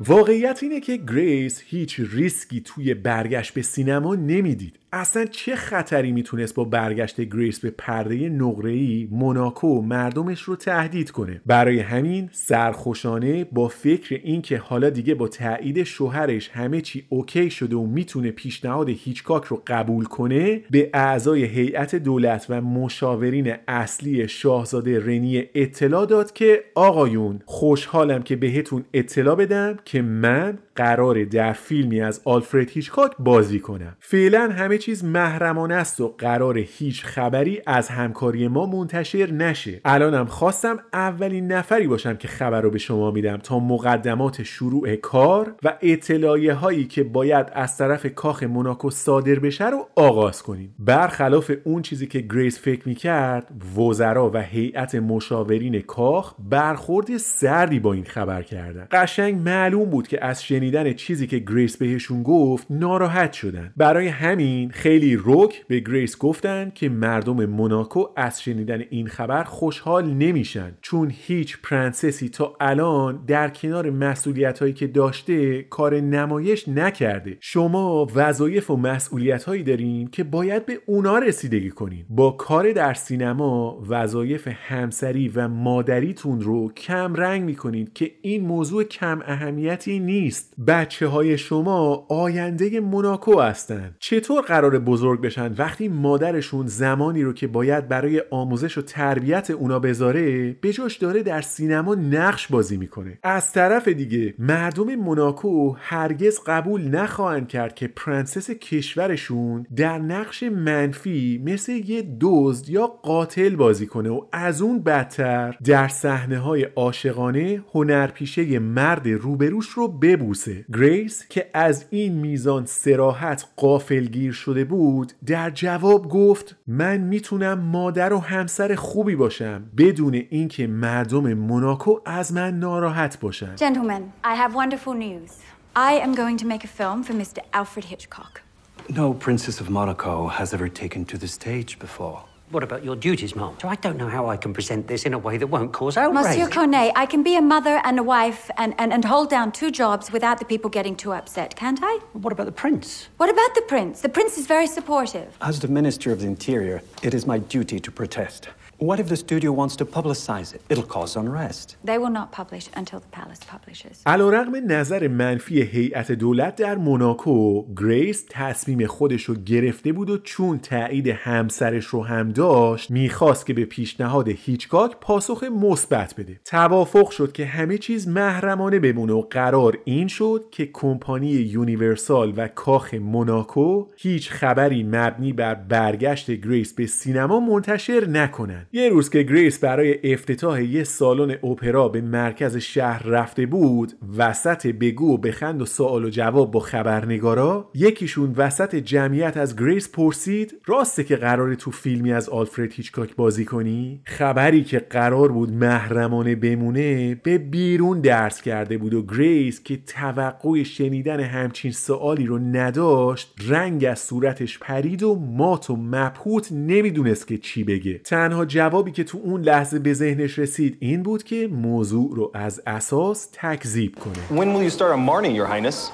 واقعیت اینه که گریس هیچ ریسکی توی برگشت به سینما نمی‌دید. اصلا چه خطری می‌تونست با برگشت گریس به پرده نقره‌ای موناکو مردمش رو تهدید کنه؟ برای همین سرخوشانه با فکر اینکه حالا دیگه با تایید شوهرش همه چی okay شده و می‌تونه پیشنهاد هیچکاک رو قبول کنه به اعضای هیئت دولت و مشاورین اصلی شاهزاده رنیه اطلاع داد که آقایون خوشحالم که بهتون اطلاع بدم که من قراره در فیلمی از آلفرد هیچکاک بازی کنم. فعلا همه چیز محرمانه است و قراره هیچ خبری از همکاری ما منتشر نشه. الانم خواستم اولین نفری باشم که خبر رو به شما میدم تا مقدمات شروع کار و اطلاعیه هایی که باید از طرف کاخ موناکو صادر بشه رو آغاز کنیم. برخلاف اون چیزی که گریس فکر می‌کرد وزرا و هیئت مشاورین کاخ برخورد سردی با این خبر کردن. قشنگ معلوم بود که از شنیدن چیزی که گریس بهشون گفت ناراحت شدن. برای همین خیلی رک به گریس گفتن که مردم موناکو از شنیدن این خبر خوشحال نمیشن. چون هیچ پرنسسی تا الان در کنار مسئولیت هایی که داشته کار نمایش نکرده. شما وظایف و مسئولیت هایی دارین که باید به اونا رسیدگی کنین. با کار در سینما وظایف همسری و مادریتون رو کم رنگ می‌کنید که این موضوع کم اهمیتی نیست. بچه های شما آینده موناکو هستن. چطور قراره بزرگ بشن وقتی مادرشون زمانی رو که باید برای آموزش و تربیت اونا بذاره به جاش داره در سینما نقش بازی می‌کنه. از طرف دیگه مردم موناکو هرگز قبول نخواهند کرد که پرنسس کشورشون در نقش منفی مثل یه دزد یا قاتل بازی کنه و از اون بدتر در صحنه های عاشقانه هنرپیشه مرد روبروش رو ببوسه. گریس که از این میزان سراحت قافلگیر شده بود در جواب گفت من می‌تونم مادر و همسر خوبی باشم بدون اینکه مردم موناکو از من ناراحت باشن Gentlemen, I have wonderful news. I am going to make a film for Mr. Alfred Hitchcock. No princess of Monaco has ever taken to the stage before. What about your duties, Mom? So I don't know how I can present this in a way that won't cause outrage. Monsieur Cornet, I can be a mother and a wife and, and, and hold down two jobs without the people getting too upset, can't I? What about the prince? What about the prince? The prince is very supportive. As the Minister of the Interior, it is my duty to protest. What if the studio wants to publicize it? It'll cause unrest. They will not publish until the palace publishes. علیرغم نظر منفی هیئت دولت در موناکو گریس تصمیم خودش رو گرفته بود و چون تایید همسرش رو هم داشت می‌خواست که به پیشنهاد هیچکاک پاسخ مثبت بده توافق شد که همه چیز محرمانه بمونه و قرار این شد که کمپانی یونیورسال و کاخ موناکو هیچ خبری مبنی بر برگشت گریس به سینما منتشر نکنن یه روز که گریس برای افتتاح یه سالن اپرا به مرکز شهر رفته بود وسط بگو و بخند و سوال و جواب با خبرنگارا یکیشون وسط جمعیت از گریس پرسید راسته که قراره تو فیلمی از آلفرد هیچکاک بازی کنی؟ خبری که قرار بود محرمانه بمونه به بیرون درز کرده بود و گریس که توقع شنیدن همچین سوالی رو نداشت رنگ از صورتش پرید و مات و مبهوت نمی‌دونست که چی بگه. تنها جوابی که تو اون لحظه به ذهنش رسید این بود که موضوع رو از اساس تکذیب کنه When will you start on Marnie, Your Highness?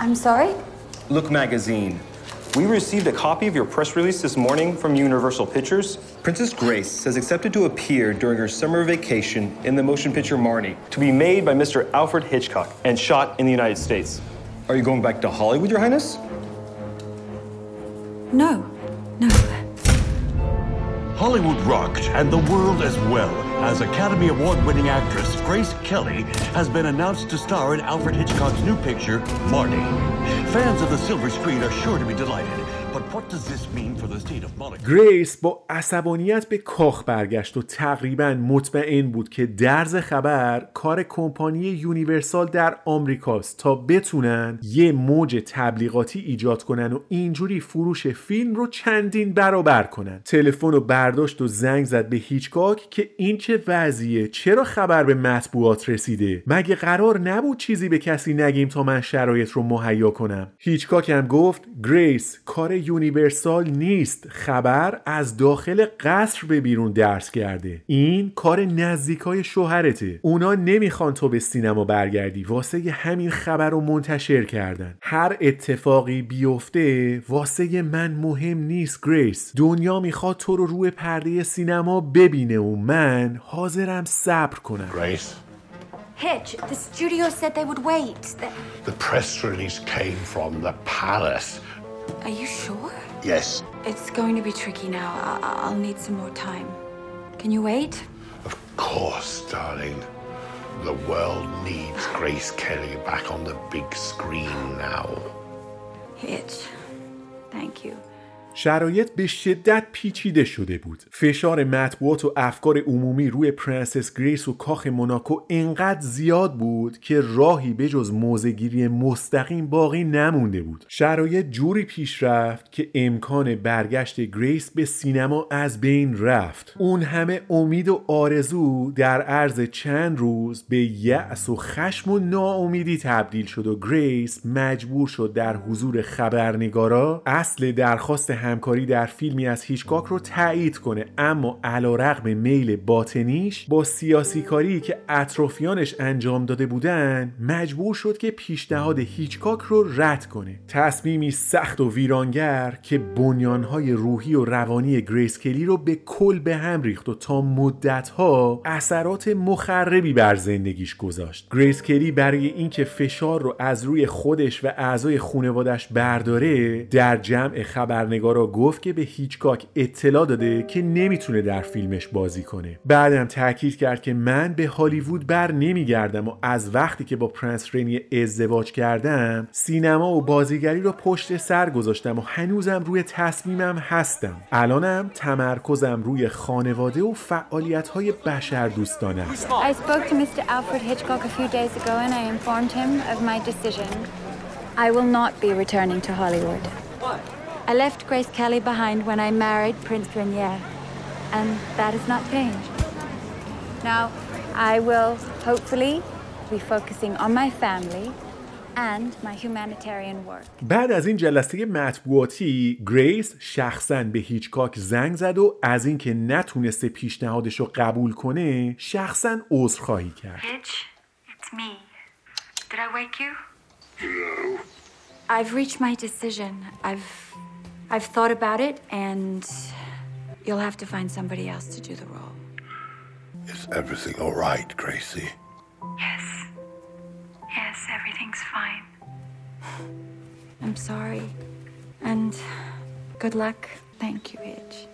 I'm sorry? Look Magazine. We received a copy of your press release this morning from Universal Pictures. Princess Grace has accepted to appear during her summer vacation in the motion picture Marnie, to be made by Mr. Alfred Hitchcock and shot in the United States. Are you going back to Hollywood, Your Highness? No. No. Hollywood rocked, and the world as well, as Academy Award winning actress Grace Kelly has been announced to star in Alfred Hitchcock's new picture, Marnie. Fans of the silver screen are sure to be delighted, گریس با عصبانیت به کاخ برگشت و تقریبا مطمئن بود که درز خبر کار کمپانی یونیورسال در آمریکاست تا بتونن یه موج تبلیغاتی ایجاد کنن و اینجوری فروش فیلم رو چندین برابر کنن. تلفن رو برداشت و زنگ زد به هیچکاک که این چه وضعیه؟ چرا خبر به مطبوعات رسیده؟ مگه قرار نبود چیزی به کسی نگیم تا من شرایط رو مهیا کنم؟ هیچکاک هم گفت گریس کار یونیورسال نیست. خبر از داخل قصر به بیرون درز کرده. این کار نزدیکای شوهرته. اونا نمی‌خوان تو به سینما برگردی. واسه همین خبر رو منتشر کردن. هر اتفاقی بیفته واسه من مهم نیست گریس. دنیا می‌خواد تو رو روی پرده سینما ببینه و من حاضرم صبر کنم. Grace, Hitch, the studio said they would wait. They- the press release came from the palace. Are you sure? Yes, It's going to be tricky now. I- I'll need some more time. Can you wait? of course, darling. The world needs Grace Kelly back on the big screen now. Hitch, thank you. شرایط به شدت پیچیده شده بود. فشار مطبوعات و افکار عمومی روی پرنسس گریس و کاخ موناکو انقدر زیاد بود که راهی به جز موضع‌گیری مستقیم باقی نمونده بود. شرایط جوری پیش رفت که امکان برگشت گریس به سینما از بین رفت. اون همه امید و آرزو در عرض چند روز به یأس و خشم و ناامیدی تبدیل شد و گریس مجبور شد در حضور خبرنگارا اصل درخواست همکاری در فیلمی از هیچکاک رو تایید کنه اما علیرغم میل باطنیش با سیاسی کاری که اطرافیانش انجام داده بودن مجبور شد که پیشنهاد هیچکاک رو رد کنه. تصمیمی سخت و ویرانگر که بنیانهای روحی و روانی گریس کلی رو به کل به هم ریخت و تا مدتها اثرات مخربی بر زندگیش گذاشت. گریس کلی برای اینکه فشار رو از روی خودش و اعضای خانوادش برداره در جمع خبرنگارا گفت که به هیچکاک اطلاع داده که نمی‌تونه در فیلمش بازی کنه بعدم تاکید کرد که من به هالیوود بر نمیگردم و از وقتی که با پرنس رینی ازدواج کردم سینما و بازیگری رو پشت سر گذاشتم و هنوزم روی تصمیمم هستم الانم تمرکزم روی خانواده و فعالیت های بشر دوستانه I spoke to Mr. Alfred Hitchcock a few days ago and I informed him of my decision. I will not be returning to Hollywood. I left Grace Kelly behind when I married Prince Rainier, and that has not changed. Now, I will hopefully be focusing on my family and my humanitarian work. بعد از این جلسه مطبوعاتی گریس شخصا به هیچکاک زنگ زد و از اینکه نتونسته پیشنهادش رو قبول کنه شخصا عذرخواهی کرد Hitch, it's me. Did I wake you? No. I've reached my decision. I've I've thought about it and you'll have to find somebody else to do the role. Is everything all right, Gracie? Yes. Yes, everything's fine. I'm sorry. And good luck. Thank you, Hitch.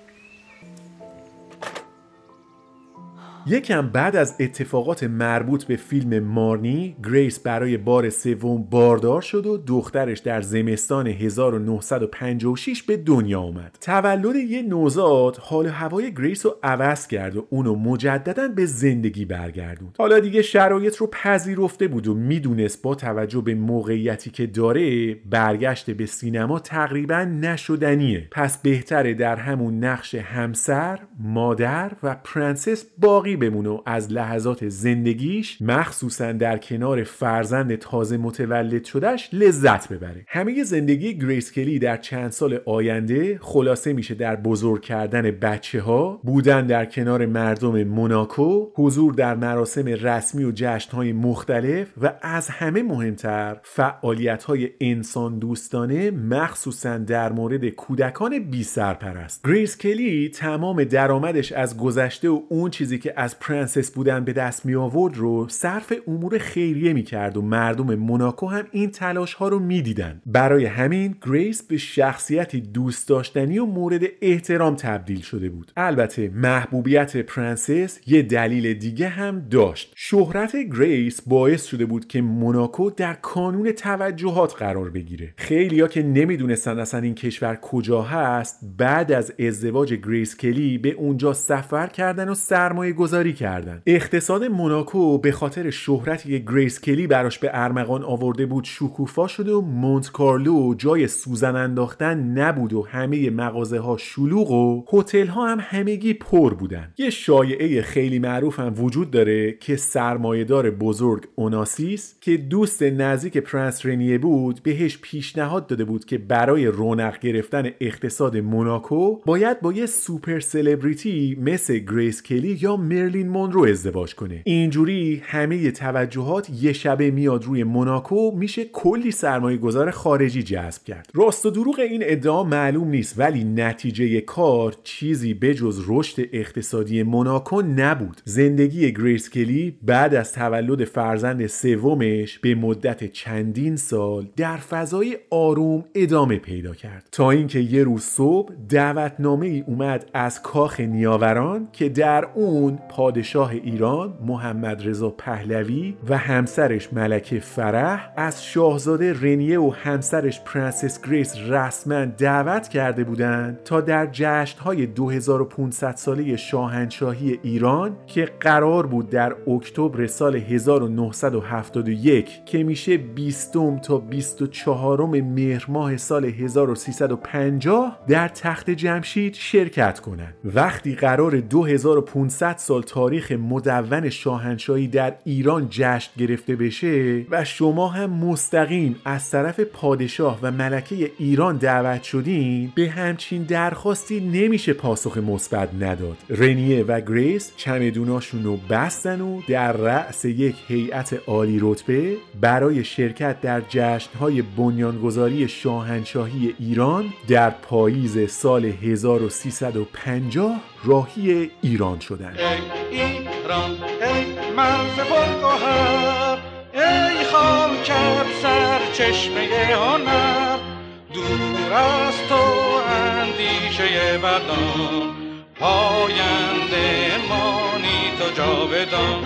یکم بعد از اتفاقات مربوط به فیلم مارنی گریس برای بار سوم باردار شد و دخترش در زمستان 1956 به دنیا آمد. تولد یه نوزاد حال هوای گریس رو عوض کرد و اونو مجددا به زندگی برگردوند. حالا دیگه شرایط رو پذیرفته بود و می‌دونست با توجه به موقعیتی که داره برگشت به سینما تقریبا نشدنیه. پس بهتره در همون نقش همسر مادر و پرنسس باقی بمونه و از لحظات زندگیش مخصوصا در کنار فرزند تازه متولد شدهش لذت ببره. همه زندگی گریس کلی در چند سال آینده خلاصه میشه در بزرگ کردن بچه ها بودن در کنار مردم موناکو حضور در مراسم رسمی و جشن های مختلف و از همه مهمتر فعالیت های انسان دوستانه مخصوصا در مورد کودکان بی سرپرست. گریس کلی تمام درآمدش از گذشته و اون چیزی که از پرنسس بودن به دست می آورد رو صرف امور خیریه می کرد و مردم موناکو هم این تلاش ها رو می دیدن. برای همین گریس به شخصیتی دوست داشتنی و مورد احترام تبدیل شده بود. البته محبوبیت پرنسس یه دلیل دیگه هم داشت. شهرت گریس باعث شده بود که موناکو در کانون توجهات قرار بگیره. خیلیا که نمی‌دونستن اصلا این کشور کجا هست بعد از ازدواج گریس کلی به اونجا سفر کردن و سرمایه گذاری کردن اقتصاد موناکو به خاطر شهرتی که گریس کلی براش به ارمغان آورده بود شکوفا شده و مونت کارلو جای سوزن انداختن نبود و همه مغازه ها شلوغ و هتل ها هم همگی پر بودن. یه شایعه خیلی معروف هم وجود داره که سرمایهدار بزرگ اوناسیس که دوست نزدیک پرنس رنیه بود بهش پیشنهاد داده بود که برای رونق گرفتن اقتصاد موناکو باید با یه سوپر سلبریتی مثل گریس کلی یا مرلین مونرو ازدواج کنه. اینجوری همه توجهات یه شبه میاد روی موناکو میشه کلی سرمایه گذار خارجی جذب کرد. راست و دروغ این ادعا معلوم نیست ولی نتیجه کار چیزی بجز رشد اقتصادی موناکو نبود. زندگی گریس کلی بعد از تولد فرزند سومش به مدت چندین سال در فضای آروم ادامه پیدا کرد. تا اینکه یه روز صبح دعوتنامه ای اومد از کاخ نیاوران که در اون پادشاه ایران محمد رضا پهلوی و همسرش ملکه فرح از شاهزاده رنیه و همسرش پرنسس گریس رسما دعوت کرده بودند تا در جشنهای 2500 ساله شاهنشاهی ایران که قرار بود در اکتبر سال 1971 که میشه 20 تا 24 مهر ماه سال 1350 در تخت جمشید شرکت کنند. وقتی قرار 2500 سال سال تاریخ مدون شاهنشاهی در ایران جشن گرفته بشه و شما هم مستقیم از طرف پادشاه و ملکه ایران دعوت شدین به همچین درخواستی نمیشه پاسخ مثبت نداد. رنیه و گریس چمدوناشون رو بستن و در رأس یک هیئت عالی رتبه برای شرکت در جشنهای بنیانگذاری شاهنشاهی ایران در پاییز سال 1350 راهی ایران شدند. ای ایران ای مرز پرگوهر ای خاکت سرچشمه هنر دور از تو اندیشه بدان پاینده مانی تو جاودان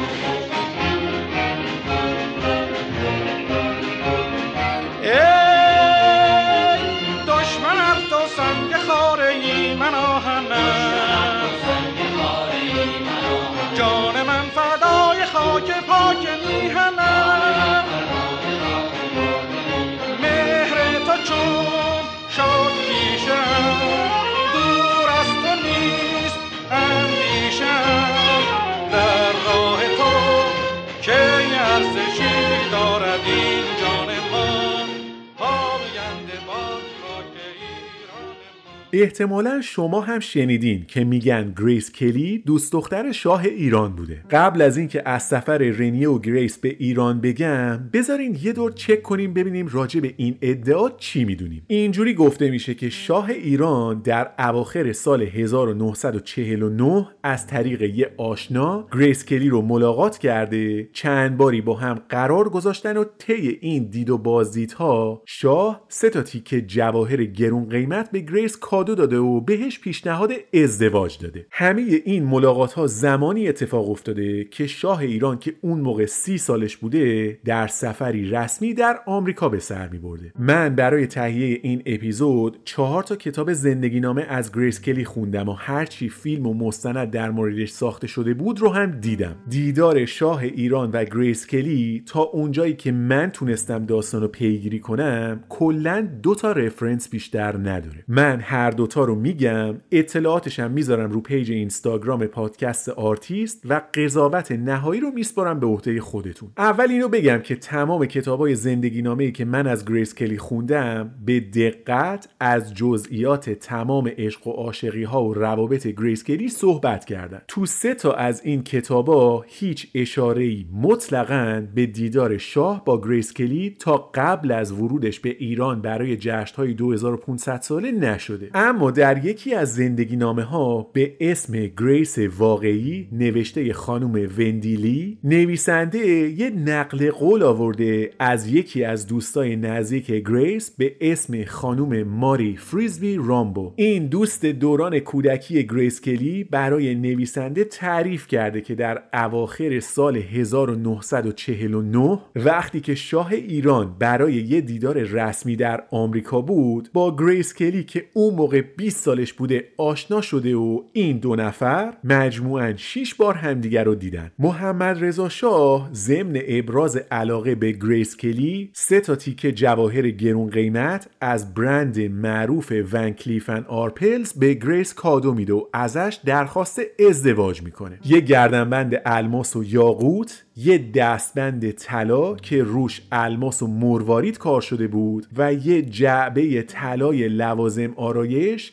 احتمالا شما هم شنیدین که میگن گریس کلی دوست دختر شاه ایران بوده. قبل از اینکه از سفر رنیه و گریس به ایران بگم بذارین یه دور چک کنیم ببینیم راجع به این ادعا چی می‌دونیم. اینجوری گفته میشه که شاه ایران در اواخر سال 1949 از طریق یه آشنا گریس کلی رو ملاقات کرده چند باری با هم قرار گذاشتن و طی این دید و بازدیدها شاه سه تا تیکه جواهر گرون قیمت به گریس کادو داده و بهش پیشنهاد ازدواج داده. همه این ملاقات ها زمانی اتفاق افتاده که شاه ایران که اون موقع سی سالش بوده در سفری رسمی در آمریکا به سر می برده من برای تهیه این اپیزود چهار تا کتاب زندگی نامه از گریس کلی خوندم و هرچی فیلم و مستند در موردش ساخته شده بود رو هم دیدم. دیدار شاه ایران و گریس کلی تا اونجایی که من تونستم داستان رو پیگیری کنم کلا دو تا reference بیشتر نداره. من هر دوتا رو میگم اطلاعاتش هم می‌ذارم رو page اینستاگرام پادکست آرتیست و قضاوت نهایی رو میسپارم به عهده خودتون. اول اینو بگم که تمام کتابای زندگی نامه که من از گریس کلی خوندم به دقت از جزئیات تمام عشق و عاشقی ها و روابط گریس کلی صحبت کردن تو سه تا از این کتابا هیچ اشاره ای مطلقاً به دیدار شاه با گریس کلی تا قبل از ورودش به ایران برای جشن های 2500 ساله نشده. اما در یکی از زندگی نامه ها به اسم گریس واقعی نوشته خانم وندیلی نویسنده یه نقل قول آورده از یکی از دوستای نزدیک گریس به اسم خانم ماری فریزبی رامبو. این دوست دوران کودکی گریس کلی برای نویسنده تعریف کرده که در اواخر سال 1949 وقتی که شاه ایران برای یه دیدار رسمی در آمریکا بود با گریس کلی که اون موقع 20 سالش بوده آشنا شده و این دو نفر مجموعاً 6 بار همدیگر رو دیدن. محمد رضا شاه ضمن ابراز علاقه به گریس کلی سه تا تیکه جواهر گرون قیمت از برند معروف ون کلیف اند آرپلز به گریس کادو میده و ازش درخواست ازدواج می‌کنه. یه گردنبند الماس و یاقوت یه دستبند طلا که روش الماس و مروارید کار شده بود و یه جعبه طلای لوازم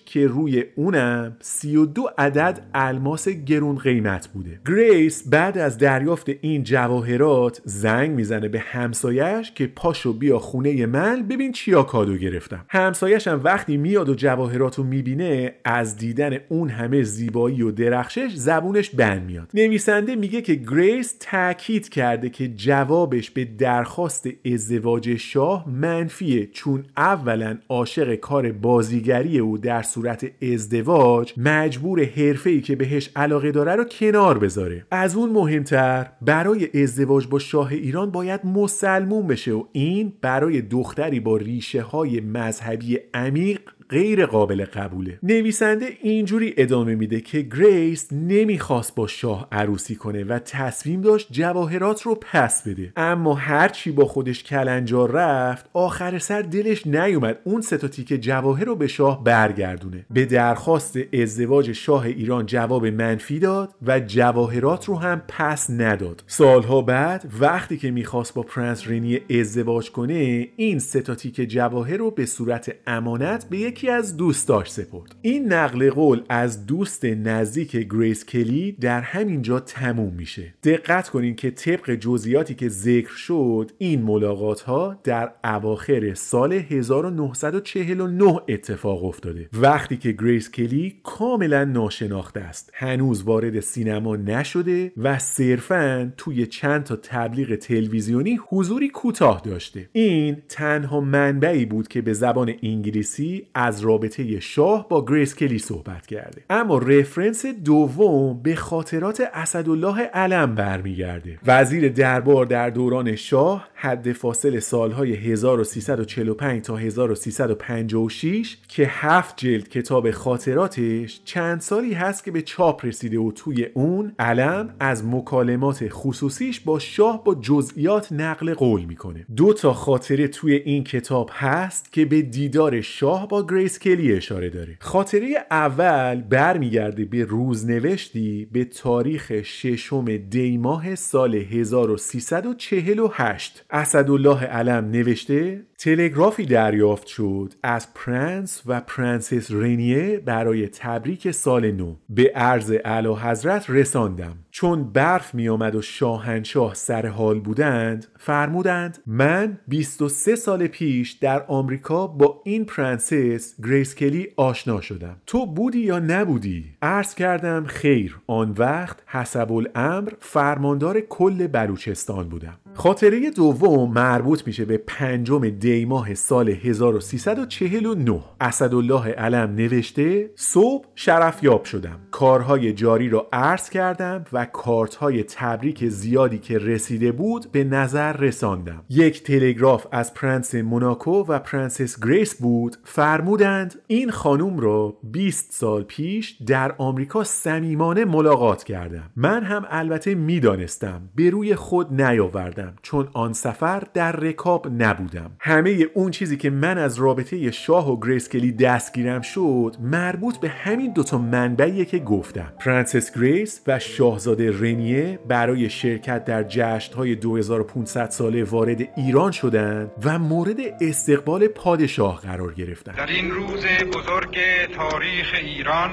که روی اونم 32 عدد الماس گرون قیمت بوده. گریس بعد از دریافت این جواهرات زنگ می‌زنه به همسایش که پاشو بیا خونه من ببین چیا کادو گرفتم. همسایش هم وقتی میاد و جواهرات رو می‌بینه از دیدن اون همه زیبایی و درخشش زبونش بند میاد. نویسنده میگه که گریس تاکید کرده که جوابش به درخواست ازدواج شاه منفیه چون اولا عاشق کار بازیگری در صورت ازدواج مجبور حرفه‌ای که بهش علاقه داره رو کنار بذاره. از اون مهمتر برای ازدواج با شاه ایران باید مسلمون بشه و این برای دختری با ریشه های مذهبی عمیق غیر قابل قبوله. نویسنده اینجوری ادامه میده که گریس نمی‌خواست با شاه عروسی کنه و تصمیم داشت جواهرات رو پس بده. اما هرچی با خودش کلنجار رفت آخر سر دلش نیومد اون سه تا تیکه جواهر رو به شاه برگردونه. به درخواست ازدواج شاه ایران جواب منفی داد و جواهرات رو هم پس نداد. سالها بعد وقتی که می‌خواست با پرنس رنیه ازدواج کنه این سه تا تیکه جواهر رو به صورت امانت به یکی از دوستاش سپرد. این نقل قول از دوست نزدیک گریس کلی در همینجا تموم میشه. دقت کنین که طبق جزئیاتی که ذکر شد این ملاقات ها در اواخر سال 1949 اتفاق افتاده. وقتی که گریس کلی کاملا ناشناخته است. هنوز وارد سینما نشده و صرفا توی چند تا تبلیغ تلویزیونی حضوری کوتاه داشته. این تنها منبعی بود که به زبان انگلیسی از رابطه شاه با گریس کلی صحبت کرده. اما رفرنس دوم به خاطرات اسدالله علم برمیگرده. وزیر دربار در دوران شاه حد فاصل سالهای 1345 تا 1356 که هفت جلد کتاب خاطراتش چند سالی هست که به چاپ رسیده و توی اون علم از مکالمات خصوصیش با شاه با جزئیات نقل قول می‌کنه. دو تا خاطره توی این کتاب هست که به دیدار شاه با گریس کلی اشاره داره. خاطره اول برمیگرده به روزنوشتی به تاریخ ششم دیماه سال 1348 اسدالله علم نوشته تلگرافی دریافت شد از پرنس و پرنسس رنیه برای تبریک سال نو. به عرض اعلی حضرت رساندم. چون برف می آمد و شاهنشاه سر حال بودند فرمودند من 23 سال پیش در آمریکا با این پرنسس گریس کلی آشنا شدم. تو بودی یا نبودی؟ عرض کردم خیر. آن وقت حسب الامر فرماندار کل بلوچستان بودم. خاطره دوم مربوط میشه به پنجم دی ماه سال 1349 اسدالله علم نوشته صبح شرفیاب شدم. کارهای جاری را عرض کردم و کارتهای تبریک زیادی که رسیده بود به نظر رساندم. یک تلگراف از پرنس موناکو و پرنسس گریس بود. فرمودند این خانوم را 20 سال پیش در آمریکا صمیمانه ملاقات کردم. من هم البته می‌دانستم. به روی خود نیاوردم. چون آن سفر در رکاب نبودم. همه اون چیزی که من از رابطه شاه و گریس کلی دستگیرم شد مربوط به همین دوتا منبعیه که گفتم. پرنسس گریس و شاهزاده رنیه برای شرکت در جشنهای 2500 ساله وارد ایران شدند و مورد استقبال پادشاه قرار گرفتند. در این روز بزرگ تاریخ ایران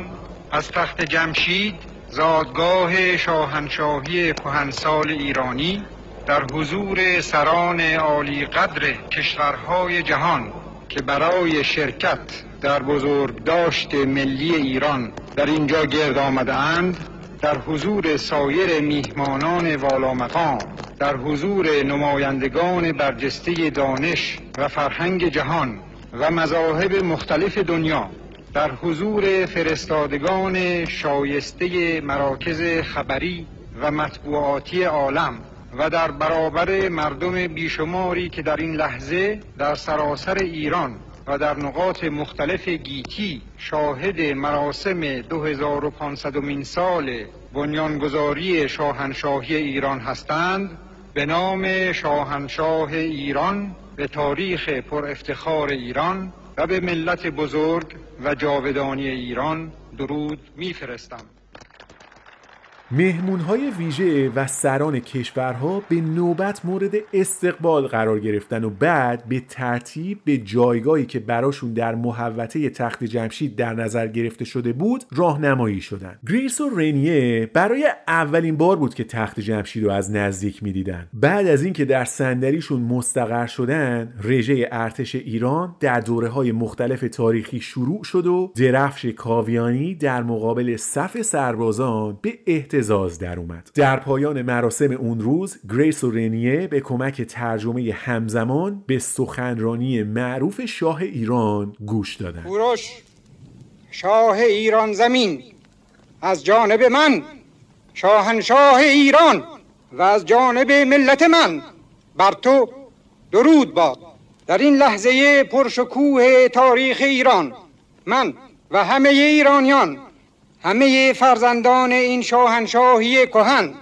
از تخت جمشید زادگاه شاهنشاهی کهنسال ایرانی در حضور سران عالی قدر کشورهای جهان که برای شرکت در بزرگداشت ملی ایران در اینجا گرد آمده اند در حضور سایر میهمانان والا مقام در حضور نمایندگان برجسته دانش و فرهنگ جهان و مذاهب مختلف دنیا در حضور فرستادگان شایسته مراکز خبری و مطبوعاتی عالم و در برابر مردم بیشماری که در این لحظه در سراسر ایران و در نقاط مختلف گیتی شاهد مراسم 2500 مین سال بنیانگذاری شاهنشاهی ایران هستند به نام شاهنشاه ایران به تاریخ پر افتخار ایران و به ملت بزرگ و جاودانی ایران درود میفرستم. مهمون های ویژه و سران کشورها به نوبت مورد استقبال قرار گرفتن و بعد به ترتیب به جایگاهی که براشون در محوطه تخت جمشید در نظر گرفته شده بود راهنمایی شدن. گریس و رنیه برای اولین بار بود که تخت جمشید رو از نزدیک می‌دیدن. بعد از اینکه در صندلیشون مستقر شدن رژه ارتش ایران در دوره های مختلف تاریخی شروع شد و درفش کاویانی در مقابل صف سربازان به احتضاز در اومد. در پایان مراسم اون روز گریس و رنیه به کمک ترجمه همزمان به سخنرانی معروف شاه ایران گوش دادند. کوروش شاه ایران زمین. از جانب من شاهنشاه ایران. و از جانب ملت من. بر تو درود باد. در این لحظه پرشکوه تاریخ ایران. من و همه ایرانیان همه فرزندان این شاهنشاهی کهن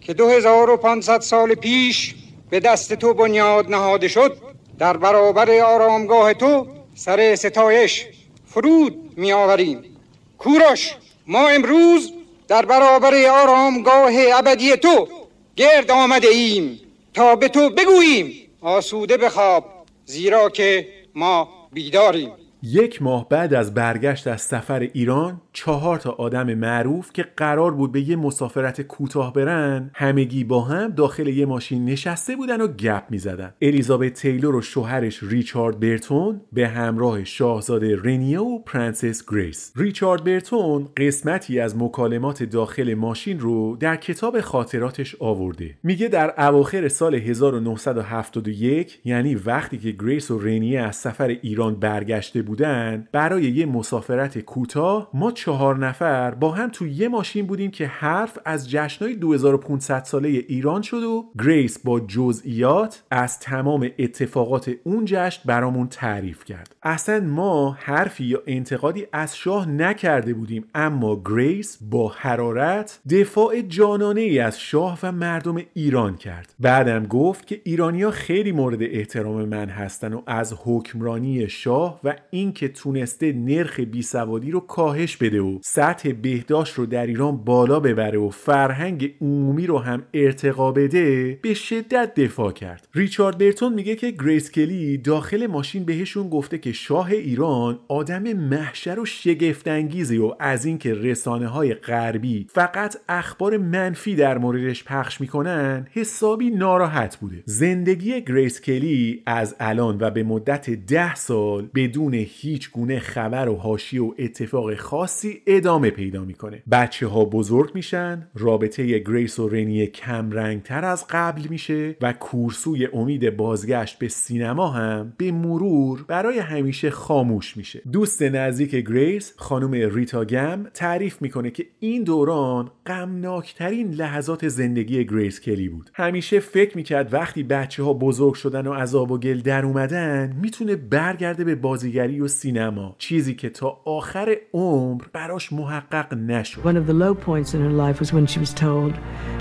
که 2500 سال پیش به دست تو بنیاد نهاده شد در برابر آرامگاه تو سر ستایش فرود می آوریم کوروش ما امروز در برابر آرامگاه ابدی تو گرد آمده ایم تا به تو بگوییم آسوده بخواب زیرا که ما بیداریم. یک ماه بعد از برگشت از سفر ایران چهار تا آدم معروف که قرار بود به یه مسافرت کوتاه برن همگی با هم داخل یه ماشین نشسته بودن و گپ می‌زدن. الیزابت تیلور و شوهرش ریچارد برتون به همراه شاهزاده رنیه و پرنسس گریس. ریچارد برتون قسمتی از مکالمات داخل ماشین رو در کتاب خاطراتش آورده. میگه در اواخر سال 1971 یعنی وقتی که گریس و رنیه از سفر ایران برگشته بودن برای یه مسافرت کوتاه ما چهار نفر با هم تو یه ماشین بودیم که حرف از جشنهای 2500 ساله ایران شد و گریس با جزئیات از تمام اتفاقات اون جشن برامون تعریف کرد. اصلا ما حرفی یا انتقادی از شاه نکرده بودیم اما گریس با حرارت دفاع جانانه ای از شاه و مردم ایران کرد. بعدم گفت که ایرانیا خیلی مورد احترام من هستن و از حکمرانی شاه و اینکه تونسته نرخ بیسوادی رو کاهش بده و سطح بهداشت رو در ایران بالا ببره و فرهنگ عمومی رو هم ارتقا بده به شدت دفاع کرد. ریچارد برتون میگه که گریس کلی داخل ماشین بهشون گفته که شاه ایران آدم محشر و شگفت‌انگیزیه و از اینکه رسانه های غربی فقط اخبار منفی در موردش پخش می‌کنن حسابی ناراحت بوده. زندگی گریس کلی از الان و به مدت ده سال بدون هیچ گونه خبر و حاشیه و اتفاق خاصی ادامه پیدا می‌کنه. بچه ها بزرگ میشن رابطه گریس و رنیه کم رنگتر از قبل میشه و کورسوی امید بازگشت به سینما هم به مرور برای همیشه خاموش میشه. دوست نزدیک گریس خانم ریتا گم تعریف می‌کنه که این دوران غمناکترین لحظات زندگی گریس کلی بود. همیشه فکر می‌کرد وقتی بچه ها بزرگ شدن و از آب و گل در اومدن می‌تونه برگرده به بازیگری و سینما چیزی که تا آخر عمر براش محقق نشد One of the low points in her life was when she was told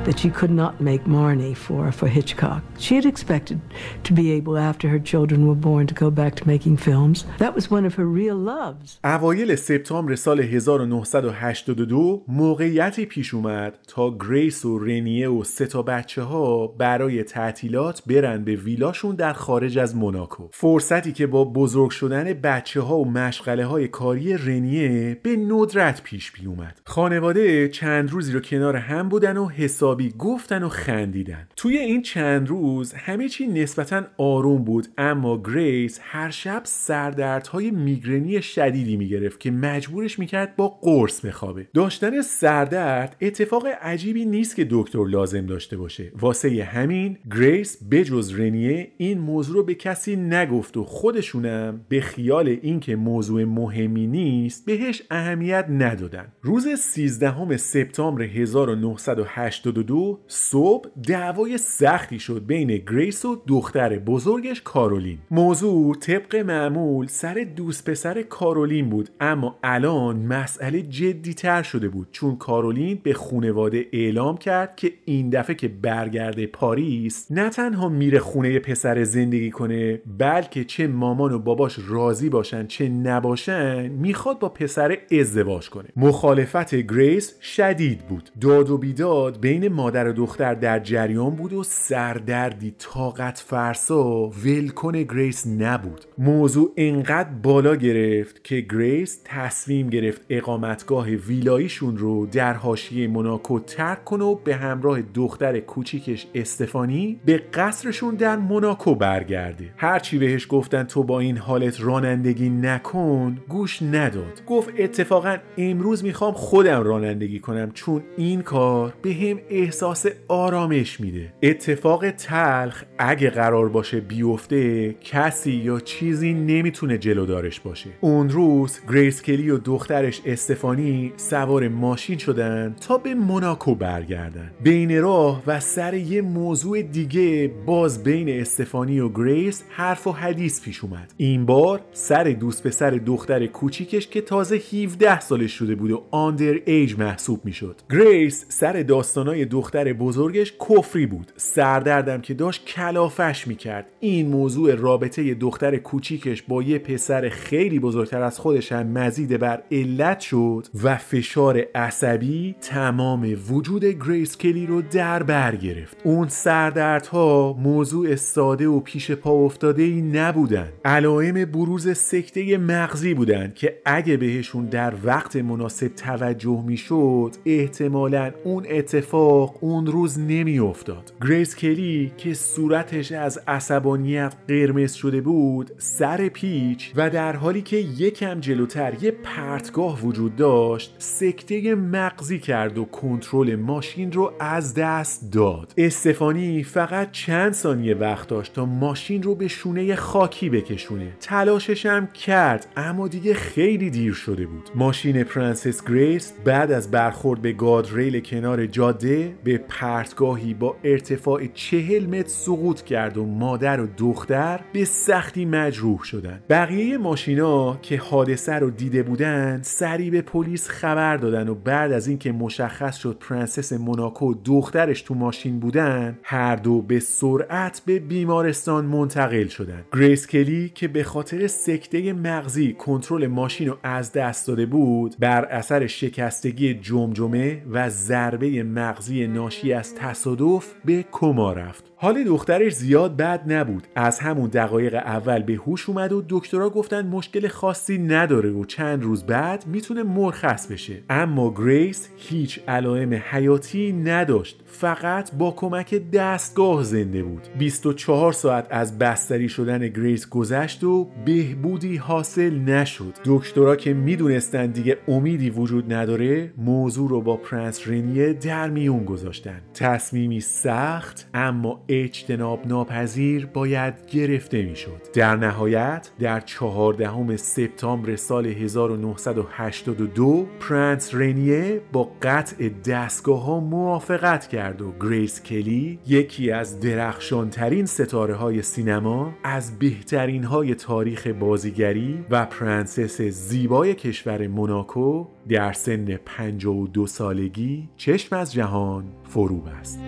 that she could not make Marnie for, for Hitchcock. She had expected to be able, after her children were born, to go back to making films. That was one of her real loves. اوایل سپتامبر سال 1982 موقعیتی پیش اومد تا گریس و رنیه و سه تا بچه ها برای تعطیلات برن به ویلاشون در خارج از موناکو فرصتی که با بزرگ شدن بچه ها و مشغله های کاری رنیه به ندرت پیش می اومد. خانواده چند روزی رو کنار هم بودن و حسابی گفتن و خندیدن. توی این چند روز همه چی نسبتا آروم بود اما گریس هر شب سردردهای میگرنی شدیدی می‌گرفت که مجبورش می‌کرد با قرص بخوابه. داشتن سردرد اتفاق عجیبی نیست که دکتر لازم داشته باشه. واسه همین گریس بجز رنیه این موضوع رو به کسی نگفت و خودشونم به خیال اینکه موضوع مهمی نیست بهش اهمیت ندادن. روز 13 سپتامبر 1982 صبح دعوای سختی شد بین گریس و دختر بزرگش کارولین. موضوع طبق معمول سر دوست پسر کارولین بود اما الان مسئله جدی تر شده بود چون کارولین به خونواده اعلام کرد که این دفعه که برگرده پاریس نه تنها میره خونه پسر زندگی کنه بلکه چه مامان و باباش راضی باشن چه نباشن می‌خواد با پسر ازدواج کنه. مخالفت گریس شدید بود. داد و بیداد بین مادر و دختر در جریان بود و سردردی طاقت فرسا ولکن گریس نبود. موضوع انقدر بالا گرفت که گریس تصمیم گرفت اقامتگاه ویلاییشون رو در حاشیه موناکو ترک کنه و به همراه دختر کوچیکش استفانی به قصرشون در موناکو برگرده. هرچی بهش گفتن تو با این حالت رانندگی نکن گوش نداد. گفت اتفاقا امروز می‌خوام خودم رانندگی کنم چون این کار بهم احساس آرامش میده. اتفاق تلخ اگه قرار باشه بیفته کسی یا چیزی نمی‌تونه جلودارش باشه. اون روز گریس کلی و دخترش استفانی سوار ماشین شدن تا به موناکو برگردن. بین راه و سر یه موضوع دیگه باز بین استفانی و گریس حرف و حدیث پیش اومد. این بار سر سر دوست پسر دختر کوچیکش که تازه 17 سالش شده بود و under age محسوب می‌شد. گریس سر داستانای دختر بزرگش کفری بود. سردردم که داشت کلافش می‌کرد. این موضوع رابطه دختر کوچیکش با یه پسر خیلی بزرگتر از خودش هم مزید بر علت شد و فشار عصبی تمام وجود گریس کلی رو در بر گرفت. اون سردردها موضوع ساده و پیش پا افتاده ای نبودن. علائم بروز سکته مغزی بودن که اگه بهشون در وقت مناسب توجه می‌شد احتمالا اون اتفاق اون روز نمیافتاد. گریس کلی که صورتش از عصبانیت قرمز شده بود سر پیچ و در حالی که یکم جلوتر یه پرتگاه وجود داشت سکته مغزی کرد و کنترل ماشین رو از دست داد. استفانی فقط چند ثانیه وقت داشت تا ماشین رو به شونه خاکی بکشونه. تلاشش هم کرد اما دیگه خیلی دیر شده بود. ماشین پرنسس گریس بعد از برخورد به گاردریل کنار جاده به پرتگاهی با ارتفاع چهل متر سقوط کرد و مادر و دختر به سختی مجروح شدند. بقیه ماشینا که حادثه رو دیده بودند سریع به پلیس خبر دادن و بعد از اینکه مشخص شد پرنسس موناکو دخترش تو ماشین بودن هر دو به سرعت به بیمارستان منتقل شدند. گریس کلی که به خاطر سکته مغزی کنترل ماشین رو از دست داده بود بر اثر شکستگی جمجمه و ضربه مغزی ناشی از تصادف به کما رفت. حال دخترش زیاد بد نبود. از همون دقایق اول به هوش اومد و دکترها گفتن مشکل خاصی نداره و چند روز بعد می‌تونه مرخص بشه. اما گریس هیچ علائم حیاتی نداشت. فقط با کمک دستگاه زنده بود. 24 ساعت از بستری شدن گریس گذشت و بهبودی حاصل نشد. دکترها که می‌دونستن دیگه امیدی وجود نداره موضوع رو با پرنس رنیه در میون گذاشتن. تصمیمی سخت اما اجتناب ناپذیر باید گرفته می‌شد در نهایت در چهاردهم سپتامبر سال 1982 پرنس رنیه با قطع دستگاه ها موافقت کرد و گریس کلی یکی از درخشانترین ستاره های سینما از بهترین های تاریخ بازیگری و پرنسس زیبای کشور موناکو در سن 52 سالگی چشم از جهان فرو بست.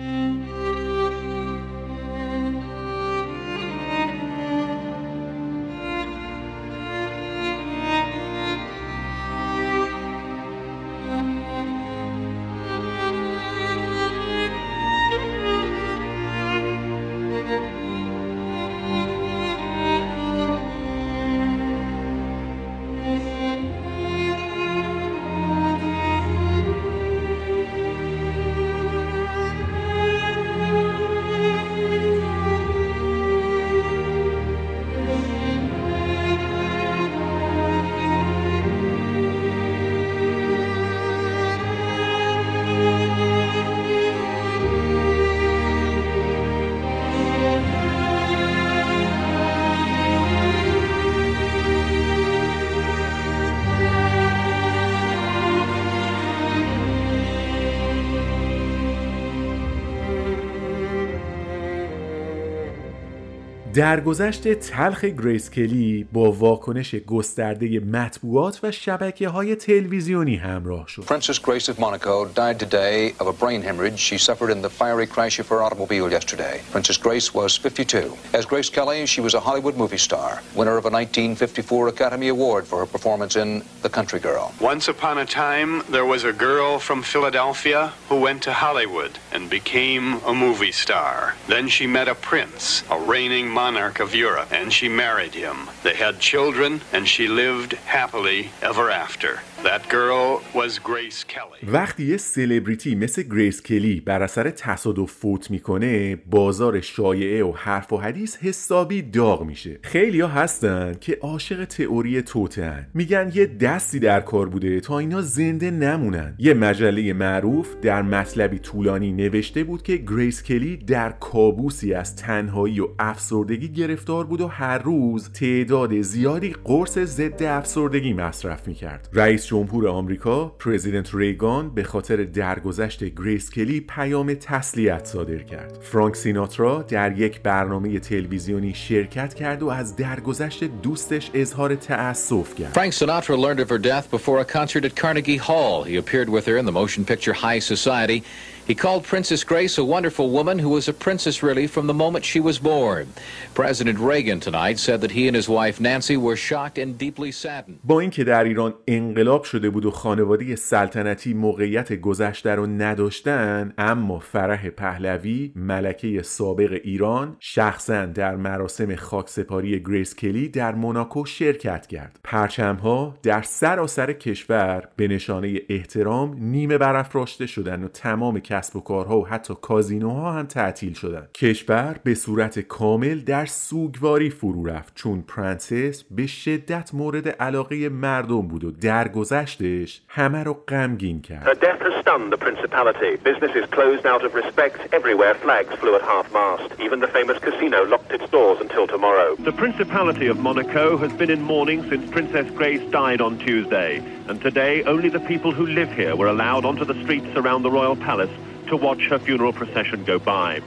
درگذشت تلخ گریس کلی با واکنش گسترده مطبوعات و شبکه های تلویزیونی همراه شد. Princess Grace of Monaco died today of a brain hemorrhage she suffered in the fiery crash of her automobile yesterday. Princess Grace was 52. As Grace Kelly, she was a Hollywood movie star, winner of a 1954 Academy Award for her performance in The Country Girl. Once upon a time, there was a girl from Philadelphia who went to Hollywood and became a movie star. Then she met a prince, a reigning monarch of Europe, and she married him. They had children, and she lived happily ever after. That girl was Grace Kelly. وقتی یه سلبریتی مثل گریس کلی بر اثر تصادف فوت می‌کنه بازار شایعه و حرف و حدیث حسابی داغ میشه. خیلی ها هستن که عاشق تئوری توطئه‌ن. میگن یه دستی در کار بوده تا اینا زنده نمونن. یه مجله معروف در مطلبی طولانی نوشته بود که گریس کلی در کابوسی از تنهایی و افسردگی گرفتار بود و هر روز تعداد زیادی قرص ضد افسردگی مصرف می‌کرد. رئیس جمهور آمریکا پرزیدنت ریگان به خاطر درگذشت گریس کلی پیام تسلیت صادر کرد. فرانک سیناترا در یک برنامه تلویزیونی شرکت کرد و از درگذشت دوستش اظهار تأسف کرد. Frank Sinatra learned of her death before a concert at Carnegie Hall. He appeared with her in the motion picture High Society. He called Princess Grace a wonderful woman who was a princess really from the moment she was born. President Reagan tonight said that he and his wife Nancy were shocked and deeply saddened. با اینکه در ایران انقلاب شده بود و خانواده سلطنتی موقعیت گذشته رو نداشتن اما فرح پهلوی ملکه سابق ایران شخصا در مراسم خاکسپاری گریس کلی در موناکو شرکت کرد پرچمها در سراسر کشور به نشانه احترام نیمه برافراشته شدن و تمام کسب و کارها و حتی کازینوها هم تعطیل شدن کشور به صورت کامل در سوگواری فرو رفت چون پرنسس به شدت مورد علاقه مردم بود و درگذشتش همه رو غمگین کرد Her death has stunned the Principality. Business is closed out of respect. Everywhere flags flew at half mast. Even the famous casino locked its doors until tomorrow. The Principality of Monaco has been in mourning since Princess Grace died on Tuesday, and today only the people who live here were allowed onto the streets around the royal palace to watch her funeral procession go by.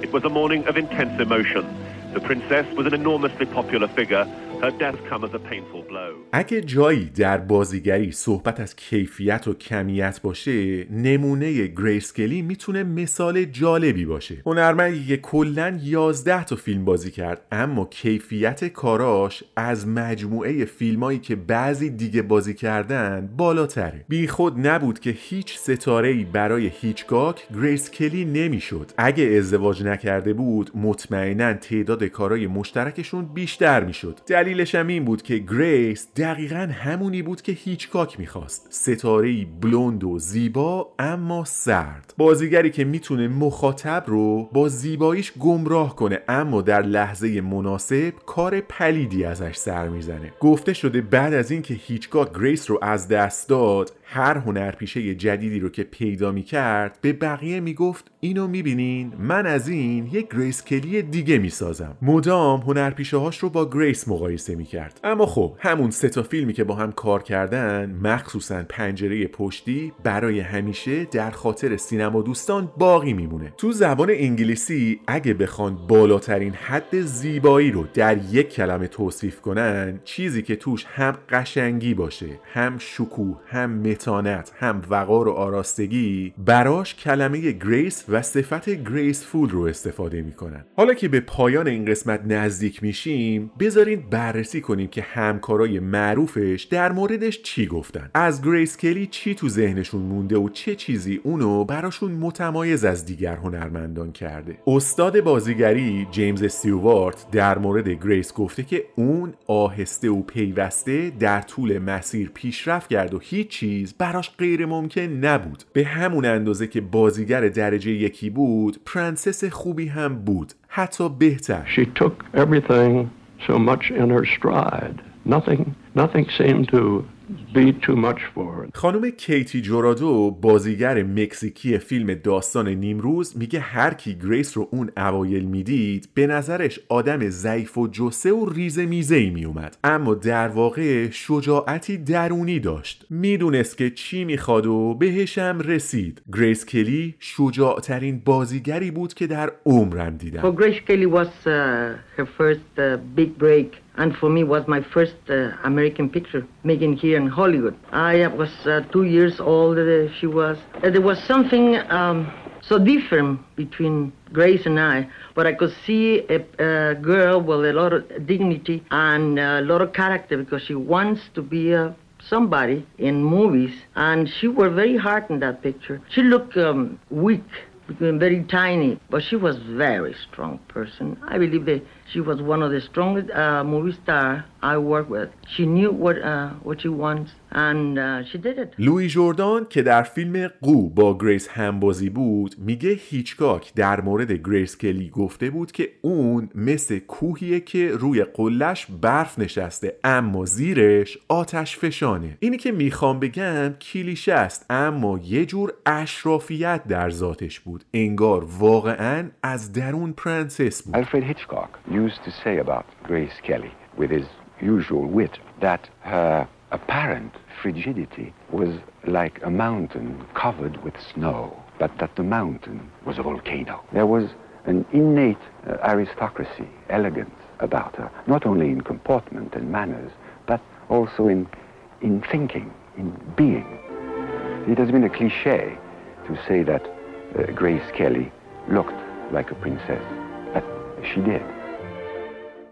It was a morning of intense emotion. The princess was an enormously popular figure. اگه جایی در بازیگری صحبت از کیفیت و کمیت باشه نمونه گریس کلی می‌تونه مثال جالبی باشه. هنرمندی که کلا 11 تا فیلم بازی کرد اما کیفیت کاراش از مجموعه فیلمایی که بعضی دیگه بازی کردن بالاتره. بیخود نبود که هیچ ستاره برای هیچکاک گریس کلی نمی‌شد. اگه ازدواج نکرده بود مطمئنا تعداد کارای مشترکشون بیشتر می‌شد. دلیلش هم این بود که گریس دقیقا همونی بود که هیچکاک می‌خواست. ستاره بلوند و زیبا اما سرد. بازیگری که می‌تونه مخاطب رو با زیباییش گمراه کنه اما در لحظه مناسب کار پلیدی ازش سر می‌زنه. گفته شده بعد از اینکه هیچکاک گریس رو از دست داد هر هنرپیشه جدیدی رو که پیدا می‌کرد به بقیه می‌گفت اینو می‌بینین من از این یک گریس کلی دیگه می‌سازم. مدام هنرپیشه هاش رو با گریس مقایسه می‌کرد. اما خب همون سه تا فیلمی که با هم کار کردن مخصوصا پنجره پشتی برای همیشه در خاطر سینما دوستان باقی میمونه. تو زبان انگلیسی اگه بخوان بالاترین حد زیبایی رو در یک کلمه توصیف کنن چیزی که توش هم قشنگی باشه هم شکوه هم متانت هم وقار و آراستگی براش کلمه grace و صفت graceful رو استفاده می‌کنن. حالا که به پایان این قسمت نزدیک میشیم بذارین بررسی کنیم که همکارای معروفش در موردش چی گفتن. از گریس کلی چی تو ذهنشون مونده و چه چیزی اونو براشون متمایز از دیگر هنرمندان کرده؟ استاد بازیگری جیمز استیوارت در مورد گریس گفته که اون آهسته و پیوسته در طول مسیر پیشرفت کرد و هیچ چیز براش غیر ممکن نبود. به همون اندازه که بازیگر درجه یکی بود پرنسس خوبی هم بود. حتی بهتر. She took everything so much in her stride. Nothing, nothing seemed to be too much for her. خانم کیتی جورادو بازیگر مکزیکی فیلم داستان نیمروز میگه هر کی گریس رو اون اوایل می‌دید به نظرش آدم ضعیف الجثه و ریزه میزه ای میومد. اما در واقع شجاعتی درونی داشت. می‌دونست که چی می‌خواد و بهشم رسید. گریس کلی شجاعترین بازیگری بود که در عمرم For دیدم Grace Kelly was uh, her first uh, big break, and for me was my first uh, American picture making here in Hollywood. I was uh, two years old. Uh, she was. Uh, there was something um, so different between Grace and I, but I could see a, a girl with a lot of dignity and a lot of character because she wants to be a somebody in movies, and she worked very hard in that picture. She looked um, weak, very tiny, but she was very strong person. I believe that she was one of the strongest uh, movie star I worked with. She knew what uh, what she wants, and uh, she did it. لوی جوردان که در فیلم قو با گریس همبازی بود میگه هیچکاک در مورد گریس کلی گفته بود که اون مثل کوهیه که روی قلش برف نشسته اما زیرش آتش فشانه اینی که می‌خوام بگم کلیشه است اما یه جور اشرافیت در ذاتش بود انگار واقعا از درون پرنسس بود Alfred Hitchcock used to say about Grace Kelly, with his usual wit, that her apparent frigidity was like a mountain covered with snow, but that the mountain was a volcano. There was an innate uh, aristocracy, elegance about her, not only in comportment and manners, but also in, in thinking, in being. It has been a cliche to say that uh, Grace Kelly looked like a princess, but she did.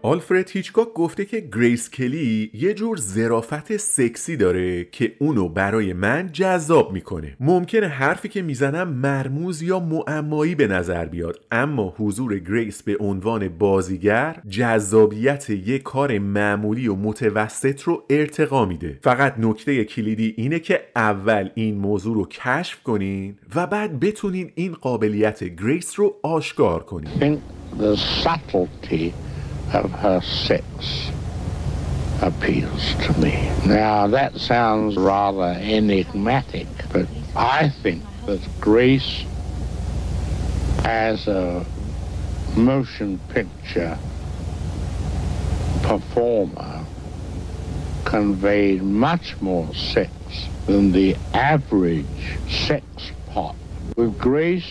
آلفرد هیچکاک گفته که گریس کلی یه جور ظرافت سکسی داره که اونو برای من جذاب می‌کنه. ممکنه حرفی که می‌زنم مرموز یا معمایی به نظر بیاد اما حضور گریس به عنوان بازیگر جذابیت یه کار معمولی و متوسط رو ارتقا میده. فقط نکته کلیدی اینه که اول این موضوع رو کشف کنین و بعد بتونین این قابلیت گریس رو آشکار کنین. Of her sex appeals to me. Now, that sounds rather enigmatic, but I think that Grace, as a motion picture performer, conveyed much more sex than the average sex pot. With Grace,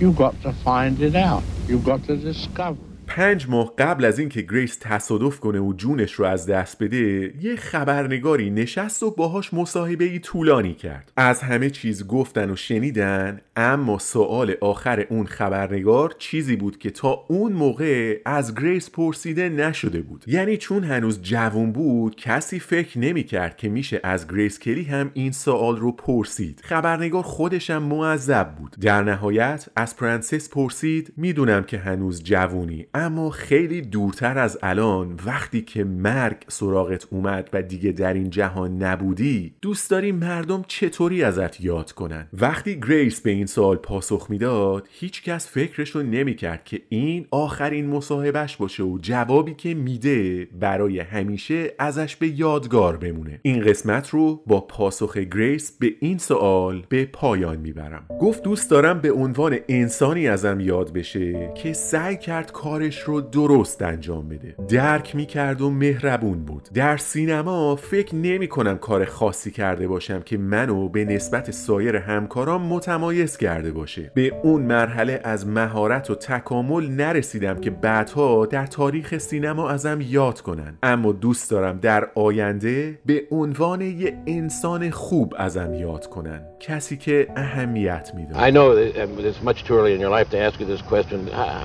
you've got to find it out. You've got to discover. پنج ماه قبل از اینکه گریس تصادف کنه و جونش رو از دست بده یه خبرنگاری نشست و باهاش مصاحبه ای طولانی کرد. از همه چیز گفتن و شنیدن اما سوال آخر اون خبرنگار چیزی بود که تا اون موقع از گریس پرسیده نشده بود. یعنی چون هنوز جوون بود کسی فکر نمی‌کرد که میشه از گریس کلی هم این سوال رو پرسید. خبرنگار خودشم معذب بود. در نهایت از پرنسس پرسید می‌دونم که هنوز جوونی اما خیلی دورتر از الان وقتی که مرگ سراغت اومد و دیگه در این جهان نبودی دوست داری مردم چطوری ازت یاد کنن؟ وقتی گریس به این سوال پاسخ می‌داد هیچ کس فکرش رو نمی‌کرد که این آخرین مصاحبهش باشه و جوابی که میده برای همیشه ازش به یادگار بمونه. این قسمت رو با پاسخ گریس به این سوال به پایان می‌برم. گفت دوست دارم به عنوان انسانی ازم یاد بشه که سعی کرد کار کارش رو درست انجام بده. درک می‌کرد و مهربون بود. در سینما فکر نمی کنم کار خاصی کرده باشم که منو به نسبت سایر همکارام متمایز کرده باشه. به اون مرحله از مهارت و تکامل نرسیدم که بعدها در تاریخ سینما ازم یاد کنن. اما دوست دارم در آینده به عنوان یه انسان خوب ازم یاد کنن. کسی که اهمیت میده I know that it's much too early in your life to ask you this question.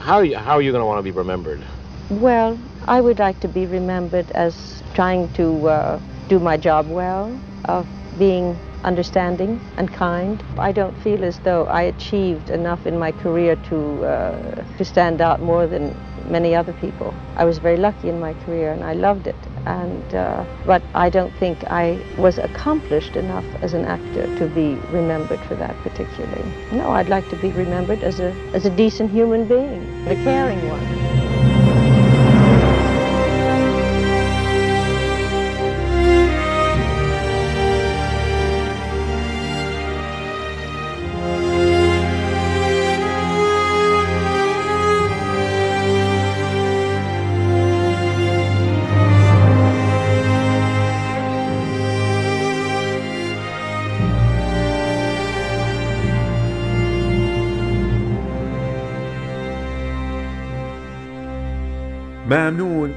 How are you, how are you going to want to be remembered? Well, I would like to be remembered as trying to uh, do my job well, of being understanding and kind. I don't feel as though I achieved enough in my career to uh, to stand out more than many other people. I was very lucky in my career and I loved it. And uh, but I don't think I was accomplished enough as an actor to be remembered for that particularly. No, I'd like to be remembered as a as a decent human being, a caring one.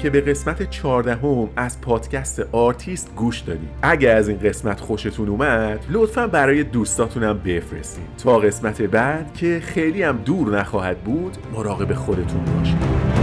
که به قسمت 14 هم از پادکست آرتیست گوش دادید. اگه از این قسمت خوشتون اومد لطفا برای دوستاتونم بفرستین. تا قسمت بعد که خیلی هم دور نخواهد بود مراقب خودتون باشید